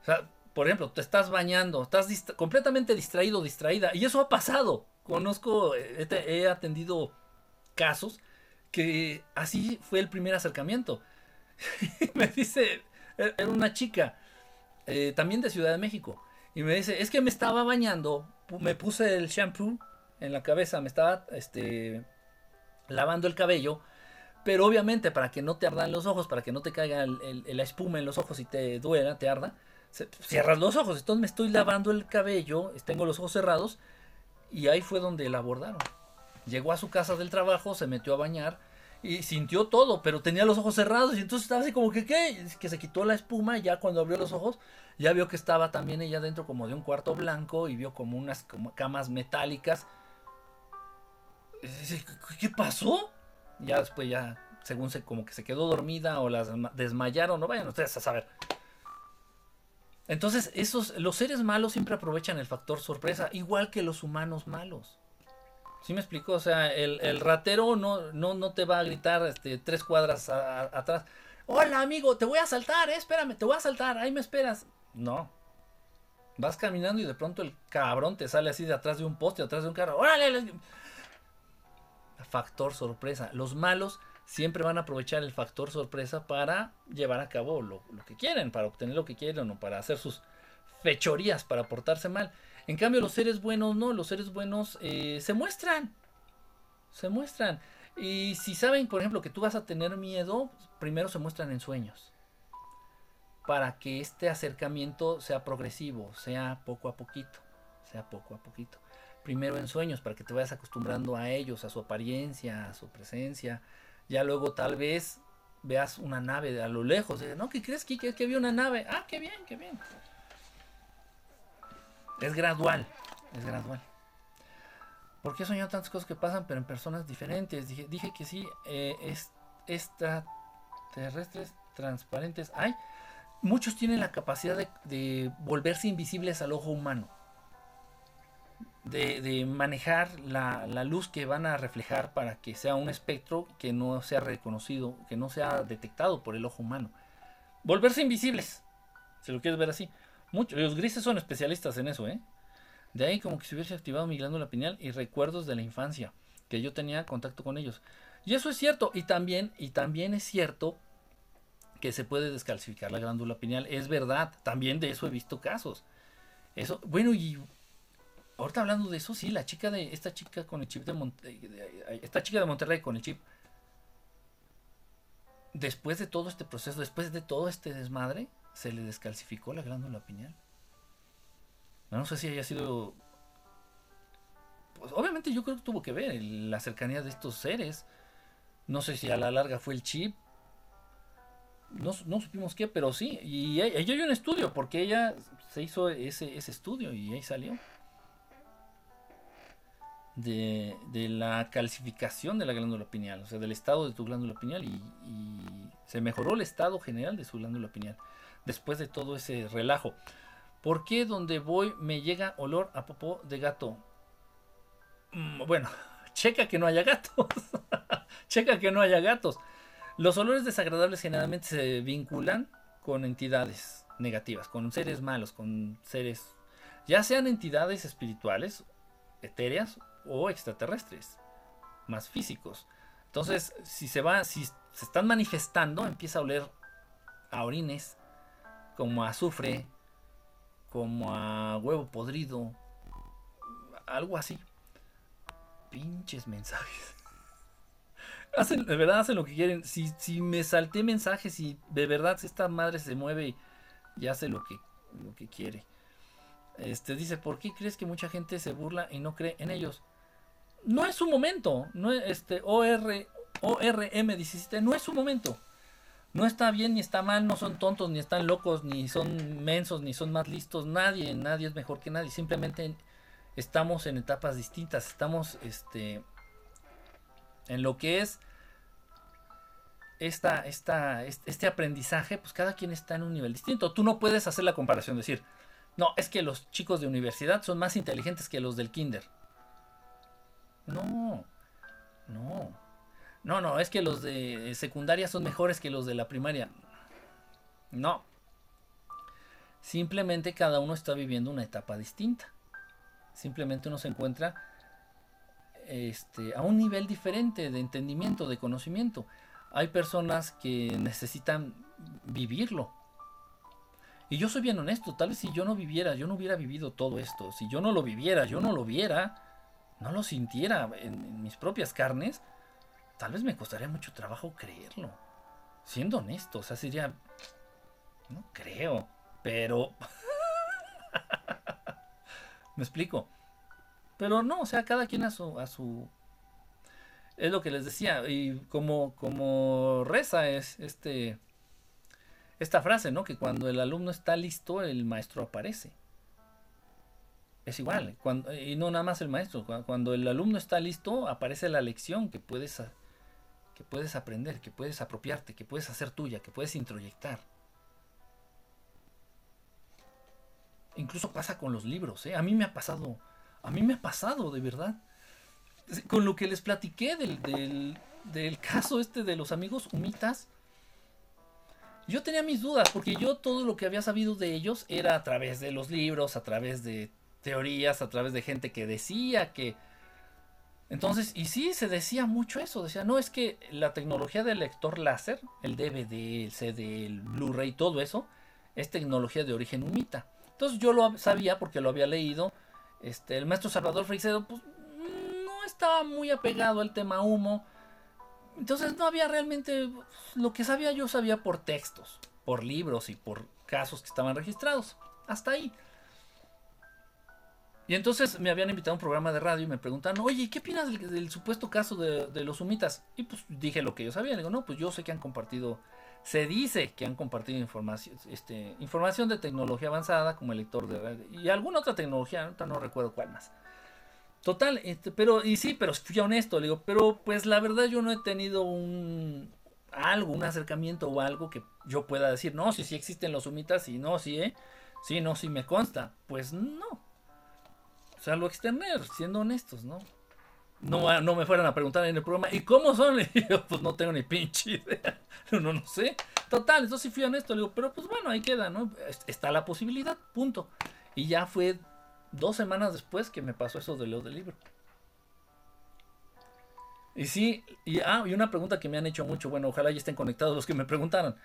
O sea, por ejemplo, te estás bañando, estás completamente distraído, distraída, y eso ha pasado. Conozco, he, atendido casos que así fue el primer acercamiento. me dice, e-, era una chica, eh, también de Ciudad de México, y me dice, es que me estaba bañando, me puse el shampoo en la cabeza, me estaba este, lavando el cabello, pero obviamente para que no te ardan los ojos, para que no te caiga la espuma en los ojos y te duela, te arda, cierras los ojos. Entonces me estoy lavando el cabello, tengo los ojos cerrados y ahí fue donde la abordaron. Llegó a su casa del trabajo, se metió a bañar y sintió todo, pero tenía los ojos cerrados y entonces estaba así como que, ¿qué? Que se quitó la espuma y ya cuando abrió los ojos, ya vio que estaba también ella dentro como de un cuarto blanco y vio como unas camas metálicas ¿qué pasó? Ya después ya, según se como que se quedó dormida o las desmayaron, no vayan ustedes a saber. Entonces, esos, los seres malos siempre aprovechan el factor sorpresa, igual que los humanos malos. ¿Sí me explico? O sea, el, ratero no, no, no, te va a gritar este, tres cuadras atrás. Hola amigo, te voy a saltar, eh, espérame, te voy a saltar, ahí me esperas. No. Vas caminando y de pronto el cabrón te sale así de atrás de un poste, atrás de un carro. ¡Órale! Factor sorpresa. Los malos siempre van a aprovechar el factor sorpresa para llevar a cabo lo, que quieren, para obtener lo que quieren o para hacer sus fechorías, para portarse mal. En cambio, los seres buenos no, los seres buenos eh, se muestran. Se muestran. Y si saben, por ejemplo, que tú vas a tener miedo, primero se muestran en sueños. Para que este acercamiento sea progresivo, sea poco a poquito. Sea poco a poquito primero en sueños para que te vayas acostumbrando a ellos, a su apariencia, a su presencia. Ya luego tal vez veas una nave a lo lejos. no, ¿qué crees, que, que había una nave? Ah, qué bien, qué bien. Es gradual, es gradual. ¿Por qué he soñado tantas cosas que pasan, pero en personas diferentes? Dije, dije que sí, eh, es extraterrestres transparentes. Hay, muchos tienen la capacidad de volverse invisibles al ojo humano de, manejar la, luz que van a reflejar para que sea un espectro que no sea reconocido, que no sea detectado por el ojo humano. Volverse invisibles, si lo quieres ver así. Muchos, los grises son especialistas en eso, ¿eh? De ahí como que se hubiese activado mi glándula pineal y recuerdos de la infancia, que yo tenía contacto con ellos. Y eso es cierto, y también, y también es cierto que se puede descalcificar la glándula pineal, es verdad, también de eso he visto casos. Eso, bueno, y ahorita hablando de eso, sí, la chica de esta chica con el chip de, Monterrey, esta chica de Monterrey con el chip. Después de todo este proceso, después de todo este desmadre, se le descalcificó la glándula pineal. No sé si haya sido. Pues obviamente yo creo que tuvo que ver la cercanía de estos seres. No sé si a la larga fue el chip. No, supimos qué, pero sí. Y ella hay un estudio, porque ella se hizo ese, ese estudio y ahí salió de, la calcificación de la glándula pineal, o sea, del estado de tu glándula pineal y, se mejoró el estado general de su glándula pineal después de todo ese relajo. ¿Por qué donde voy me llega olor a popó de gato? Mm, bueno, checa que no haya gatos. checa que no haya gatos. Los olores desagradables generalmente se vinculan con entidades negativas, con seres malos, con seres, ya sean entidades espirituales, etéreas o extraterrestres, más físicos. Entonces, si se va, si se están manifestando, empieza a oler a orines, como a azufre, como a huevo podrido, algo así. Pinches mensajes. Hacen, de verdad hacen lo que quieren. Si, si me salté mensajes y de verdad esta madre se mueve y, hace lo que, lo que quiere. Este dice, ¿por qué crees que mucha gente se burla y no cree en ellos? No es su momento. No es este OR, ORM17, no es su momento. No está bien ni está mal, no son tontos, ni están locos, ni son mensos, ni son más listos. Nadie, nadie es mejor que nadie. Simplemente estamos en etapas distintas. Estamos este, en lo que es esta, esta, este aprendizaje, pues cada quien está en un nivel distinto. Tú no puedes hacer la comparación, decir, no, es que los chicos de universidad son más inteligentes que los del kinder. No, no. No, no, es que los de secundaria son mejores que los de la primaria. No. Simplemente cada uno está viviendo una etapa distinta. Simplemente uno se encuentra este, a un nivel diferente de entendimiento, de conocimiento. Hay personas que necesitan vivirlo. Y yo soy bien honesto, tal vez si yo no viviera, yo no hubiera vivido todo esto. Si yo no lo viviera, yo no lo viera, no lo sintiera en, mis propias carnes, tal vez me costaría mucho trabajo creerlo. Siendo honesto, o sea, sería... No creo, pero... me explico. Pero no, o sea, cada quien a su, a su... Es lo que les decía, y como, como reza es este... Esta frase, ¿no? Que cuando el alumno está listo, el maestro aparece es igual. Cuando, y no nada más el maestro. Cuando, el alumno está listo, aparece la lección que puedes, que puedes aprender, que puedes apropiarte, que puedes hacer tuya, que puedes introyectar. Incluso pasa con los libros. ¿eh? A mí me ha pasado. A mí me ha pasado, de verdad. Con lo que les platiqué del, del, del caso este de los amigos humitas. Yo tenía mis dudas, porque yo todo lo que había sabido de ellos era a través de los libros, a través de teorías a través de gente que decía que... Entonces, y sí, se decía mucho eso, decía, no, es que la tecnología del lector láser, el DVD, el CD, el Blu-ray, todo eso, es tecnología de origen humita. Entonces yo lo sabía porque lo había leído. Este, el maestro Salvador Freixedo, pues no estaba muy apegado al tema humo. Entonces no había realmente, lo que sabía yo sabía por textos, por libros y por casos que estaban registrados. Hasta ahí. Y entonces me habían invitado a un programa de radio y me preguntaron, oye, ¿qué opinas del, supuesto caso de, los humitas? Y pues dije lo que yo sabía. Le digo, no, pues yo sé que han compartido, se dice que han compartido información, este, información de tecnología avanzada como el lector de radio y alguna otra tecnología, no recuerdo cuál más. Total, este, pero, y sí, pero fui honesto, le digo, pero pues la verdad yo no he tenido un, algo, un acercamiento o algo que yo pueda decir, no, si sí, sí existen los humitas y no, sí, ¿eh? Sí, no, sí me consta. Pues no. Sea, lo externé, siendo honestos, ¿no? No, no me fueran a preguntar en el programa, ¿y cómo son? Y yo, pues no tengo ni pinche idea. No, no sé. Total, eso sí fui honesto. Le digo, pero pues bueno, ahí queda, ¿no? Está la posibilidad, punto. Y ya fue dos semanas después que me pasó eso de lo del libro. Y sí, y, ah, y una pregunta que me han hecho mucho, bueno, ojalá ya estén conectados los que me preguntaron.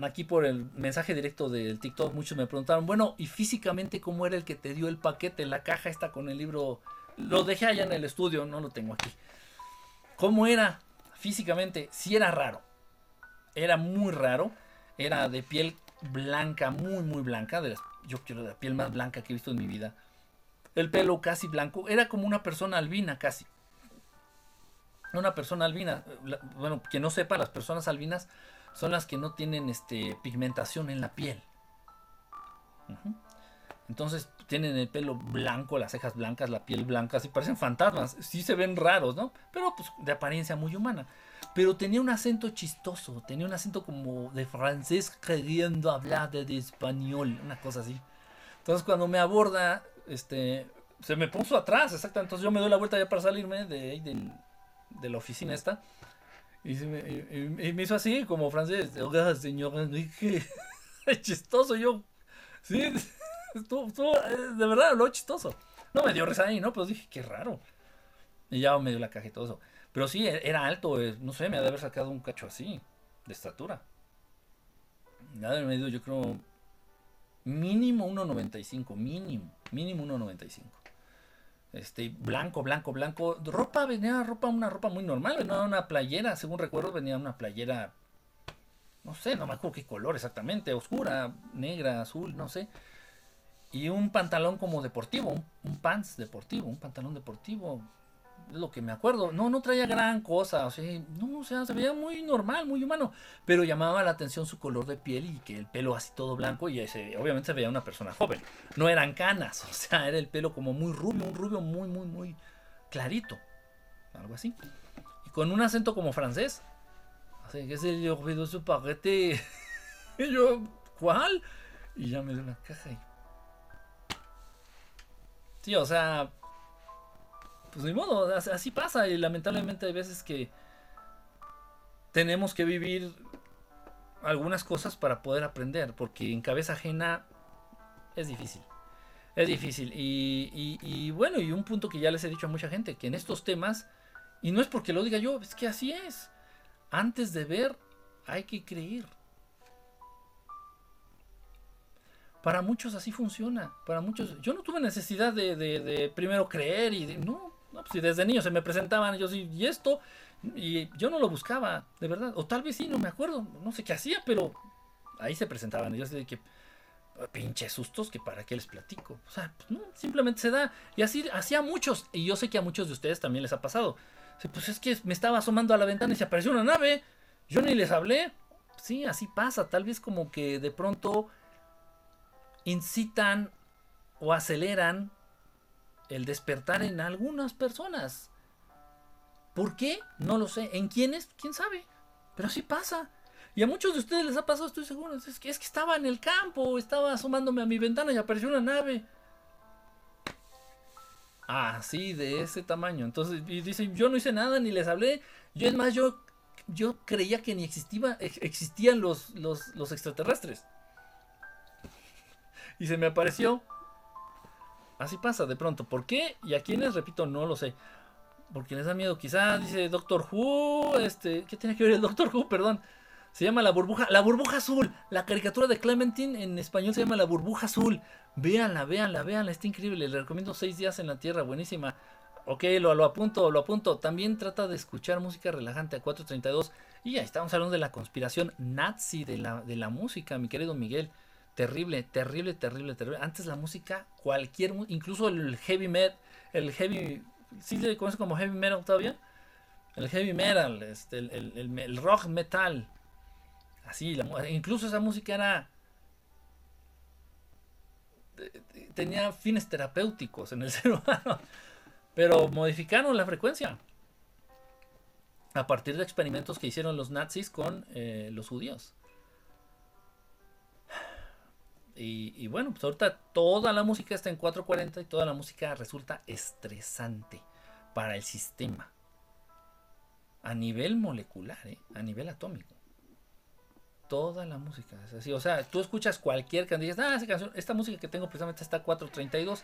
Aquí por el mensaje directo del TikTok, muchos me preguntaron, bueno, ¿y físicamente cómo era el que te dio el paquete, la caja está con el libro? Lo dejé allá en el estudio, no lo tengo aquí. ¿Cómo era físicamente? Sí era raro. Era muy raro. Era de piel blanca, muy, muy blanca. De yo quiero la piel más blanca que he visto en mi vida. El pelo casi blanco. Era como una persona albina casi una persona albina, bueno, que no sepa, las personas albinas son las que no tienen este, pigmentación en la piel. Entonces tienen el pelo blanco, las cejas blancas, la piel blanca, así parecen fantasmas, sí se ven raros, ¿no? Pero pues de apariencia muy humana. Pero tenía un acento chistoso, tenía un acento como de francés queriendo hablar de, español, una cosa así. Entonces cuando me aborda, este, se me puso atrás, exactamente. Entonces yo me doy la vuelta ya para salirme de, del, de la oficina esta. Y, me, hizo así, como francés. Oiga, señor Enrique. chistoso, yo. Sí, estuvo, eh, de verdad, lo chistoso. No me dio risa ahí, ¿no? Pero dije, qué raro. Y ya me dio la y eso. Pero sí, e, era alto, eh, no sé, me ha de haber sacado un cacho así, de estatura. Me ha de haber medido, yo creo, mínimo 1.95, mínimo, mínimo 1.95 este, blanco, blanco, blanco. Ropa, venía ropa, una ropa muy normal, venía una playera, según recuerdo, venía una playera, no sé, no me acuerdo qué color exactamente, oscura, negra, azul, no sé. Y un pantalón como deportivo, un, un pants deportivo, un pantalón deportivo, lo que me acuerdo. No, no traía gran cosa, o sea, no, o sea, se veía muy normal, muy humano, pero llamaba la atención su color de piel y que el pelo así todo blanco y ese, obviamente se veía una persona joven. No eran canas, o sea, era el pelo como muy rubio, un rubio muy, muy, muy clarito, algo así. Y con un acento como francés. Así que se yo pido su paquete. y yo, ¿cuál? Y ya me dio una caja y... Sí, o sea, pues ni modo, así pasa y lamentablemente hay veces que tenemos que vivir algunas cosas para poder aprender, porque en cabeza ajena es difícil. Es difícil. Y, bueno, y un punto que ya les he dicho a mucha gente, que en estos temas, y no es porque lo diga yo, es que así es. Antes de ver, hay que creer. Para muchos así funciona. Para muchos. Yo no tuve necesidad de, de primero creer y de, no. Pues si desde niño se me presentaban, yo sí, y esto, y yo no lo buscaba, de verdad, o tal vez sí, no me acuerdo, no sé qué hacía, pero ahí se presentaban, y yo sé de que pinches sustos que para qué les platico. O sea, pues no, simplemente se da. Y así hacía muchos, y yo sé que a muchos de ustedes también les ha pasado. Pues es que me estaba asomando a la ventana y se apareció una nave. Yo ni les hablé. Sí, así pasa. Tal vez como que de pronto incitan o aceleran el despertar en algunas personas. ¿Por qué? No lo sé. ¿En quiénes? ¿Quién sabe? Pero así pasa. Y a muchos de ustedes les ha pasado, estoy seguro. Es que, es que estaba en el campo, estaba asomándome a mi ventana y apareció una nave. Ah, sí, de ese tamaño. Entonces, y yo no hice nada, ni les hablé. Yo, es más, yo, yo creía que ni existía, existían los, los, los extraterrestres. Y se me apareció. Así pasa de pronto. ¿Por qué? Y a quienes, repito, no lo sé. Porque les da miedo. Quizás dice Doctor Who. Este, ¿Qué tiene que ver el Doctor Who? Perdón. Se llama La Burbuja. La Burbuja Azul. La caricatura de Clementine en español se llama La Burbuja Azul. Véanla, véanla, véanla. Está increíble. Le recomiendo seis días en la Tierra. Buenísima. Ok, lo, lo apunto, lo apunto. También trata de escuchar música relajante a 432. Y ahí estamos hablando de la conspiración nazi de la, de la música, mi querido Miguel. Terrible, terrible, terrible, terrible. Antes la música, cualquier, incluso el heavy metal, el heavy, ¿sí se conoce como heavy metal todavía? El heavy metal, este, el, rock metal. Así, incluso esa música era tenía fines terapéuticos en el ser humano, pero modificaron la frecuencia a partir de experimentos que hicieron los nazis con eh, los judíos. Y, bueno, pues ahorita toda la música está en 440 y toda la música resulta estresante para el sistema. A nivel molecular, ¿eh? a nivel atómico. Toda la música es así. O sea, tú escuchas cualquier canción, ah, esa canción, esta música que tengo precisamente está 432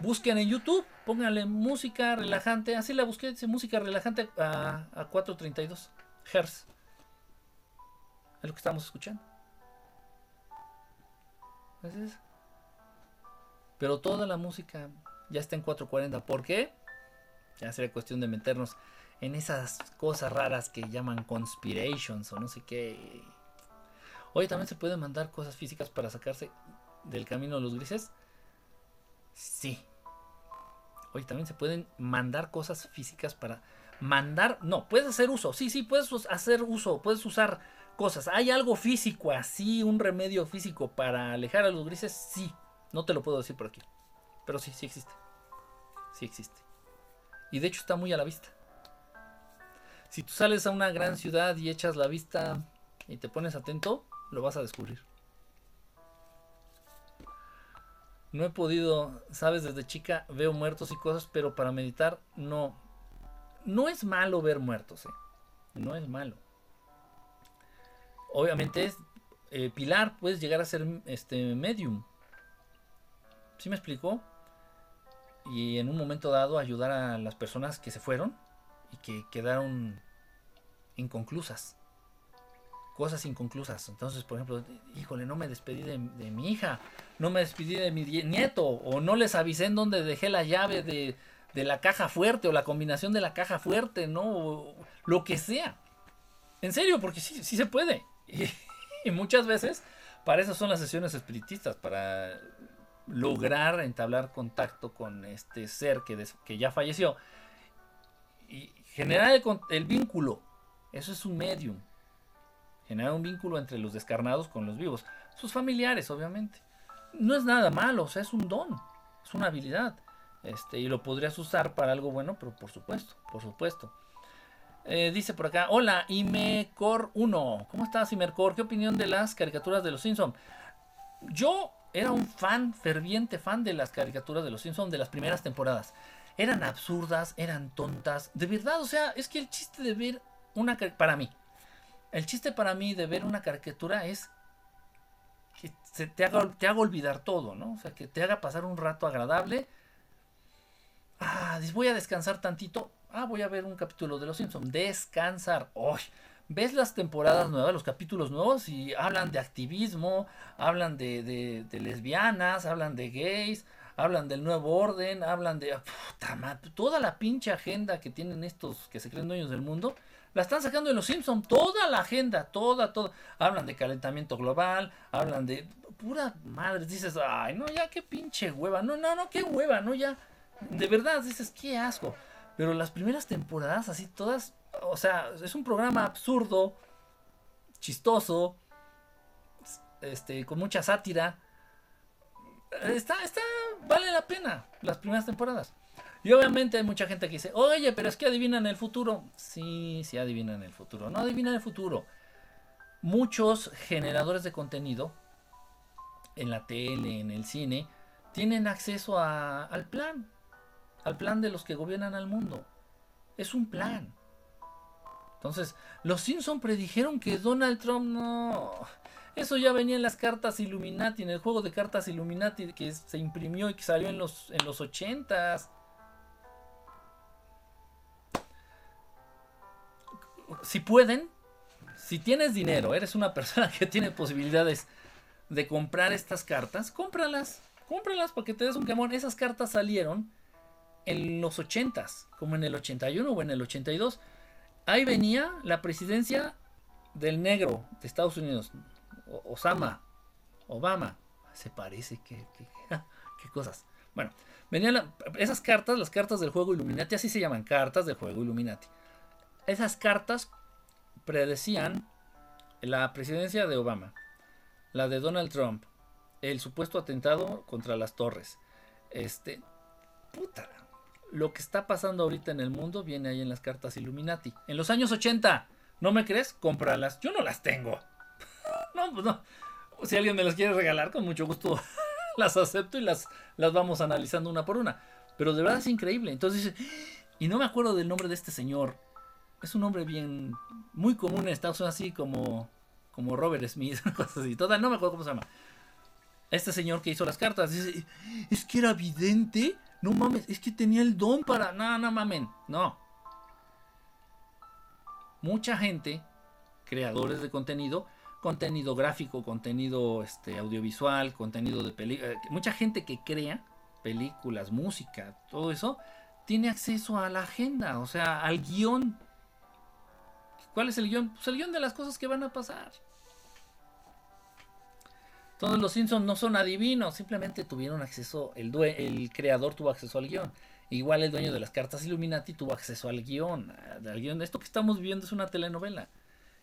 Busquen en YouTube, pónganle música relajante. Así la busqué, dice música relajante a, 432 Hz. Es lo que estamos escuchando. Pero toda la música ya está en 440. ¿Por qué? Ya sería cuestión de meternos en esas cosas raras que llaman conspirations o no sé qué. Hoy también se pueden mandar cosas físicas para sacarse del camino los grises. Sí. Oye, también se pueden mandar cosas físicas para mandar. No, puedes hacer uso. Sí, sí, puedes hacer uso. Puedes usar cosas. ¿Hay algo físico así, un remedio físico para alejar a los grises? Sí. No te lo puedo decir por aquí. Pero sí, sí existe. Sí existe. Y de hecho está muy a la vista. Si tú sales a una gran ciudad y echas la vista y te pones atento, lo vas a descubrir. No he podido, sabes, desde chica veo muertos y cosas, pero para meditar no. No es malo ver muertos, ¿eh? No es malo. Obviamente eh, Pilar, puedes llegar a ser este medium. ¿Sí me explicó? Y en un momento dado ayudar a las personas que se fueron y que quedaron inconclusas cosas inconclusas. Entonces, por ejemplo, híjole, no me despedí de, mi hija, no me despedí de mi nieto, o no les avisé en dónde dejé la llave de, la caja fuerte, o la combinación de la caja fuerte, ¿no? lo que sea. En serio, porque sí, sí se puede. Y, muchas veces, para eso son las sesiones espiritistas, para lograr entablar contacto con este ser que, ya falleció. Y generar el, el vínculo. Eso es un medium generar un vínculo entre los descarnados con los vivos. Sus familiares, obviamente. No es nada malo, o sea, es un don, es una habilidad. Este, y lo podrías usar para algo bueno, pero por supuesto, por supuesto. Eh, dice por acá, hola, Imecor1. ¿Cómo estás, Imercor? ¿Qué opinión de las caricaturas de los Simpsons? Yo era un fan, ferviente fan de las caricaturas de los Simpsons de las primeras temporadas. Eran absurdas, eran tontas. De verdad, o sea, es que el chiste de ver una... Para mí, el chiste para mí de ver una caricatura es que te, haga, te haga olvidar todo, ¿no? O sea, que te haga pasar un rato agradable. Ah, voy a descansar tantito. Ah, voy a ver un capítulo de Los Simpsons. Descansar. Hoy. ves las temporadas nuevas, los capítulos nuevos y hablan de activismo, hablan de, lesbianas, hablan de gays, hablan del nuevo orden, hablan de puta toda la pinche agenda que tienen estos que se creen dueños del mundo la están sacando de los Simpsons, toda la agenda, toda, toda. Hablan de calentamiento global, hablan de pura madre. Dices, ay, no, ya qué pinche hueva. No, no, no, qué hueva, no, ya. De verdad, dices, qué asco. Pero las primeras temporadas, así todas, o sea, es un programa absurdo, chistoso, este, con mucha sátira. Está, está, vale la pena las primeras temporadas. Y obviamente hay mucha gente que dice, oye, pero es que adivinan el futuro. Sí, sí adivinan el futuro. No adivinan el futuro. Muchos generadores de contenido en la tele, en el cine, tienen acceso al plan. Al plan de los que gobiernan al mundo. Es un plan. Entonces, los Simpson predijeron que Donald Trump no... Eso ya venía en las cartas Illuminati, en el juego de cartas Illuminati que se imprimió y que salió en los, en los 80s. si pueden, si tienes dinero, eres una persona que tiene posibilidades de comprar estas cartas, cómpralas, cómpralas para que te des un camón. Esas cartas salieron en los 80s, como en el 81 o en el 82. Ahí venía la presidencia del negro de Estados Unidos, Osama, Obama. Se parece, que, qué cosas. Bueno, venían esas cartas, las cartas del juego Illuminati, así se llaman, cartas del juego Illuminati. Esas cartas predecían la presidencia de Obama, la de Donald Trump, el supuesto atentado contra las torres. Este, puta, lo que está pasando ahorita en el mundo viene ahí en las cartas Illuminati. En los años 80, ¿no me crees? Cómpralas. Yo no las tengo. no, pues no. Si alguien me las quiere regalar, con mucho gusto las acepto y las, las vamos analizando una por una. Pero de verdad es increíble. Entonces y no me acuerdo del nombre de este señor. Es un nombre bien, muy común en Estados Unidos, así como, como Robert Smith, cosas así. Total, no me acuerdo cómo se llama. Este señor que hizo las cartas dice, es que era vidente. No mames, es que tenía el don para... No, no mamen, no. Mucha gente, creadores de contenido, contenido gráfico, contenido este, audiovisual, contenido de películas. Eh, mucha gente que crea películas, música, todo eso, tiene acceso a la agenda, o sea, al guion. ¿Cuál es el guion? Pues el guion de las cosas que van a pasar. Todos los Simpsons no son adivinos, simplemente tuvieron acceso, el, el creador tuvo acceso al guion. Igual el dueño de las cartas Illuminati tuvo acceso al guion. Al guion. Esto que estamos viendo es una telenovela.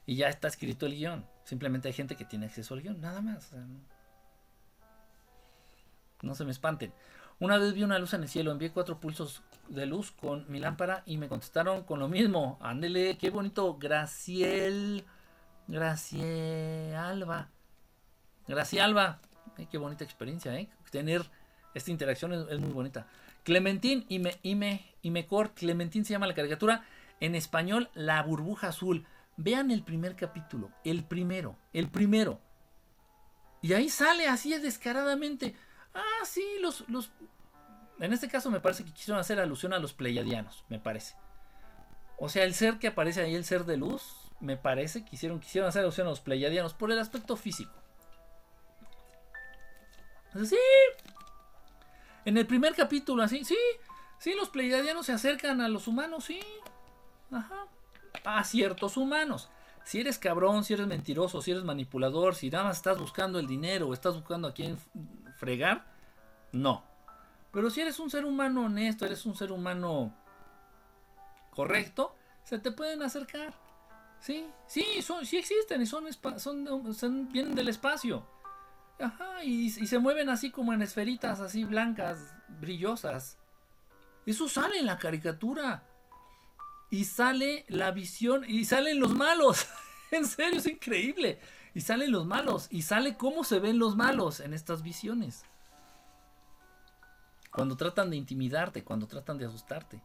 Y ya está escrito el guion. Simplemente hay gente que tiene acceso al guion, nada más. no. se me espanten. Una vez vi una luz en el cielo, envié cuatro pulsos de luz con mi lámpara y me contestaron con lo mismo. Ándele, qué bonito. Graciel. Graciel Alba. Gracialba. Alba. qué bonita experiencia, ¿eh? Tener esta interacción es, muy bonita. Clementín y me, y me, y me Clementín se llama la caricatura. En español, La burbuja azul. Vean el primer capítulo, el primero, el primero. Y ahí sale así descaradamente. Ah, sí, los, los... En este caso me parece que quisieron hacer alusión a los pleiadianos, me parece. O sea, el ser que aparece ahí, el ser de luz, me parece que quisieron, quisieron hacer alusión a los pleiadianos por el aspecto físico. Sí. En el primer capítulo, así, sí. Sí, los pleiadianos se acercan a los humanos, sí. Ajá a ciertos humanos. Si eres cabrón, si eres mentiroso, si eres manipulador, si nada más estás buscando el dinero o estás buscando a quién fregar, no. Pero si eres un ser humano honesto, eres un ser humano correcto, se te pueden acercar. Sí, sí, son, sí existen y son, son, vienen del espacio. Ajá, y, se mueven así como en esferitas así blancas, brillosas. Eso sale en la caricatura y sale la visión y salen los malos. en serio, es increíble. Y salen los malos y sale cómo se ven los malos en estas visiones. Cuando tratan de intimidarte, cuando tratan de asustarte.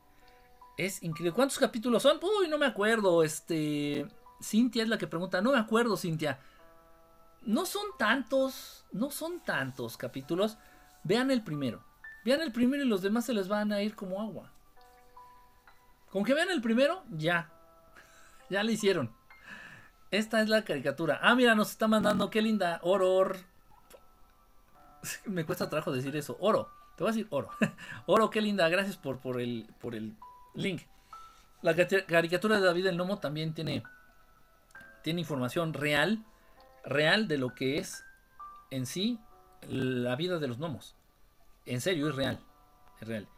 Es increíble. ¿Cuántos capítulos son? Uy, no me acuerdo. Este. Cintia es la que pregunta. No me acuerdo, Cintia. No son tantos. No son tantos capítulos. Vean el primero. Vean el primero y los demás se les van a ir como agua. Con que vean el primero, ya. Ya le hicieron. Esta es la caricatura. Ah, mira, nos está mandando. Qué linda. Oro. Me cuesta trabajo decir eso. Oro. Te voy a decir oro. oro, qué linda. Gracias por, por, el, por el link. La caricatura de David el Nomo también tiene, tiene información real. Real de lo que es en sí la vida de los gnomos. En serio, es real. Es real.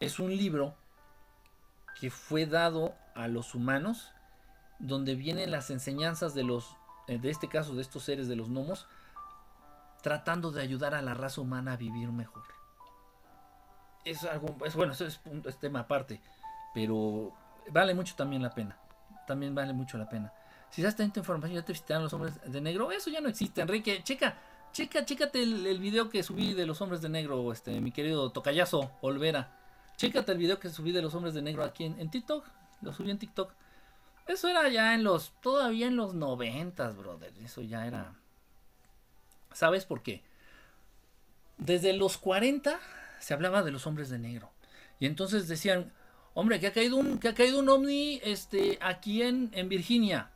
Es un libro que fue dado a los humanos, donde vienen las enseñanzas de los, eh, de este caso, de estos seres de los gnomos, tratando de ayudar a la raza humana a vivir mejor. Es algo, es bueno, eso es, un, tema aparte, pero vale mucho también la pena. También vale mucho la pena. Si ya está esta información, ya te visitaron los hombres de negro, eso ya no existe, Enrique. Checa, checa, chécate el, video que subí de los hombres de negro, este, mi querido Tocayazo Olvera Chécate el video que subí de los hombres de negro aquí en, TikTok. Lo subí en TikTok. Eso era ya en los. Todavía en los noventas, brother. Eso ya era. ¿Sabes por qué? Desde los 40 se hablaba de los hombres de negro. Y entonces decían, hombre, que ha caído un, que ha caído un ovni este, aquí en, en Virginia.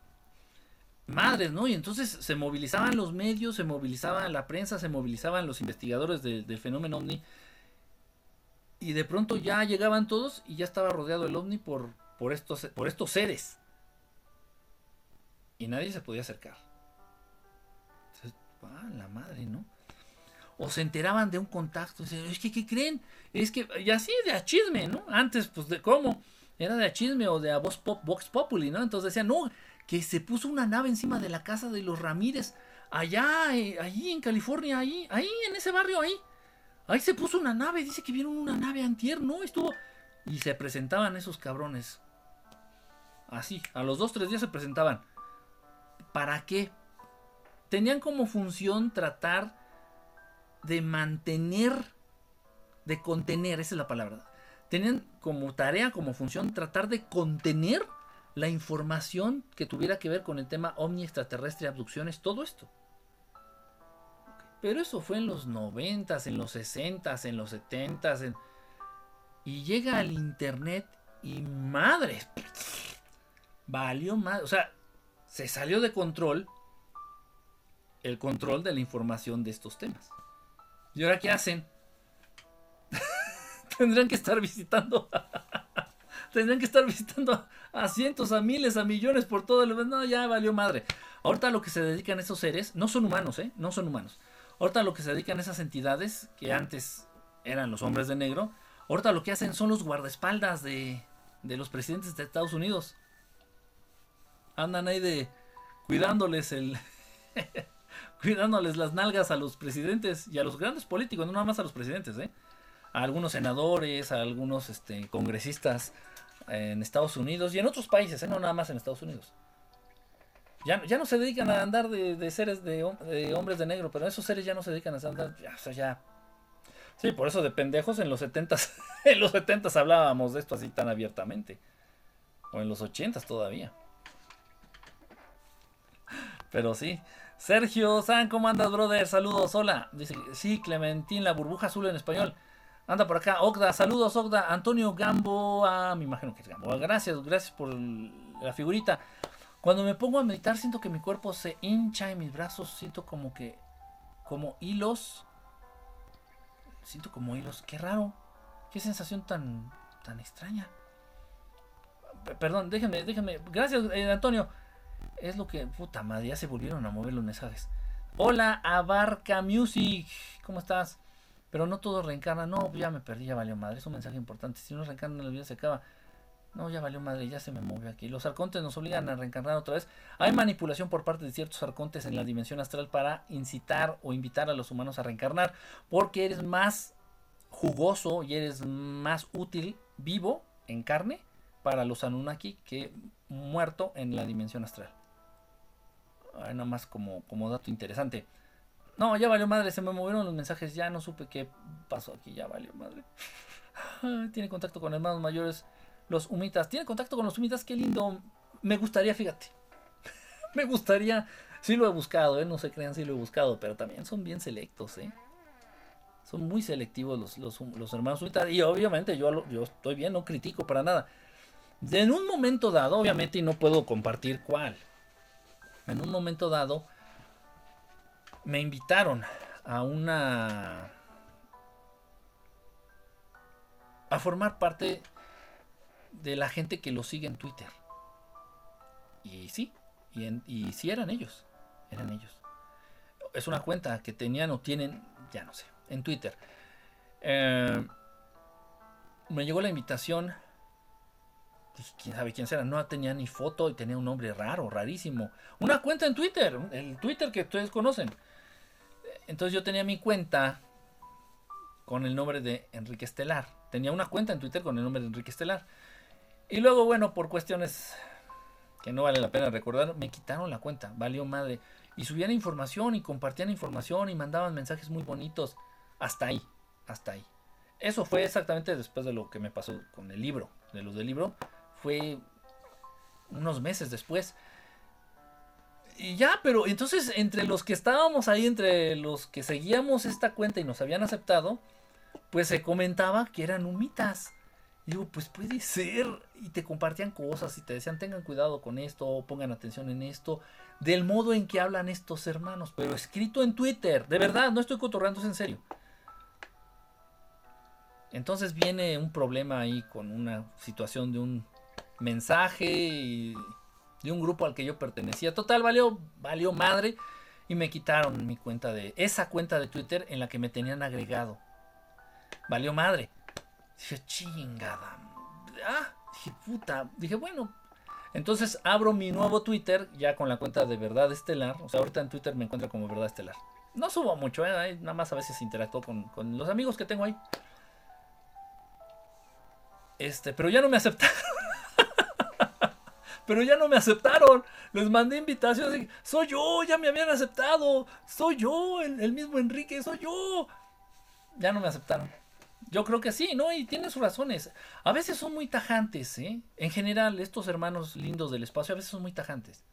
Madres, ¿no? Y entonces se movilizaban los medios, se movilizaba la prensa, se movilizaban los investigadores del fenómeno ovni y de pronto ya llegaban todos y ya estaba rodeado el ovni por, por, estos, por estos seres. Y nadie se podía acercar. Ah, la madre, ¿no? o se enteraban de un contacto. Es que, ¿qué creen? Es que, y así de a chisme, ¿no? Antes, pues, de cómo, era de a chisme o de a Vox, Pop, Vox Populi, ¿no? Entonces decían, no, que se puso una nave encima de la casa de los Ramírez, allá, eh, ahí en California, ahí, ahí, en ese barrio, ahí. Ahí se puso una nave, dice que vieron una nave antier, ¿no? Estuvo. Y se presentaban esos cabrones. Así, a los dos, tres días se presentaban. ¿Para qué? Tenían como función tratar de mantener, de contener, esa es la palabra. Tenían como tarea, como función, tratar de contener la información que tuviera que ver con el tema ovni extraterrestre, abducciones, todo esto. Pero eso fue en los 90, en los 60, en los 70. Y llega al internet y madre, valió más. O sea, se salió de control el control de la información de estos temas. ¿Y ahora qué hacen? Tendrán que estar visitando. Tendrán que estar visitando a cientos, a miles, a millones por todo el. No, ya valió madre. Ahorita lo que se dedican esos seres no son humanos, ¿eh? No son humanos. Ahorita lo que se dedican esas entidades, que antes eran los hombres de negro, ahorita lo que hacen son los guardaespaldas de, de los presidentes de Estados Unidos. Andan ahí de cuidándoles el... cuidándoles las nalgas a los presidentes y a los grandes políticos, no nada más a los presidentes, ¿eh? A algunos senadores, a algunos este, congresistas en Estados Unidos y en otros países, ¿eh? no nada más en Estados Unidos. Ya, ya no se dedican a andar de, seres de, hombres de negro, pero esos seres ya no se dedican a andar, ya, o sea, ya. Sí, por eso de pendejos en los 70 en los 70 hablábamos de esto así tan abiertamente. O en los 80 todavía. Pero sí. Sergio, ¿saben cómo andas, brother? Saludos, hola. Dice, sí, Clementín, la burbuja azul en español. Anda por acá, Ogda, saludos, Ogda. Antonio Gambo, ah, me imagino que es Gambo. Gracias, gracias por la figurita. Cuando me pongo a meditar siento que mi cuerpo se hincha y mis brazos siento como que como hilos. Siento como hilos, qué raro. Qué sensación tan tan extraña. perdón, déjenme, déjenme. Gracias, eh, Antonio. Es lo que puta madre, ya se volvieron a mover los mensajes. Hola, Abarca Music. ¿Cómo estás? Pero no todo reencarna. No, ya me perdí, ya valió madre. Es un mensaje importante. Si no reencarna, la vida se acaba. No, ya valió madre, ya se me movió aquí. Los arcontes nos obligan a reencarnar otra vez. Hay manipulación por parte de ciertos arcontes en la dimensión astral para incitar o invitar a los humanos a reencarnar. Porque eres más jugoso y eres más útil vivo en carne para los Anunnaki que muerto en la dimensión astral. nada más como, como dato interesante. No, ya valió madre, se me movieron los mensajes, ya no supe qué pasó aquí, ya valió madre. Tiene contacto con hermanos mayores los humitas. Tiene contacto con los humitas, qué lindo. Me gustaría, fíjate. me gustaría. Sí lo he buscado, ¿eh? no se crean si lo he buscado, pero también son bien selectos, ¿eh? Son muy selectivos los, los, hermanos humitas. Y obviamente yo, yo estoy bien, no critico para nada. En un momento dado, obviamente, y no puedo compartir cuál. En un momento dado, me invitaron a una... a formar parte de la gente que lo sigue en Twitter. Y sí, y, sí eran ellos, eran ellos. Es una cuenta que tenían o tienen, ya no sé, en Twitter. Eh, me llegó la invitación. quién sabe quién será. No tenía ni foto y tenía un nombre raro, rarísimo. Una cuenta en Twitter, el Twitter que ustedes conocen. Entonces yo tenía mi cuenta con el nombre de Enrique Estelar. Tenía una cuenta en Twitter con el nombre de Enrique Estelar. Y luego, bueno, por cuestiones que no vale la pena recordar, me quitaron la cuenta, valió madre. Y subían información y compartían información y mandaban mensajes muy bonitos. Hasta ahí, hasta ahí. Eso fue exactamente después de lo que me pasó con el libro, de los del libro. Fue unos meses después. Y ya, pero entonces entre los que estábamos ahí, entre los que seguíamos esta cuenta y nos habían aceptado, pues se comentaba que eran humitas. Y digo, pues puede ser. Y te compartían cosas y te decían, tengan cuidado con esto, pongan atención en esto, del modo en que hablan estos hermanos. Pero escrito en Twitter, de verdad, no estoy cotorreando, en serio. Entonces viene un problema ahí con una situación de un mensaje y de un grupo al que yo pertenecía. Total, valió, valió madre. Y me quitaron mi cuenta de. Esa cuenta de Twitter en la que me tenían agregado. Valió madre. Dije, chingada. Ah, dije, puta. Dije, bueno. Entonces abro mi nuevo Twitter ya con la cuenta de Verdad Estelar. O sea, ahorita en Twitter me encuentro como Verdad Estelar. No subo mucho, ¿eh? nada más a veces interactúo con, con los amigos que tengo ahí. Este, pero ya no me aceptaron. Pero ya no me aceptaron. Les mandé invitaciones. Soy yo, ya me habían aceptado. Soy yo, el, mismo Enrique, soy yo. Ya no me aceptaron. Yo creo que sí, ¿no? Y tiene sus razones. A veces son muy tajantes, ¿eh? En general, estos hermanos lindos del espacio a veces son muy tajantes.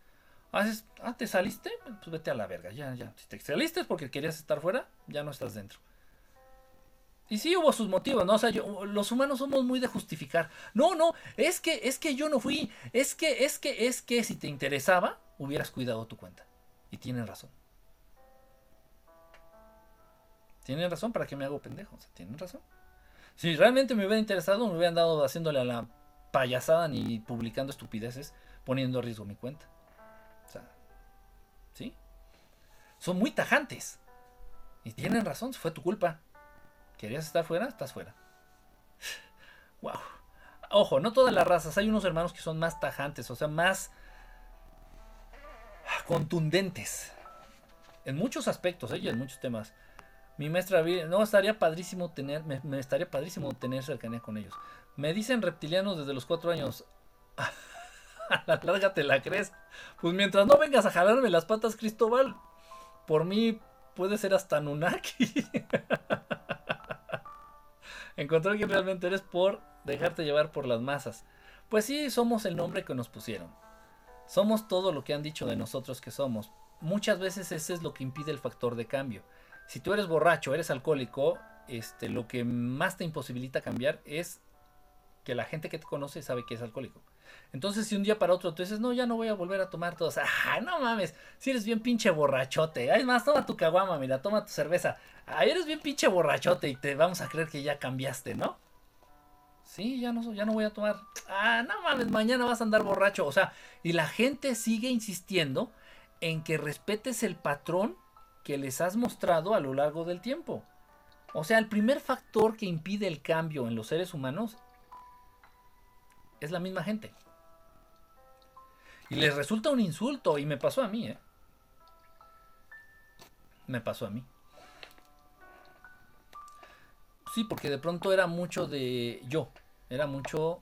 A ah, ¿te saliste? Pues vete a la verga, ya, ya. Si te saliste porque querías estar fuera, ya no estás dentro. Y sí hubo sus motivos, ¿no? O sea, los humanos somos muy de justificar. No, no, es que, es que yo no fui. Es que, es que, es que si te interesaba, hubieras cuidado tu cuenta. Y tienen razón. Tienen razón, ¿para qué me hago pendejo? Tienen razón. Si realmente me hubiera interesado, me hubieran dado haciéndole a la payasada ni publicando estupideces, poniendo a riesgo mi cuenta. O sea, ¿sí? Son muy tajantes. Y tienen razón, fue tu culpa. ¿Querías estar fuera? Estás fuera. wow. Ojo, no todas las razas. Hay unos hermanos que son más tajantes, o sea, más contundentes. En muchos aspectos, ¿eh? en muchos temas. Mi maestra, no, estaría padrísimo tener, me, estaría padrísimo tener cercanía con ellos. Me dicen reptilianos desde los cuatro años. a la larga te la crees. Pues mientras no vengas a jalarme las patas, Cristóbal, por mí puede ser hasta Nunaki. Encontrar que realmente eres por dejarte llevar por las masas. Pues sí, somos el nombre que nos pusieron. Somos todo lo que han dicho de nosotros que somos. Muchas veces ese es lo que impide el factor de cambio. Si tú eres borracho, eres alcohólico, este, lo que más te imposibilita cambiar es que la gente que te conoce sabe que es alcohólico. Entonces, si un día para otro tú dices, no, ya no voy a volver a tomar todos, ah, no mames, si eres bien pinche borrachote, es más, toma tu caguama, mira, toma tu cerveza, ah, eres bien pinche borrachote y te vamos a creer que ya cambiaste, ¿no? Sí, ya no, ya no voy a tomar. Ah, no mames, mañana vas a andar borracho. O sea, y la gente sigue insistiendo en que respetes el patrón que les has mostrado a lo largo del tiempo. O sea, el primer factor que impide el cambio en los seres humanos es la misma gente. Y les resulta un insulto. Y me pasó a mí, ¿eh? Me pasó a mí. Sí, porque de pronto era mucho de yo. Era mucho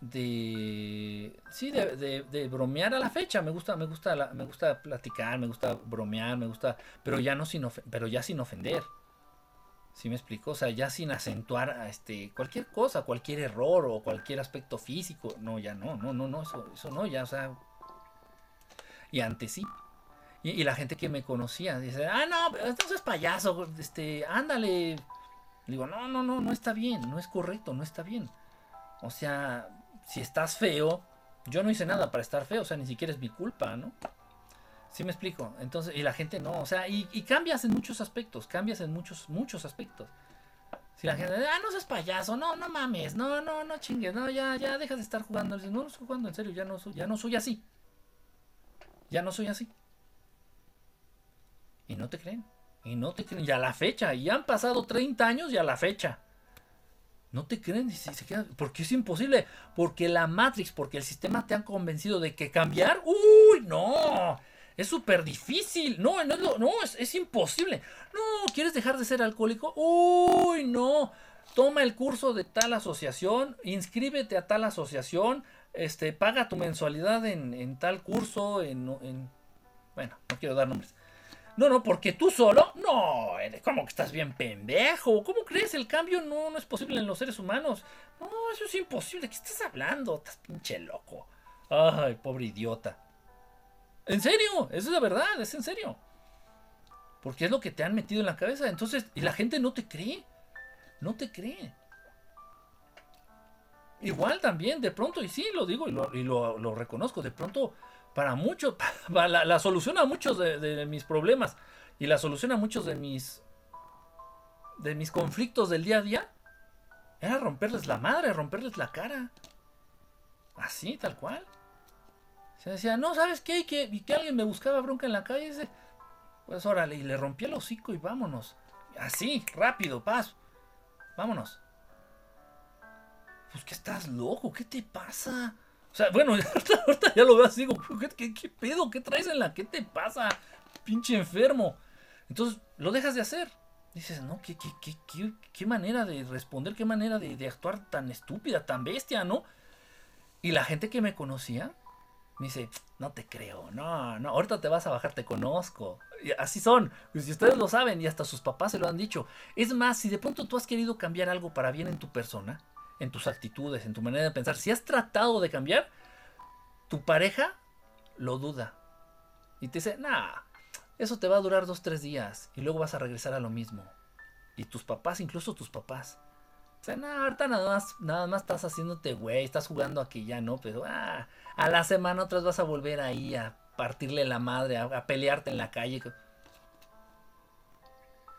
de sí de, de, bromear a la fecha me gusta me gusta me gusta platicar me gusta bromear me gusta pero ya no sin pero ya sin ofender ¿Sí me explico? O sea, ya sin acentuar este, cualquier cosa, cualquier error o cualquier aspecto físico. No, ya no, no, no, no, eso, eso no, ya, o sea. Y antes sí. Y, la gente que me conocía dice, ah, no, entonces payaso, este, ándale. Digo, no, no, no, no está bien, no es correcto, no está bien. O sea, si estás feo, yo no hice nada para estar feo, o sea, ni siquiera es mi culpa, ¿no? ¿Sí me explico? Entonces, y la gente no, o sea, y, cambias en muchos aspectos, cambias en muchos, muchos aspectos. Si la gente, ah, no seas payaso, no, no mames, no, no, no chingues, no, ya, ya dejas de estar jugando. no, no estoy jugando, en serio, ya no, soy, ya no soy así. Ya no soy así. Y no te creen. Y no te creen. Y a la fecha. Y han pasado 30 años y a la fecha. No te creen. Y se, se quedan, porque es imposible. Porque la Matrix, porque el sistema te han convencido de que cambiar. Uy, no. Es súper difícil. No, no, es, no es, imposible. No, ¿quieres dejar de ser alcohólico? Uy, no. Toma el curso de tal asociación, inscríbete a tal asociación, este, paga tu mensualidad en, tal curso, en, en, Bueno, no quiero dar nombres. No, no, porque tú solo, no, como que estás bien pendejo. ¿Cómo crees? El cambio no, no es posible en los seres humanos. No, eso es imposible. ¿Qué estás hablando? Estás pinche loco. Ay, pobre idiota. En serio, eso es la verdad, es en serio. Porque es lo que te han metido en la cabeza. Entonces, y la gente no te cree. No te cree. Igual también, de pronto, y sí, lo digo y lo, reconozco, de pronto, para muchos, la, solución a muchos de, mis problemas y la solución a muchos de mis, de mis conflictos del día a día, era romperles la madre, romperles la cara. Así, tal cual Decía, no, ¿sabes qué? Y que, y que alguien me buscaba bronca en la calle. Pues órale, y le rompí el hocico y vámonos. Así, rápido, paz. Vámonos. Pues que estás loco, ¿qué te pasa? O sea, bueno, ahorita, ya lo veo así, digo, ¿qué, ¿qué, pedo? ¿Qué traes en la? ¿Qué te pasa? Pinche enfermo. Entonces, lo dejas de hacer. Dices, no, qué, qué, qué, qué manera de responder, qué manera de, de actuar tan estúpida, tan bestia, ¿no? Y la gente que me conocía, me dice, no te creo, no, no, ahorita te vas a bajar, te conozco. Y así son, pues si ustedes lo saben y hasta sus papás se lo han dicho. Es más, si de pronto tú has querido cambiar algo para bien en tu persona, en tus actitudes, en tu manera de pensar, si has tratado de cambiar, tu pareja lo duda. Y te dice, nah, eso te va a durar dos, tres días y luego vas a regresar a lo mismo. Y tus papás, incluso tus papás, sea, no, ahorita nada más, nada más estás haciéndote güey, estás jugando aquí ya, ¿no? Pero ah, a la semana otras vas a volver ahí a partirle la madre, a, pelearte en la calle.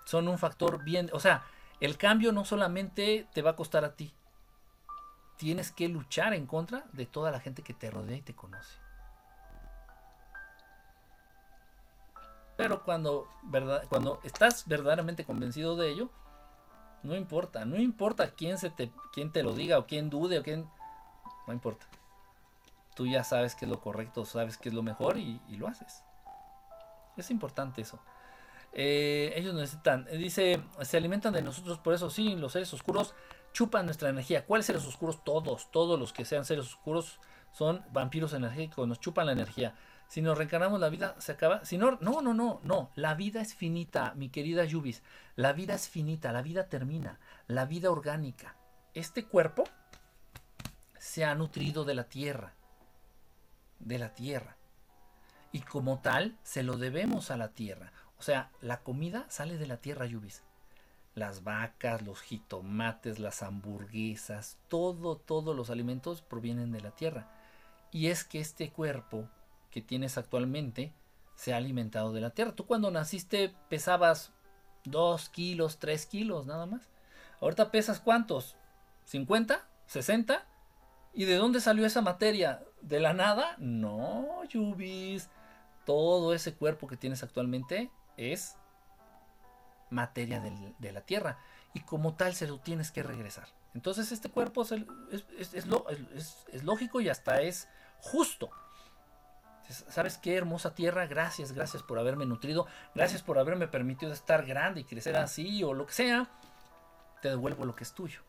Son un factor bien, o sea, el cambio no solamente te va a costar a ti, tienes que luchar en contra de toda la gente que te rodea y te conoce. Pero cuando, verdad, cuando estás verdaderamente convencido de ello, no importa, no importa quién, se te, quién te lo diga o quién dude o quién... No importa. Tú ya sabes qué es lo correcto, sabes qué es lo mejor y, lo haces. Es importante eso. Eh, ellos necesitan, eh, dice, se alimentan de nosotros, por eso sí, los seres oscuros chupan nuestra energía. ¿Cuáles seres oscuros? Todos, todos los que sean seres oscuros son vampiros energéticos, nos chupan la energía. Si nos reencarnamos, la vida se acaba. Si no, no, no, no, no. La vida es finita, mi querida Yubis. La vida es finita, la vida termina. La vida orgánica. Este cuerpo se ha nutrido de la tierra. De la tierra. Y como tal, se lo debemos a la tierra. O sea, la comida sale de la tierra, Yubis. Las vacas, los jitomates, las hamburguesas, todo, todos los alimentos provienen de la tierra. Y es que este cuerpo que tienes actualmente se ha alimentado de la tierra. Tú cuando naciste pesabas 2 kilos, 3 kilos nada más. Ahorita pesas cuántos? ¿50? ¿60? ¿Y de dónde salió esa materia? ¿De la nada? No, Yubis. Todo ese cuerpo que tienes actualmente es materia de, la tierra. Y como tal se lo tienes que regresar. Entonces este cuerpo es, es lógico y hasta es justo ¿Sabes qué hermosa tierra? Gracias, gracias por haberme nutrido, gracias por haberme permitido estar grande y crecer así o lo que sea. Te devuelvo lo que es tuyo.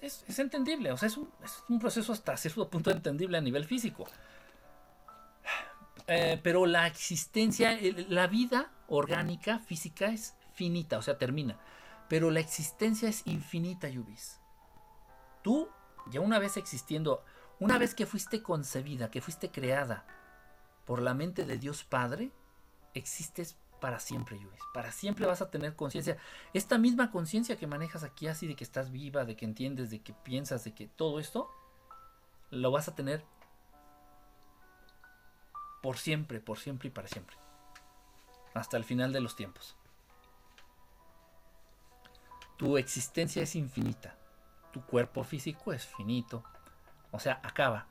Es, entendible, o sea, es un, proceso hasta cierto punto entendible a nivel físico. Eh, pero la existencia, la vida orgánica, física es finita, o sea, termina. Pero la existencia es infinita, Yubis. Tú, ya una vez existiendo, una vez que fuiste concebida, que fuiste creada, por la mente de Dios Padre, existes para siempre, Luis. Para siempre vas a tener conciencia. Esta misma conciencia que manejas aquí, así de que estás viva, de que entiendes, de que piensas, de que todo esto, lo vas a tener por siempre, por siempre y para siempre. Hasta el final de los tiempos. Tu existencia es infinita. Tu cuerpo físico es finito. O sea, acaba.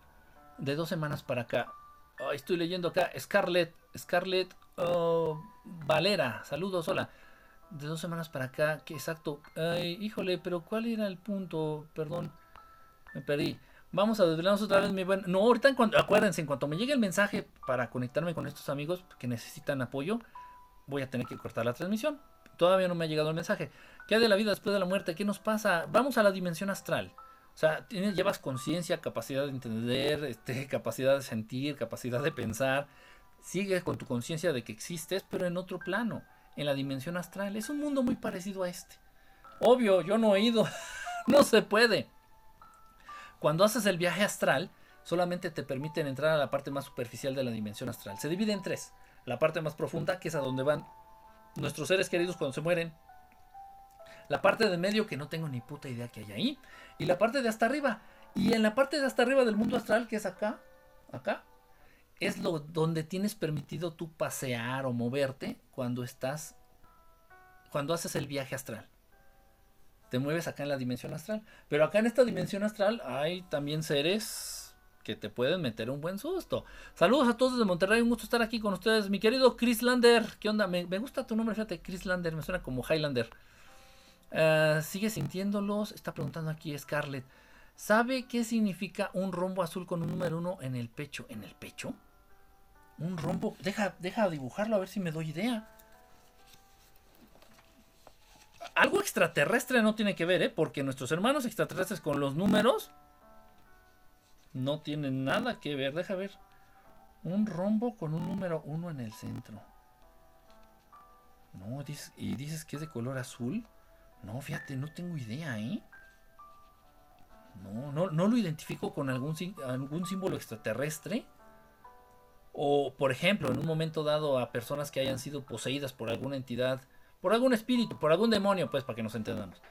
De dos semanas para acá, estoy leyendo acá. Scarlett, Scarlett oh, Valera. Saludos, hola. De dos semanas para acá, que exacto. Ay, híjole, pero ¿cuál era el punto? Perdón, me perdí. Vamos a desvelarnos otra vez, mi. No, ahorita en cuanto, acuérdense, en cuanto me llegue el mensaje para conectarme con estos amigos que necesitan apoyo, voy a tener que cortar la transmisión. Todavía no me ha llegado el mensaje. ¿Qué hay de la vida después de la muerte? ¿Qué nos pasa? Vamos a la dimensión astral. O sea, tienes, llevas conciencia, capacidad de entender, este, capacidad de sentir, capacidad de pensar. Sigues con tu conciencia de que existes, pero en otro plano, en la dimensión astral. Es un mundo muy parecido a este. Obvio, yo no he ido. no se puede. Cuando haces el viaje astral, solamente te permiten entrar a la parte más superficial de la dimensión astral. Se divide en tres. La parte más profunda, que es a donde van nuestros seres queridos cuando se mueren. La parte de medio, que no tengo ni puta idea que hay ahí y la parte de hasta arriba. Y en la parte de hasta arriba del mundo astral, que es acá, acá, es lo donde tienes permitido tú pasear o moverte cuando estás, cuando haces el viaje astral. Te mueves acá en la dimensión astral. Pero acá en esta dimensión astral hay también seres que te pueden meter un buen susto. Saludos a todos desde Monterrey, un gusto estar aquí con ustedes. Mi querido Chris Lander, ¿qué onda? Me, gusta tu nombre, fíjate, Chris Lander, me suena como Highlander. Eh, sigue sintiéndolos, está preguntando aquí Scarlett. ¿Sabe qué significa un rombo azul con un número uno en el pecho? ¿En el pecho? Un rombo. Deja, deja dibujarlo a ver si me doy idea. Algo extraterrestre no tiene que ver, ¿eh? Porque nuestros hermanos extraterrestres con los números no tienen nada que ver. Deja ver. Un rombo con un número uno en el centro. No, y dices que es de color azul. No, fíjate, no tengo idea, ¿eh? No, no, no lo identifico con algún, símbolo extraterrestre. O, por ejemplo, en un momento dado a personas que hayan sido poseídas por alguna entidad, por algún espíritu, por algún demonio, pues, para que nos entendamos.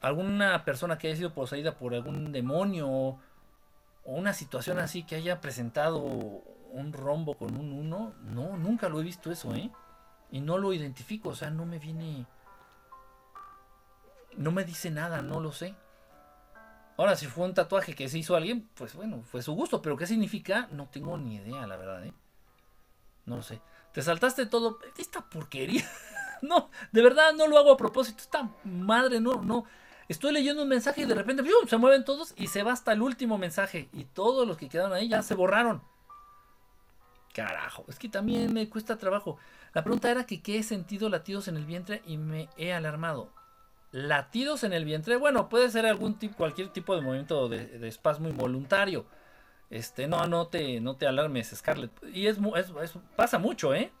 Alguna persona que haya sido poseída por algún demonio o una situación así que haya presentado un rombo con un 1, no, nunca lo he visto eso, ¿eh? Y no lo identifico, o sea, no me viene... No me dice nada, no lo sé. Ahora, si fue un tatuaje que se hizo alguien, pues bueno, fue su gusto. Pero qué significa, no tengo ni idea, la verdad, ¿eh? No lo sé. Te saltaste todo. Esta porquería. no, de verdad no lo hago a propósito. Esta madre, no, no. Estoy leyendo un mensaje y de repente se mueven todos y se va hasta el último mensaje. Y todos los que quedaron ahí ya se borraron. Carajo, es que también me cuesta trabajo. La pregunta era que qué he sentido latidos en el vientre y me he alarmado latidos en el vientre, bueno, puede ser algún tipo, cualquier tipo de movimiento de, espasmo involuntario. Este, no, no te, no te alarmes, Scarlett. Y es, pasa mucho, ¿eh?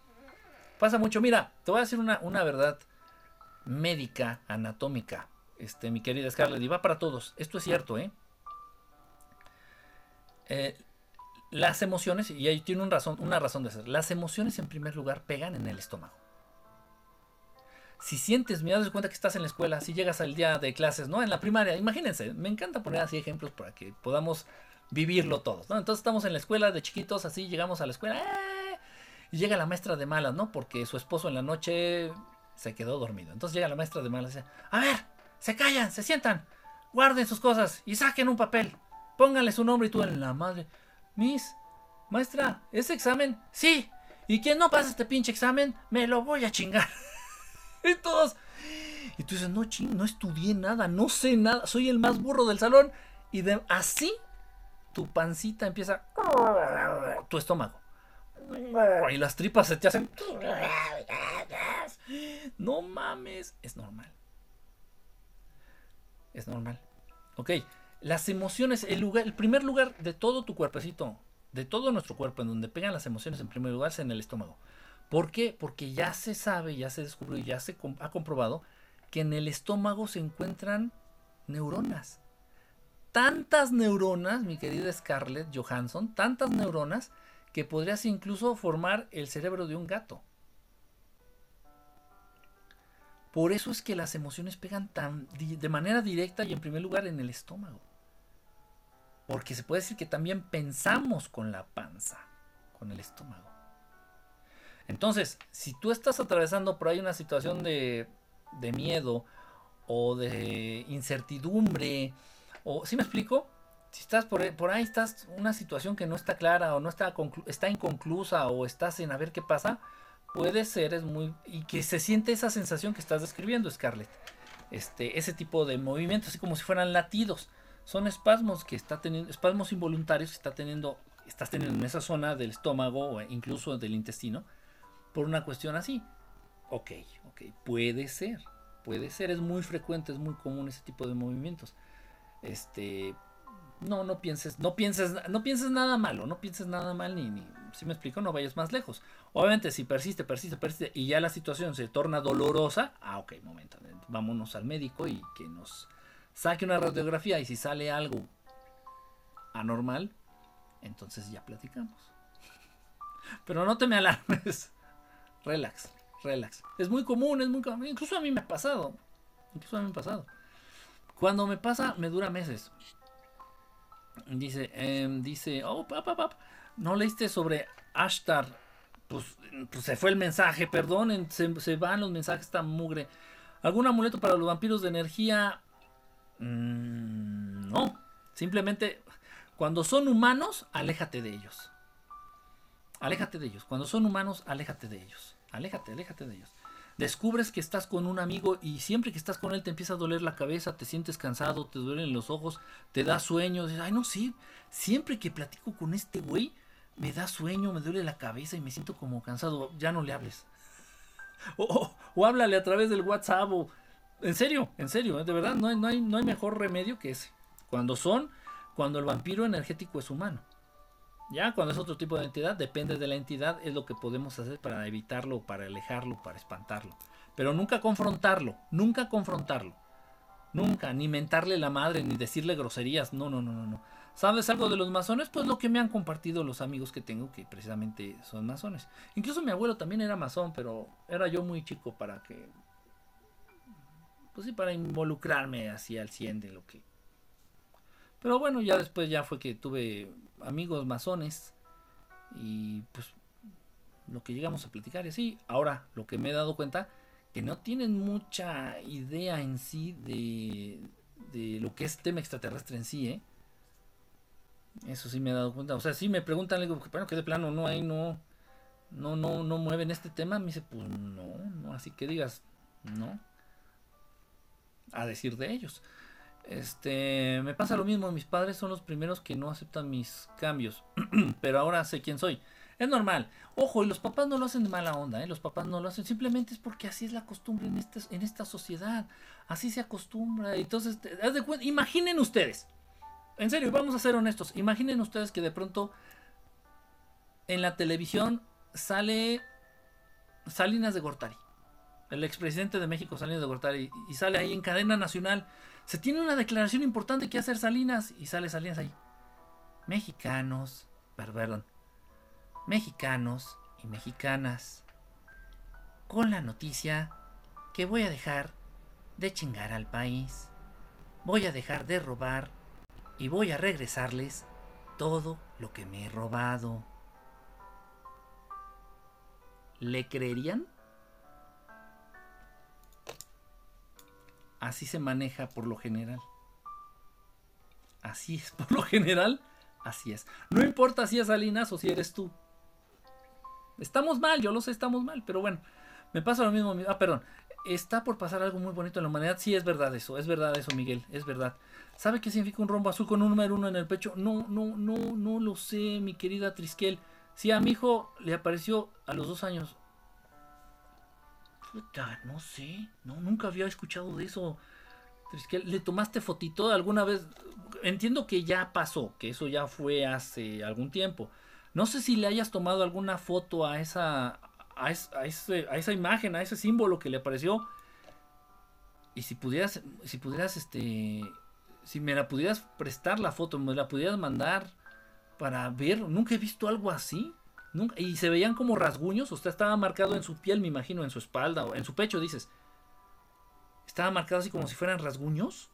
Pasa mucho. Mira, te voy a decir una, una verdad médica, anatómica, este, mi querida Scarlett, y va para todos. Esto es cierto, ¿eh? eh las emociones, y ahí tiene un razón, una razón de ser, las emociones en primer lugar pegan en el estómago si sientes miedo, das cuenta que estás en la escuela, si llegas al día de clases, ¿no? En la primaria, imagínense, me encanta poner así ejemplos para que podamos vivirlo todos, ¿no? Entonces estamos en la escuela de chiquitos, así llegamos a la escuela, ¡eh! y llega la maestra de malas, ¿no? Porque su esposo en la noche se quedó dormido. Entonces llega la maestra de malas y dice, a ver, se callan, se sientan, guarden sus cosas y saquen un papel, pónganle su nombre y tú en la madre, Miss, maestra, ¿ese examen? Sí, y quien no pasa este pinche examen, me lo voy a chingar. y todos. Y tú dices, no, ching, no estudié nada, no sé nada, soy el más burro del salón. Y así tu pancita empieza. Tu estómago. Y las tripas se te hacen. No mames. Es normal. Es normal. Ok. Las emociones, el lugar, el primer lugar de todo tu cuerpecito, de todo nuestro cuerpo, en donde pegan las emociones en primer lugar, es en el estómago. ¿Por qué? Porque ya se sabe, ya se descubrió, ya se ha comprobado que en el estómago se encuentran neuronas. Tantas neuronas, mi querida Scarlett Johansson, tantas neuronas que podrías incluso formar el cerebro de un gato. Por eso es que las emociones pegan tan de manera directa y en primer lugar en el estómago. Porque se puede decir que también pensamos con la panza, con el estómago. Entonces, si tú estás atravesando por ahí una situación de, miedo o de incertidumbre, o si me explico, si estás por, ahí, estás una situación que no está clara o no está, está inconclusa o estás en a ver qué pasa, puede ser, es muy, y que se siente esa sensación que estás describiendo, Scarlett. Este, ese tipo de movimientos, así como si fueran latidos. Son espasmos que está teniendo, espasmos involuntarios que está teniendo, estás teniendo en esa zona del estómago o incluso del intestino por una cuestión así. Ok, ok, puede ser, puede ser, es muy frecuente, es muy común ese tipo de movimientos. Este, no, no pienses, no pienses, no pienses nada malo, no pienses nada mal, ni, ni, si me explico, no vayas más lejos. Obviamente, si persiste, persiste, persiste, y ya la situación se torna dolorosa, ah, ok, momento, vámonos al médico y que nos saque una radiografía, y si sale algo anormal, entonces ya platicamos. Pero no te me alarmes. Relax, relax. Es muy común, es muy común. Incluso a mí me ha pasado. Incluso a mí me ha pasado. Cuando me pasa, me dura meses. Dice, em, dice, oh, pap, no leíste sobre Ashtar. Pues, pues, se fue el mensaje, perdón, se, van los mensajes, esta mugre. ¿Algún amuleto para los vampiros de energía? Mm, no, simplemente Cuando son humanos, aléjate de ellos. Aléjate de ellos. Cuando son humanos, aléjate de ellos. Aléjate, aléjate de ellos. Descubres que estás con un amigo y siempre que estás con él te empieza a doler la cabeza, te sientes cansado, te duelen los ojos, te da sueño. Dices, ay, no, sí. Siempre que platico con este güey, me da sueño, me duele la cabeza y me siento como cansado. Ya no le hables. O, o, háblale a través del WhatsApp. O, en serio, en serio, ¿eh? de verdad, no hay, no, hay, no hay mejor remedio que ese. Cuando son, cuando el vampiro energético es humano. Ya cuando es otro tipo de entidad, depende de la entidad, es lo que podemos hacer para evitarlo, para alejarlo, para espantarlo. Pero nunca confrontarlo, nunca confrontarlo. Nunca, ni mentarle la madre, ni decirle groserías. No, no, no, no, no. ¿Sabes algo de los masones? Pues lo que me han compartido los amigos que tengo que precisamente son masones. Incluso mi abuelo también era masón, pero era yo muy chico para que... Pues sí, para involucrarme así al 100 de lo que... Pero bueno, ya después ya fue que tuve amigos masones y pues lo que llegamos a platicar y así. Ahora, lo que me he dado cuenta, que no tienen mucha idea en sí de, de lo que es tema extraterrestre en sí, ¿eh? Eso sí me he dado cuenta. O sea, si me preguntan, le digo, bueno, que de plano no hay, no, no, no, no mueven este tema. Me dice, pues no, no, así que digas, no. A decir de ellos. Este, me pasa lo mismo, mis padres son los primeros que no aceptan mis cambios, pero ahora sé quién soy. Es normal. Ojo, y los papás no lo hacen de mala onda, ¿eh? Los papás no lo hacen, simplemente es porque así es la costumbre en, este, en esta sociedad. Así se acostumbra. Entonces, imaginen ustedes. En serio, vamos a ser honestos. Imaginen ustedes que de pronto en la televisión sale Salinas de Gortari. El expresidente de México, Salinas de Gortari. Y sale ahí en cadena nacional se tiene una declaración importante que hacer Salinas y sale Salinas ahí. Mexicanos, perdón, mexicanos y mexicanas, con la noticia que voy a dejar de chingar al país, voy a dejar de robar y voy a regresarles todo lo que me he robado. ¿Le creerían? Así se maneja por lo general. Así es, por lo general, así es. No importa si es Salinas o si eres tú. Estamos mal, yo lo sé, estamos mal, pero bueno, me pasa lo mismo. Ah, perdón. Está por pasar algo muy bonito en la humanidad. Sí, es verdad eso, es verdad eso, Miguel, es verdad. ¿Sabe qué significa un rombo azul con un número uno en el pecho? No, no, no, no lo sé, mi querida Triskel. Sí, a mi hijo le apareció a los dos años no sé. No, nunca había escuchado de eso. ¿Le tomaste fotito alguna vez? Entiendo que ya pasó, que eso ya fue hace algún tiempo. No sé si le hayas tomado alguna foto a esa, a, a esa imagen, a ese símbolo que le apareció. Y si pudieras, si pudieras, este, si me la pudieras prestar la foto, me la pudieras mandar para ver. Nunca he visto algo así y se veían como rasguños, o sea, estaba marcado en su piel, me imagino, en su espalda o en su pecho, dices. Estaba marcado así como si fueran rasguños.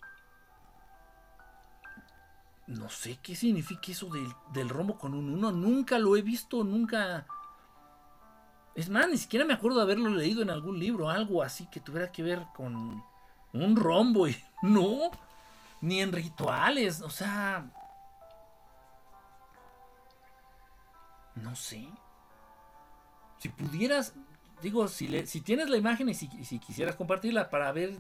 No sé qué significa eso del, rombo con un uno. Nunca lo he visto, nunca. Es más, ni siquiera me acuerdo de haberlo leído en algún libro, algo así que tuviera que ver con un rombo. Y no, ni en rituales, o sea, No sé. Si pudieras, digo, si, si tienes la imagen y si, quisieras compartirla para ver,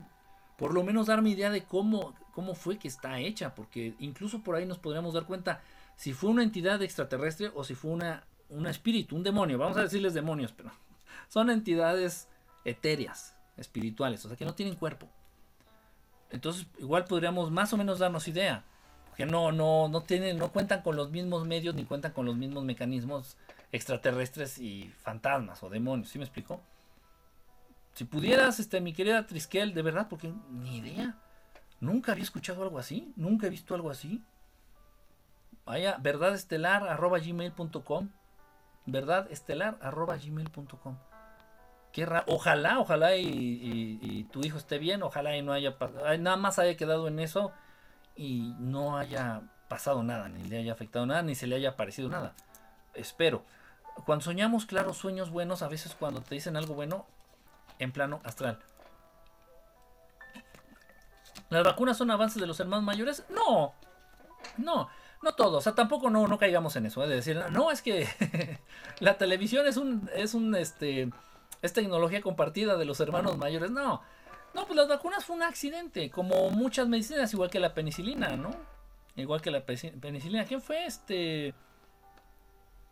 por lo menos darme idea de cómo, cómo fue que está hecha, porque incluso por ahí nos podríamos dar cuenta si fue una entidad extraterrestre o si fue una, un espíritu, un demonio. Vamos a decirles demonios, pero son entidades etéreas, espirituales, o sea que no tienen cuerpo. Entonces, igual podríamos más o menos darnos idea que no, no, no tienen, no cuentan con los mismos medios ni cuentan con los mismos mecanismos extraterrestres y fantasmas o demonios, ¿sí me explico? Si pudieras, este, mi querida Triskel, de verdad, porque ni idea. Nunca había escuchado algo así, nunca he visto algo así. Vaya, verdadestelar arroba gmail.com. Verdadestelar arroba gmail.com. Qué Ojalá, ojalá y, tu hijo esté bien, ojalá y no haya nada más haya quedado en eso y no haya pasado nada, ni le haya afectado nada, ni se le haya parecido nada. Espero. Cuando soñamos, claro, sueños buenos, a veces cuando te dicen algo bueno, en plano astral. ¿Las vacunas son avances de los hermanos mayores? No, no. no todo, o sea, tampoco no, no caigamos en eso, ¿eh? de decir, no, es que la televisión es un, es un, este, es tecnología compartida de los hermanos mayores, no. No, pues las vacunas fue un accidente, como muchas medicinas, igual que la penicilina, ¿no? Igual que la penicilina. ¿Quién fue este?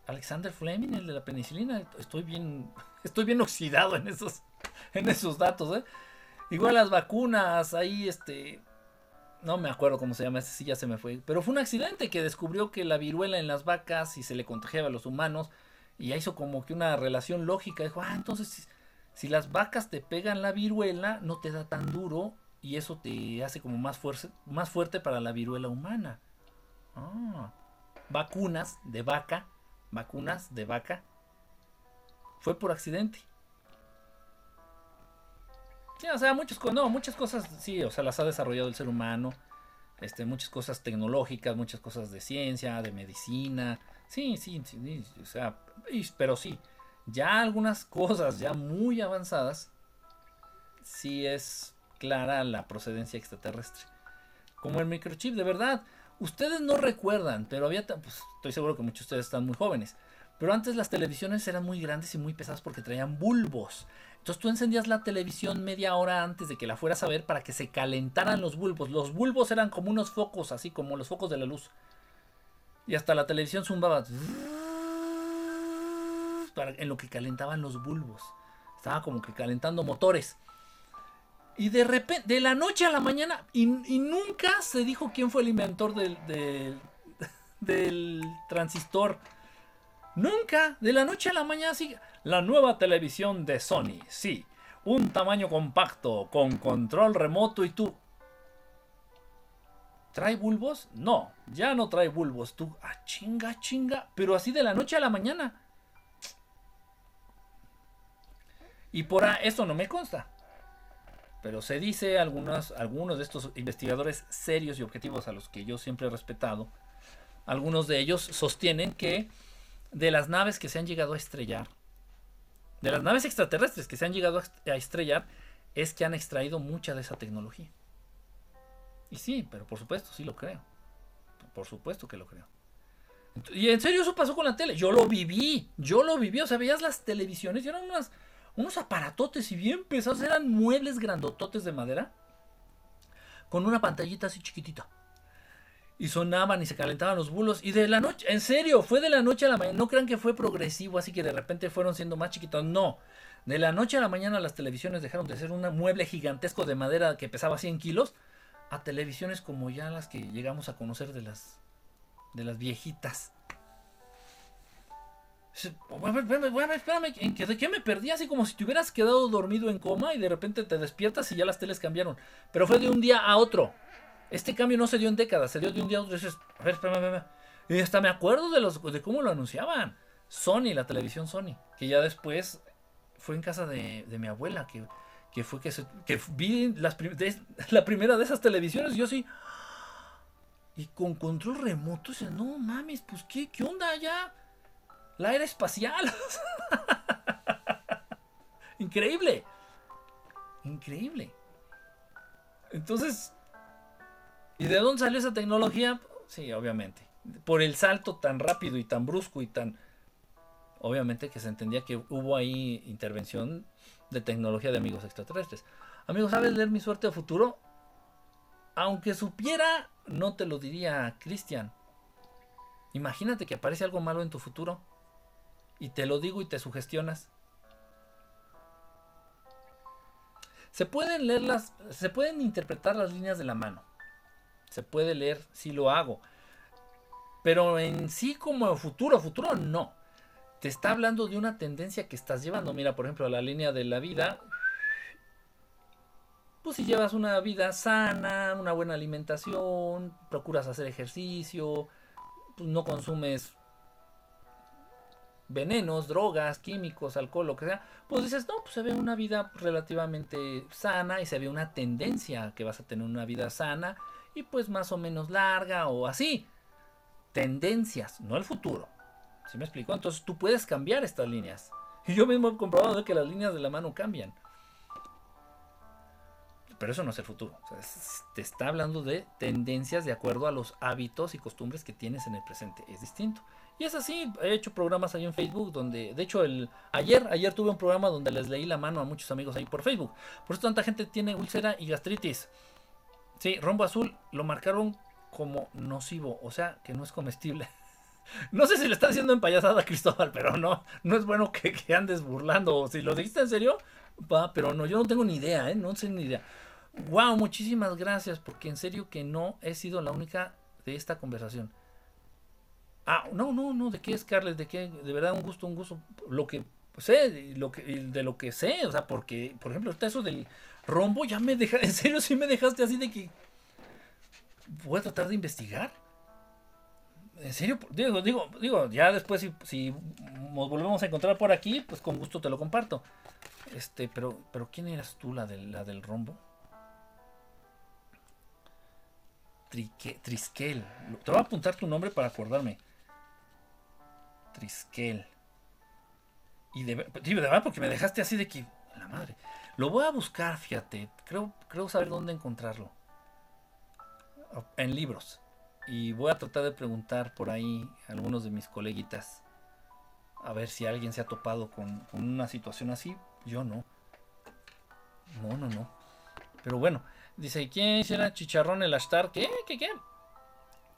Alexander Fleming, el de la penicilina. Estoy bien, estoy bien oxidado en esos, en esos datos, ¿eh? Igual las vacunas, ahí este, no me acuerdo cómo se llama, ese sí ya se me fue. Pero fue un accidente que descubrió que la viruela en las vacas y se le contagiaba a los humanos. Y ya hizo como que una relación lógica. Dijo, ah, entonces si, las vacas te pegan la viruela, no te da tan duro. Y eso te hace como más, fuerte, más fuerte para la viruela humana. Ah, vacunas de vaca. Vacunas de vaca. Fue por accidente. Sí, o sea, muchas, no, muchas cosas, sí, o sea, las ha desarrollado el ser humano. Este, muchas cosas tecnológicas, muchas cosas de ciencia, de medicina. Sí, sí, sí, o sea, pero sí, ya algunas cosas ya muy avanzadas, sí es clara la procedencia extraterrestre. Como el microchip, de verdad. Ustedes no recuerdan, pero había, pues, estoy seguro que muchos de ustedes están muy jóvenes. Pero antes las televisiones eran muy grandes y muy pesadas porque traían bulbos. Entonces tú encendías la televisión media hora antes de que la fueras a ver para que se calentaran los bulbos. Los bulbos eran como unos focos, así como los focos de la luz. Y hasta la televisión zumbaba. En lo que calentaban los bulbos. Estaba como que calentando motores. Y de repente, de la noche a la mañana, y, nunca se dijo quién fue el inventor del, del transistor. Nunca, de la noche a la mañana, sí. La nueva televisión de Sony, sí. Un tamaño compacto, con control remoto y tú... ¿Trae bulbos? No, ya no trae bulbos. Tú, ah, chinga, chinga. Pero así de la noche a la mañana. Y por eso no me consta. Pero se dice algunos, algunos de estos investigadores serios y objetivos a los que yo siempre he respetado. Algunos de ellos sostienen que de las naves que se han llegado a estrellar, de las naves extraterrestres que se han llegado a estrellar, es que han extraído mucha de esa tecnología. Y sí, pero por supuesto, sí lo creo. Por supuesto que lo creo. Y en serio eso pasó con la tele. Yo lo viví. Yo lo viví. O sea, veías las televisiones y eran unas, unos aparatotes y bien pesados. Eran muebles grandototes de madera. Con una pantallita así chiquitita y sonaban y se calentaban los bulos. Y de la noche, en serio, fue de la noche a la mañana. No crean que fue progresivo, así que de repente fueron siendo más chiquitos. No. De la noche a la mañana las televisiones dejaron de ser un mueble gigantesco de madera que pesaba 100 kilos a televisiones como ya las que llegamos a conocer de las, de las viejitas. Espérame, ¿de qué me perdí? Así como si te hubieras quedado dormido en coma y de repente te despiertas y ya las teles cambiaron. Pero fue de un día a otro. Este cambio no se dio en décadas, se dio de un día a otro. a ver, espérame, espérame. Y hasta me acuerdo de, los, de cómo lo anunciaban. Sony, la televisión Sony. Que ya después fue en casa de, mi abuela, que, que fue que, se, que vi las la primera de esas televisiones. Y yo sí. Y con control remoto, dice, no mames, pues qué, qué onda ya. La era espacial. Increíble. Increíble. Entonces, ¿Y de dónde salió esa tecnología? Sí, obviamente. Por el salto tan rápido y tan brusco y tan... Obviamente que se entendía que hubo ahí intervención de tecnología de amigos extraterrestres. Amigos, ¿sabes leer mi suerte a futuro? Aunque supiera, no te lo diría Cristian. Imagínate que aparece algo malo en tu futuro. Y te lo digo y te sugestionas. Se pueden leer las. Se pueden interpretar las líneas de la mano. Se puede leer, si lo hago. Pero en sí como futuro, futuro no. Te está hablando de una tendencia que estás llevando. Mira, por ejemplo, la línea de la vida. Pues si llevas una vida sana, una buena alimentación, procuras hacer ejercicio, pues no consumes venenos, drogas, químicos, alcohol, lo que sea, pues dices, no, pues se ve una vida relativamente sana y se ve una tendencia que vas a tener una vida sana y pues más o menos larga o así. Tendencias, no el futuro. ¿Sí me explico? Entonces tú puedes cambiar estas líneas. Y yo mismo he comprobado que las líneas de la mano cambian. pero eso no es el futuro. te está hablando de tendencias de acuerdo a los hábitos y costumbres que tienes en el presente. Es distinto. Y es así, he hecho programas ahí en Facebook donde, de hecho, el ayer, ayer tuve un programa donde les leí la mano a muchos amigos ahí por Facebook. Por eso tanta gente tiene úlcera y gastritis. Sí, rombo azul lo marcaron como nocivo, o sea, que no es comestible. No sé si le está haciendo empayasada a Cristóbal, pero no, no es bueno que, andes burlando. Si lo dijiste en serio, va, pero no, yo no tengo ni idea, ¿eh? No sé ni idea. Wow, muchísimas gracias, porque en serio que no he sido la única de esta conversación. Ah, no, no, no, ¿de qué es Carles? ¿De qué? De verdad, un gusto, un gusto. Lo que sé, lo que, de lo que sé, o sea, porque, por ejemplo, está eso del rombo, ya me dejaste, en serio, sí me dejaste así de que voy a tratar de investigar. En serio, digo, digo, digo, ya después si, nos volvemos a encontrar por aquí, pues con gusto te lo comparto. Este, pero, pero ¿quién eras tú la del, la del rombo? Triskel. Te voy a apuntar tu nombre para acordarme. Triskel. Y de, de verdad, porque me dejaste así de que. La madre. Lo voy a buscar, fíjate. Creo, creo saber dónde encontrarlo. En libros. Y voy a tratar de preguntar por ahí a algunos de mis coleguitas. A ver si alguien se ha topado con, una situación así. Yo no. No, no, no. Pero bueno. Dice, ¿quién hiciera chicharrón el ashtar? ¿Qué? ¿Qué? ¿Qué?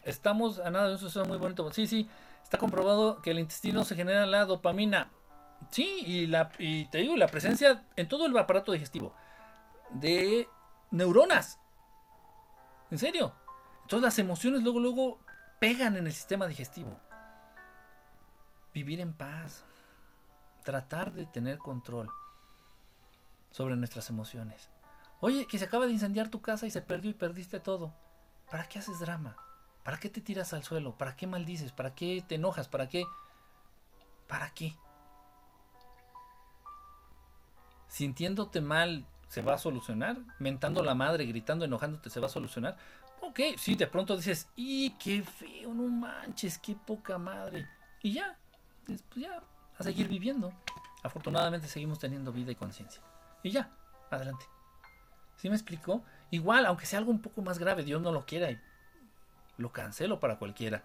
Estamos a nada de eso, es muy bonito. Sí, sí. Está comprobado que el intestino se genera la dopamina. Sí, y, la, y te digo, la presencia en todo el aparato digestivo de neuronas. ¿En serio? Todas las emociones luego, luego pegan en el sistema digestivo. Vivir en paz. Tratar de tener control sobre nuestras emociones. Oye, que se acaba de incendiar tu casa y se perdió y perdiste todo. ¿Para qué haces drama? ¿Para qué te tiras al suelo? ¿Para qué maldices? ¿Para qué te enojas? ¿Para qué? ¿Para qué? Sintiéndote mal, ¿se va a solucionar? Mentando la madre, gritando, enojándote, ¿se va a solucionar? Ok, sí, de pronto dices, ¡y qué feo! No manches, qué poca madre. Y ya, pues ya, a seguir viviendo. Afortunadamente seguimos teniendo vida y conciencia. Y ya, adelante. ¿Sí me explico? Igual, aunque sea algo un poco más grave, Dios no lo quiera y lo cancelo para cualquiera.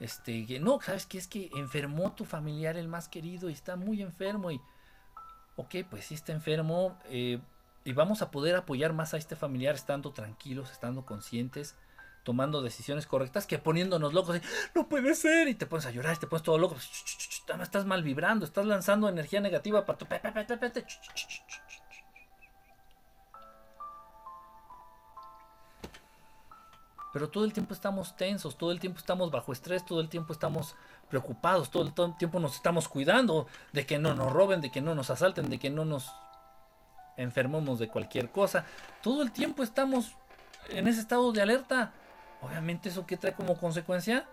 Este, que no, ¿sabes qué? Es que enfermó tu familiar, el más querido, y está muy enfermo. Y, ok, pues sí está enfermo. Eh, y vamos a poder apoyar más a este familiar estando tranquilos, estando conscientes, tomando decisiones correctas, que poniéndonos locos. No puede ser. Y te pones a llorar, y te pones todo loco. Estás mal vibrando, estás lanzando energía negativa para tu. Pero todo el tiempo estamos tensos, todo el tiempo estamos bajo estrés, todo el tiempo estamos preocupados, todo el tiempo nos estamos cuidando de que no nos roben, de que no nos asalten, de que no nos enfermemos de cualquier cosa. Todo el tiempo estamos en ese estado de alerta. Obviamente eso que trae como consecuencia,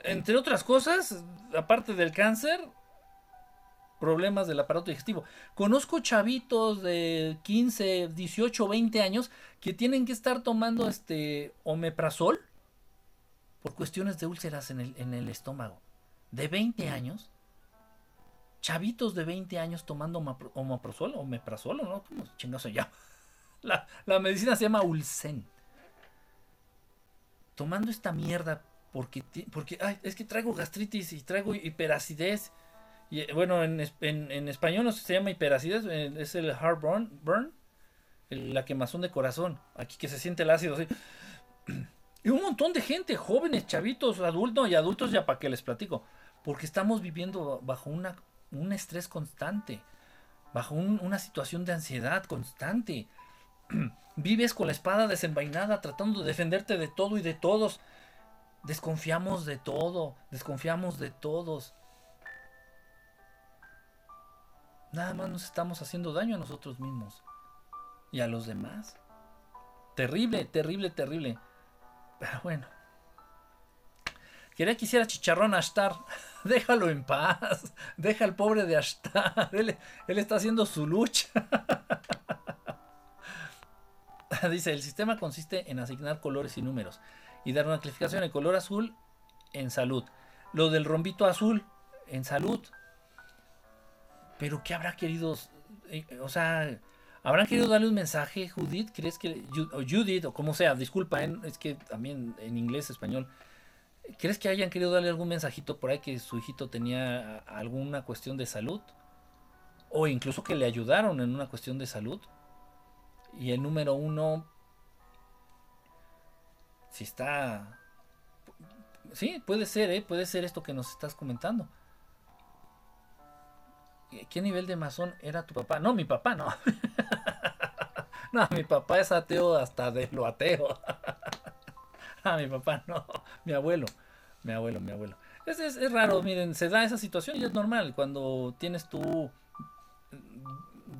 entre otras cosas, aparte del cáncer, problemas del aparato digestivo. Conozco chavitos de 15, 18, 20 años que tienen que estar tomando este omeprazol por cuestiones de úlceras en el, en el estómago. De 20 años. Chavitos de 20 años tomando omeprazol, omeprazol, ¿no? ¿Cómo chingados se llama? La, la medicina se llama Ulcen. Tomando esta mierda porque, porque ay, es que traigo gastritis y traigo hiperacidez y, eh, bueno, en, en, español no se llama hiperacidez, eh, es el heartburn, burn, la quemazón de corazón. Aquí que se siente el ácido así. Y un montón de gente, jóvenes, chavitos, adultos y adultos, ya para que les platico. Porque estamos viviendo bajo una, un estrés constante, bajo una situación de ansiedad constante. Vives con la espada desenvainada tratando de defenderte de todo y de todos. Desconfiamos de todo, desconfiamos de todos. Nada más nos estamos haciendo daño a nosotros mismos y a los demás. Terrible, terrible, terrible. Pero bueno. Quería que hiciera chicharrón Ashtar. Déjalo en paz. Deja al pobre de Ashtar. Él, él está haciendo su lucha. Dice, el sistema consiste en asignar colores y números y dar una clasificación. El color azul en salud. Lo del rombito azul en salud. Pero ¿qué habrá querido? Eh, o sea, ¿Habrán querido darle un mensaje, Judith? ¿Crees que, o Judith, o como sea, disculpa, es que también en inglés, español, ¿crees que hayan querido darle algún mensajito por ahí que su hijito tenía alguna cuestión de salud? O incluso que le ayudaron en una cuestión de salud. Y el número uno, si está... Sí, puede ser, ¿eh? puede ser esto que nos estás comentando. ¿Qué nivel de masón era tu papá? No, mi papá no. no, mi papá es ateo hasta de lo ateo. ah, mi papá no. Mi abuelo. Mi abuelo, mi abuelo. Es, es, raro, miren, se da esa situación y es normal cuando tienes tú...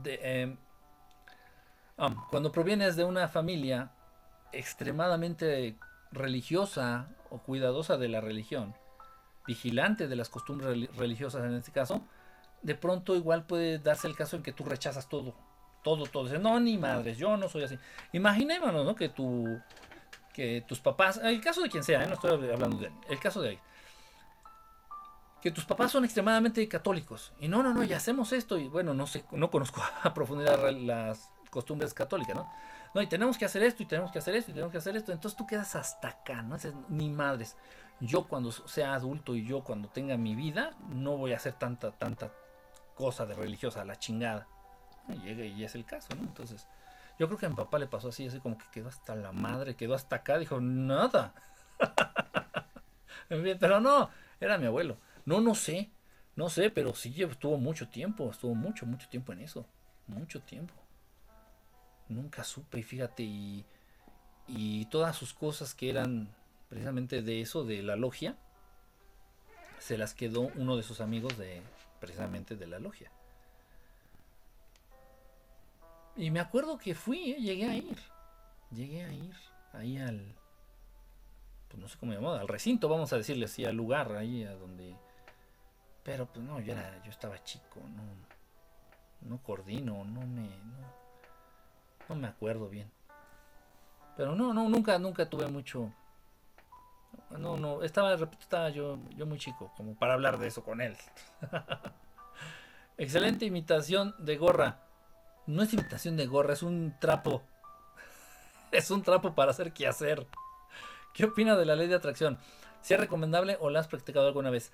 De, em, um, cuando provienes de una familia extremadamente religiosa o cuidadosa de la religión, vigilante de las costumbres religiosas en este caso, de pronto igual puede darse el caso en que tú rechazas todo, todo, todo. Dices, no, ni madres, yo no soy así. Imaginémonos, ¿no? Que tu, que tus papás, el caso de quien sea, ¿eh? no estoy hablando de él, el caso de él. Que tus papás son extremadamente católicos. Y no, no, no, ya hacemos esto. Y bueno, no sé, no conozco a profundidad las costumbres católicas, ¿no? No, y tenemos que hacer esto, y tenemos que hacer esto, y tenemos que hacer esto. Entonces tú quedas hasta acá, ¿no? Dices, ni madres. Yo cuando sea adulto y yo cuando tenga mi vida, no voy a hacer tanta, tanta cosa de religiosa, la chingada. Llega y es el caso, ¿no? Entonces, yo creo que a mi papá le pasó así, así como que quedó hasta la madre, quedó hasta acá, dijo, nada. pero no, era mi abuelo. No, no sé, no sé, pero sí estuvo mucho tiempo, estuvo mucho, mucho tiempo en eso. Mucho tiempo. Nunca supe, y fíjate, y todas sus cosas que eran precisamente de eso, de la logia, se las quedó uno de sus amigos de, precisamente de la logia. Y me acuerdo que fui, ¿eh? llegué a ir. Llegué a ir ahí al. Pues no sé cómo llamaba, al recinto, vamos a decirle así, al lugar ahí a donde. Pero pues no, yo era, yo estaba chico, no. No coordino, no me. No, no me acuerdo bien. Pero no, no, nunca, nunca tuve mucho. No, no, estaba, estaba yo, yo muy chico, como para hablar de eso con él. Excelente imitación de gorra. No es imitación de gorra, es un trapo. Es un trapo para hacer qué hacer. ¿Qué opina de la ley de atracción? ¿Si es recomendable o la has practicado alguna vez?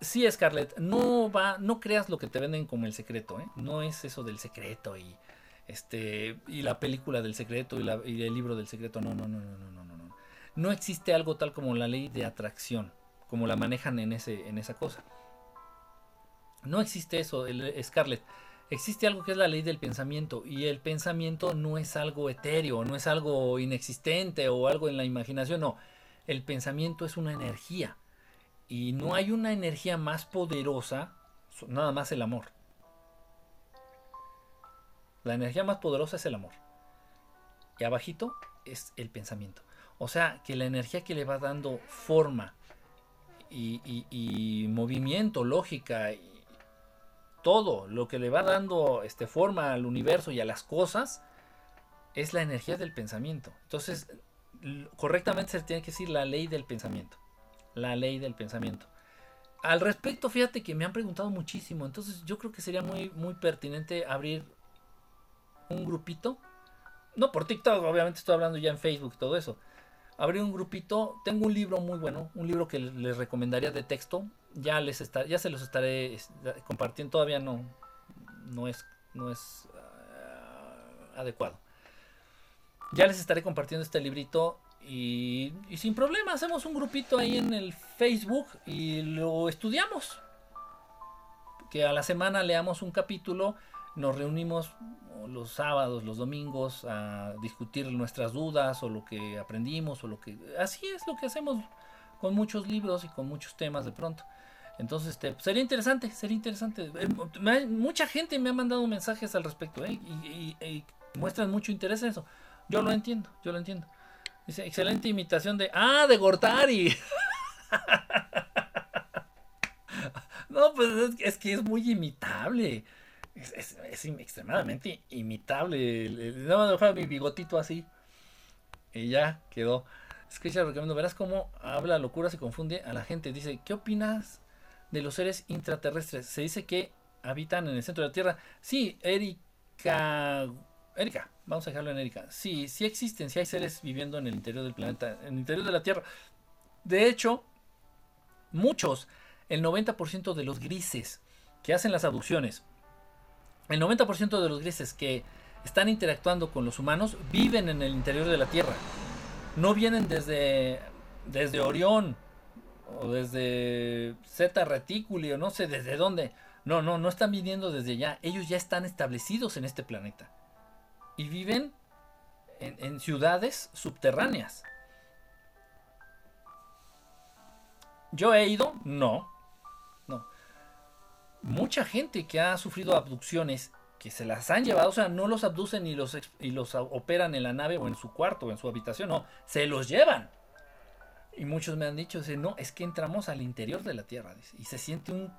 Sí, Scarlett, no va, no creas lo que te venden como el secreto, ¿eh? No es eso del secreto y este y la película del secreto y, y el libro del secreto. No, no, no, no, no, no, no. Existe algo tal como la ley de atracción, como la manejan en ese, en esa cosa. No existe eso, el Scarlett. Existe algo que es la ley del pensamiento y el pensamiento no es algo etéreo, no es algo inexistente o algo en la imaginación, no. El pensamiento es una energía y no hay una energía más poderosa, nada más el amor. La energía más poderosa es el amor. Y abajito es el pensamiento. O sea, que la energía que le va dando forma y, y movimiento, lógica todo lo que le va dando este, forma al universo y a las cosas es la energía del pensamiento. Entonces, correctamente se tiene que decir la ley del pensamiento. La ley del pensamiento. Al respecto, fíjate que me han preguntado muchísimo. Entonces, yo creo que sería muy, muy pertinente abrir un grupito. No por TikTok, obviamente estoy hablando ya en Facebook y todo eso. Abrir un grupito. Tengo un libro muy bueno, un libro que les recomendaría de texto ya les está, ya se los estaré compartiendo. Todavía no, no es, no es ah, adecuado. Ya les estaré compartiendo este librito y, y, sin problema hacemos un grupito ahí en el Facebook y lo estudiamos. Que a la semana leamos un capítulo, nos reunimos los sábados, los domingos a discutir nuestras dudas o lo que aprendimos o lo que así es lo que hacemos con muchos libros y con muchos temas de pronto. Entonces, este, sería interesante, sería interesante. Eh, mucha gente me ha mandado mensajes al respecto ¿eh? y, muestran mucho interés en eso. Yo lo entiendo, yo lo entiendo. Dice, excelente imitación de... Ah, de Gortari. no, pues es, que es muy imitable. Es, extremadamente imitable. No me dejar mi bigotito así. Y ya quedó. Es que ya recomiendo. Verás cómo habla locura, se confunde a la gente. Dice, ¿qué opinas de los seres intraterrestres. Se dice que habitan en el centro de la Tierra. Sí, Erika, Erika, vamos a dejarlo en Erika. Sí, sí existen, sí hay seres viviendo en el interior del planeta, en el interior de la Tierra. De hecho, muchos, el 90% de los grises que hacen las abducciones, el 90% de los grises que están interactuando con los humanos viven en el interior de la Tierra. No vienen desde, desde Orión o desde Zeta Reticuli o no sé desde dónde. No, no, no están viniendo desde allá. Ellos ya están establecidos en este planeta. Y viven en, ciudades subterráneas. ¿Yo he ido? No. Mucha gente que ha sufrido abducciones, que se las han llevado, o sea, no los abducen y los, operan en la nave o en su cuarto o en su habitación, no, se los llevan. Y muchos me han dicho, no, es que entramos al interior de la Tierra y se siente un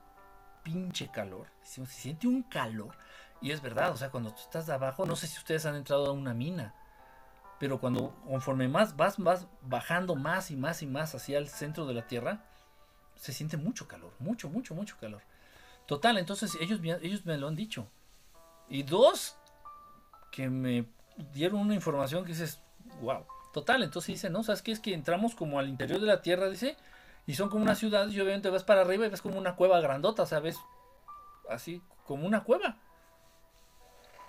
pinche calor, se siente un calor. Y es verdad, o sea, cuando tú estás de abajo, no sé si ustedes han entrado a una mina, pero cuando conforme más vas, vas bajando más y más y más hacia el centro de la Tierra, se siente mucho calor, mucho, mucho, mucho calor. Total, entonces ellos, ellos me lo han dicho. Y dos, que me dieron una información que dices, wow. Total, entonces dice, no, ¿sabes qué? Es que entramos como al interior de la Tierra, dice, y son como una ciudad, y obviamente vas para arriba y ves como una cueva grandota, ¿sabes? Así, como una cueva.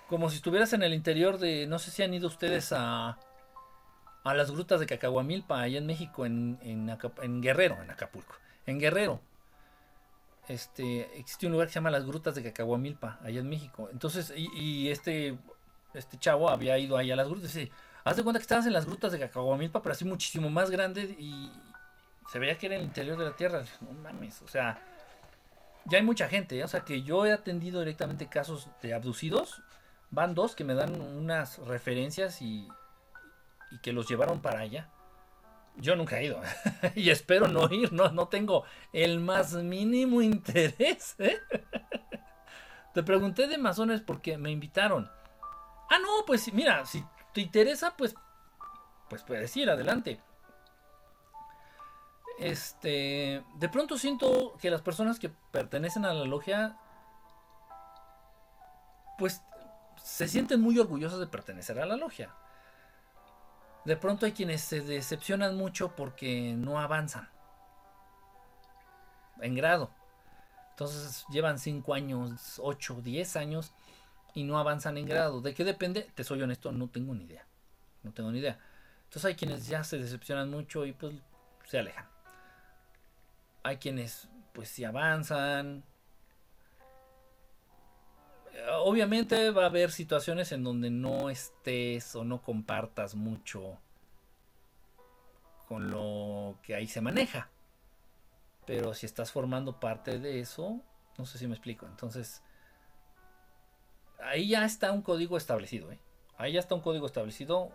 Como si estuvieras en el interior de, no sé si han ido ustedes a, a las grutas de Cacahuamilpa, allá en México, en, en, en Guerrero, en Acapulco en Guerrero. Este, existe un lugar que se llama las Grutas de Cacahuamilpa, allá en México. Entonces, y, este, este chavo había ido ahí a las grutas. Y haz de cuenta que estabas en las grutas de Cacahuamilpa, pero así muchísimo más grande y se veía que era en el interior de la tierra. No mames, o sea, ya hay mucha gente. ¿eh? O sea, que yo he atendido directamente casos de abducidos. Van dos que me dan unas referencias y, y que los llevaron para allá. Yo nunca he ido y espero no ir, no, no tengo el más mínimo interés. ¿eh? Te pregunté de masones porque me invitaron. Ah, no, pues mira, si te interesa, pues, pues puedes ir, adelante. Este, de pronto siento que las personas que pertenecen a la logia, pues, se sienten muy orgullosas de pertenecer a la logia. De pronto hay quienes se decepcionan mucho porque no avanzan en grado. Entonces llevan 5 años, 8, 10 años y no avanzan en grado. ¿De qué depende? Te soy honesto, no tengo ni idea. No tengo ni idea. Entonces hay quienes ya se decepcionan mucho y pues se alejan. Hay quienes pues si avanzan, obviamente va a haber situaciones en donde no estés o no compartas mucho con lo que ahí se maneja. Pero si estás formando parte de eso, no sé si me explico. Entonces, ahí ya está un código establecido. ¿eh? Ahí ya está un código establecido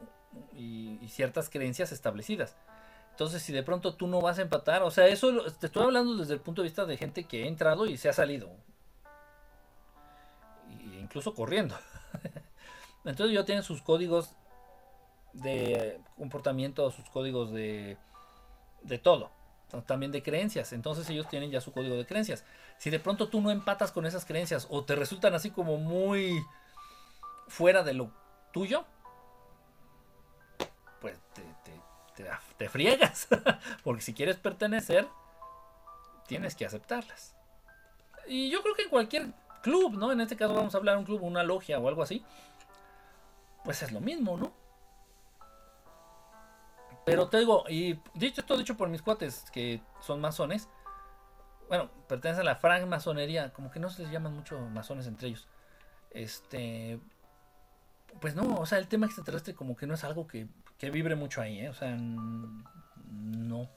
y, y, ciertas creencias establecidas. Entonces, si de pronto tú no vas a empatar, o sea, eso te estoy hablando desde el punto de vista de gente que ha entrado y se ha salido incluso corriendo. Entonces ya tienen sus códigos de comportamiento, sus códigos de, de todo, también de creencias. Entonces ellos tienen ya su código de creencias. Si de pronto tú no empatas con esas creencias o te resultan así como muy fuera de lo tuyo, pues te, te friegas. Porque si quieres pertenecer, tienes que aceptarlas. Y yo creo que en cualquier club, ¿no? En este caso vamos a hablar de un club, una logia o algo así. Pues es lo mismo, ¿no? Pero te digo, y dicho esto dicho por mis cuates que son masones, bueno, pertenecen a la francmasonería, como que no se les llaman mucho masones entre ellos. Este, pues no, o sea, el tema extraterrestre como que no es algo que, que vibre mucho ahí, ¿eh? O sea, no,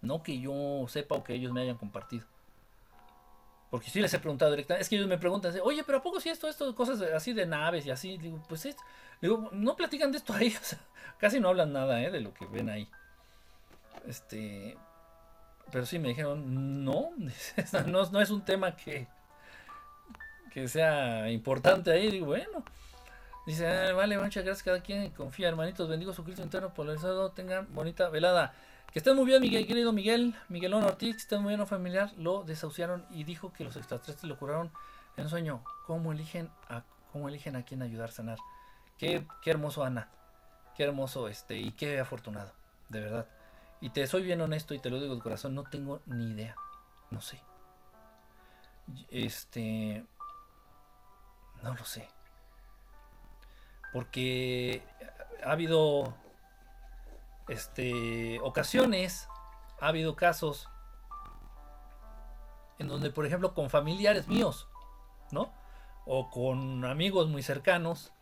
no que yo sepa o que ellos me hayan compartido. Porque sí les he preguntado directamente. Es que ellos me preguntan, oye, pero ¿a poco si esto, esto, cosas así de naves y así? Digo, pues es, digo, no platican de esto ahí. O sea, casi no hablan nada ¿eh? de lo que ven ahí. Este. Pero sí me dijeron, no, no, no es un tema que, que sea importante ahí. Digo, bueno. Dice, ah, vale, muchas gracias cada quien confía, hermanitos. Bendigo su Cristo interno polarizado. Tengan bonita velada. Que estén muy bien, Miguel, querido Miguel, Miguelón Ortiz, que estén muy bien, un familiar, lo desahuciaron y dijo que los extraterrestres lo curaron en sueño. ¿Cómo eligen a cómo eligen a quién ayudar a sanar. Qué, qué hermoso Ana, qué hermoso este y qué afortunado, de verdad. Y te soy bien honesto y te lo digo de corazón, no tengo ni idea, no sé. Este, no lo sé. Porque ha habido este ocasiones, ha habido casos en donde, por ejemplo, con familiares míos, ¿no? O con amigos muy cercanos,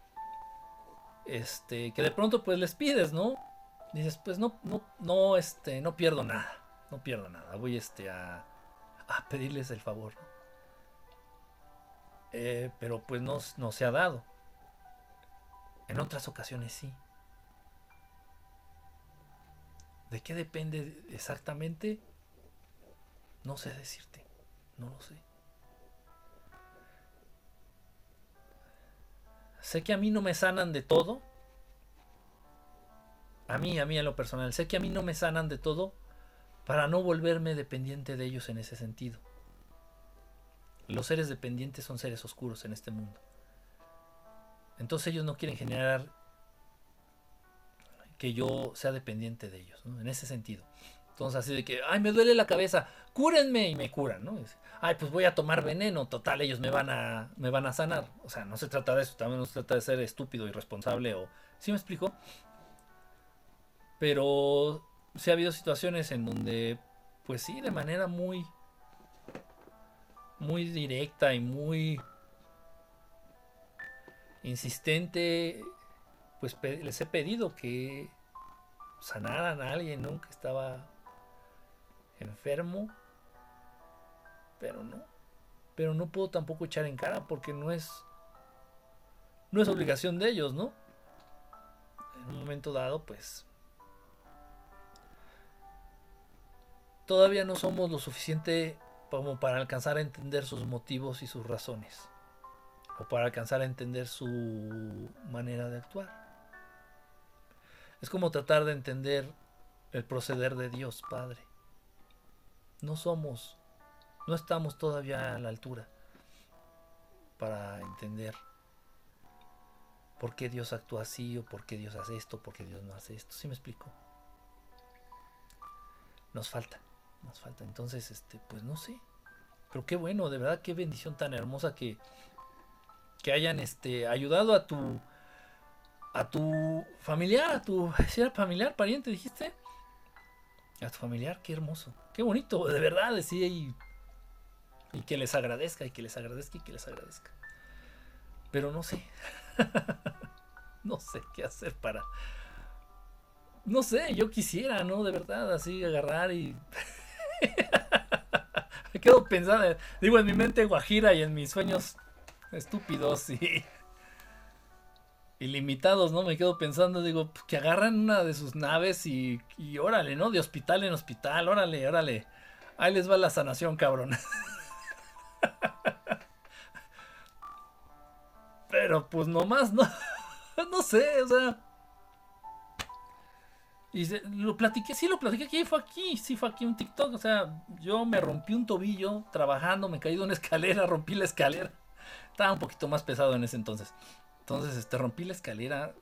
este, que de pronto pues les pides, ¿no? Dices, pues no, no, no, este, no pierdo nada, no pierdo nada, voy este a, a pedirles el favor, eh, pero pues no, no se ha dado. En otras ocasiones sí. ¿De qué depende exactamente? No sé decirte. No lo sé. Sé que a mí no me sanan de todo. A mí, a mí en lo personal. Sé que a mí no me sanan de todo para no volverme dependiente de ellos en ese sentido. Los seres dependientes son seres oscuros en este mundo. Entonces ellos no quieren generar que yo sea dependiente de ellos, en ese sentido. Entonces así de que, ay, me duele la cabeza, cúrenme y me curan, ¿no? Ay, pues voy a tomar veneno, total, ellos me van a, me van a sanar. O sea, no se trata de eso, también no se trata de ser estúpido, irresponsable o... ¿Sí me explico? Pero sí ha habido situaciones en donde, pues sí, de manera muy, muy directa y muy insistente, pues les he pedido que sanaran a alguien, ¿no? Que estaba enfermo, pero no. Pero no puedo tampoco echar en cara porque no es no es obligación de ellos, ¿no? En un momento dado, pues todavía no somos lo suficiente como para alcanzar a entender sus motivos y sus razones o para alcanzar a entender su manera de actuar. Es como tratar de entender el proceder de Dios Padre no somos, no estamos todavía a la altura para entender por qué Dios actúa así o por qué Dios hace esto, por qué Dios no hace esto. ¿Sí me explico? Nos falta, nos falta. Entonces, este, pues no sé. Pero qué bueno, de verdad, qué bendición tan hermosa que, que hayan este, ayudado a tu a tu familiar, a tu si era familiar, pariente, dijiste a tu familiar, qué hermoso, qué bonito, de verdad, decía y, y que les agradezca, y que les agradezca, y que les agradezca. Pero no sé, no sé qué hacer para... No sé, yo quisiera, ¿no? De verdad, así agarrar y... Me quedo pensando, digo, en mi mente guajira y en mis sueños estúpidos y ilimitados, ¿no? Me quedo pensando, digo, pues, que agarran una de sus naves y, y órale, ¿no? De hospital en hospital, órale, órale. Ahí les va la sanación, cabrón. Pero pues nomás, no, no sé, o sea. Y lo platiqué, sí lo platiqué aquí, fue aquí, sí fue aquí un TikTok, o sea, yo me rompí un tobillo trabajando, me caí de una escalera, rompí la escalera. Estaba un poquito más pesado en ese entonces. Entonces, este, rompí la escalera,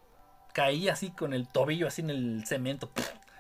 caí así con el tobillo así en el cemento.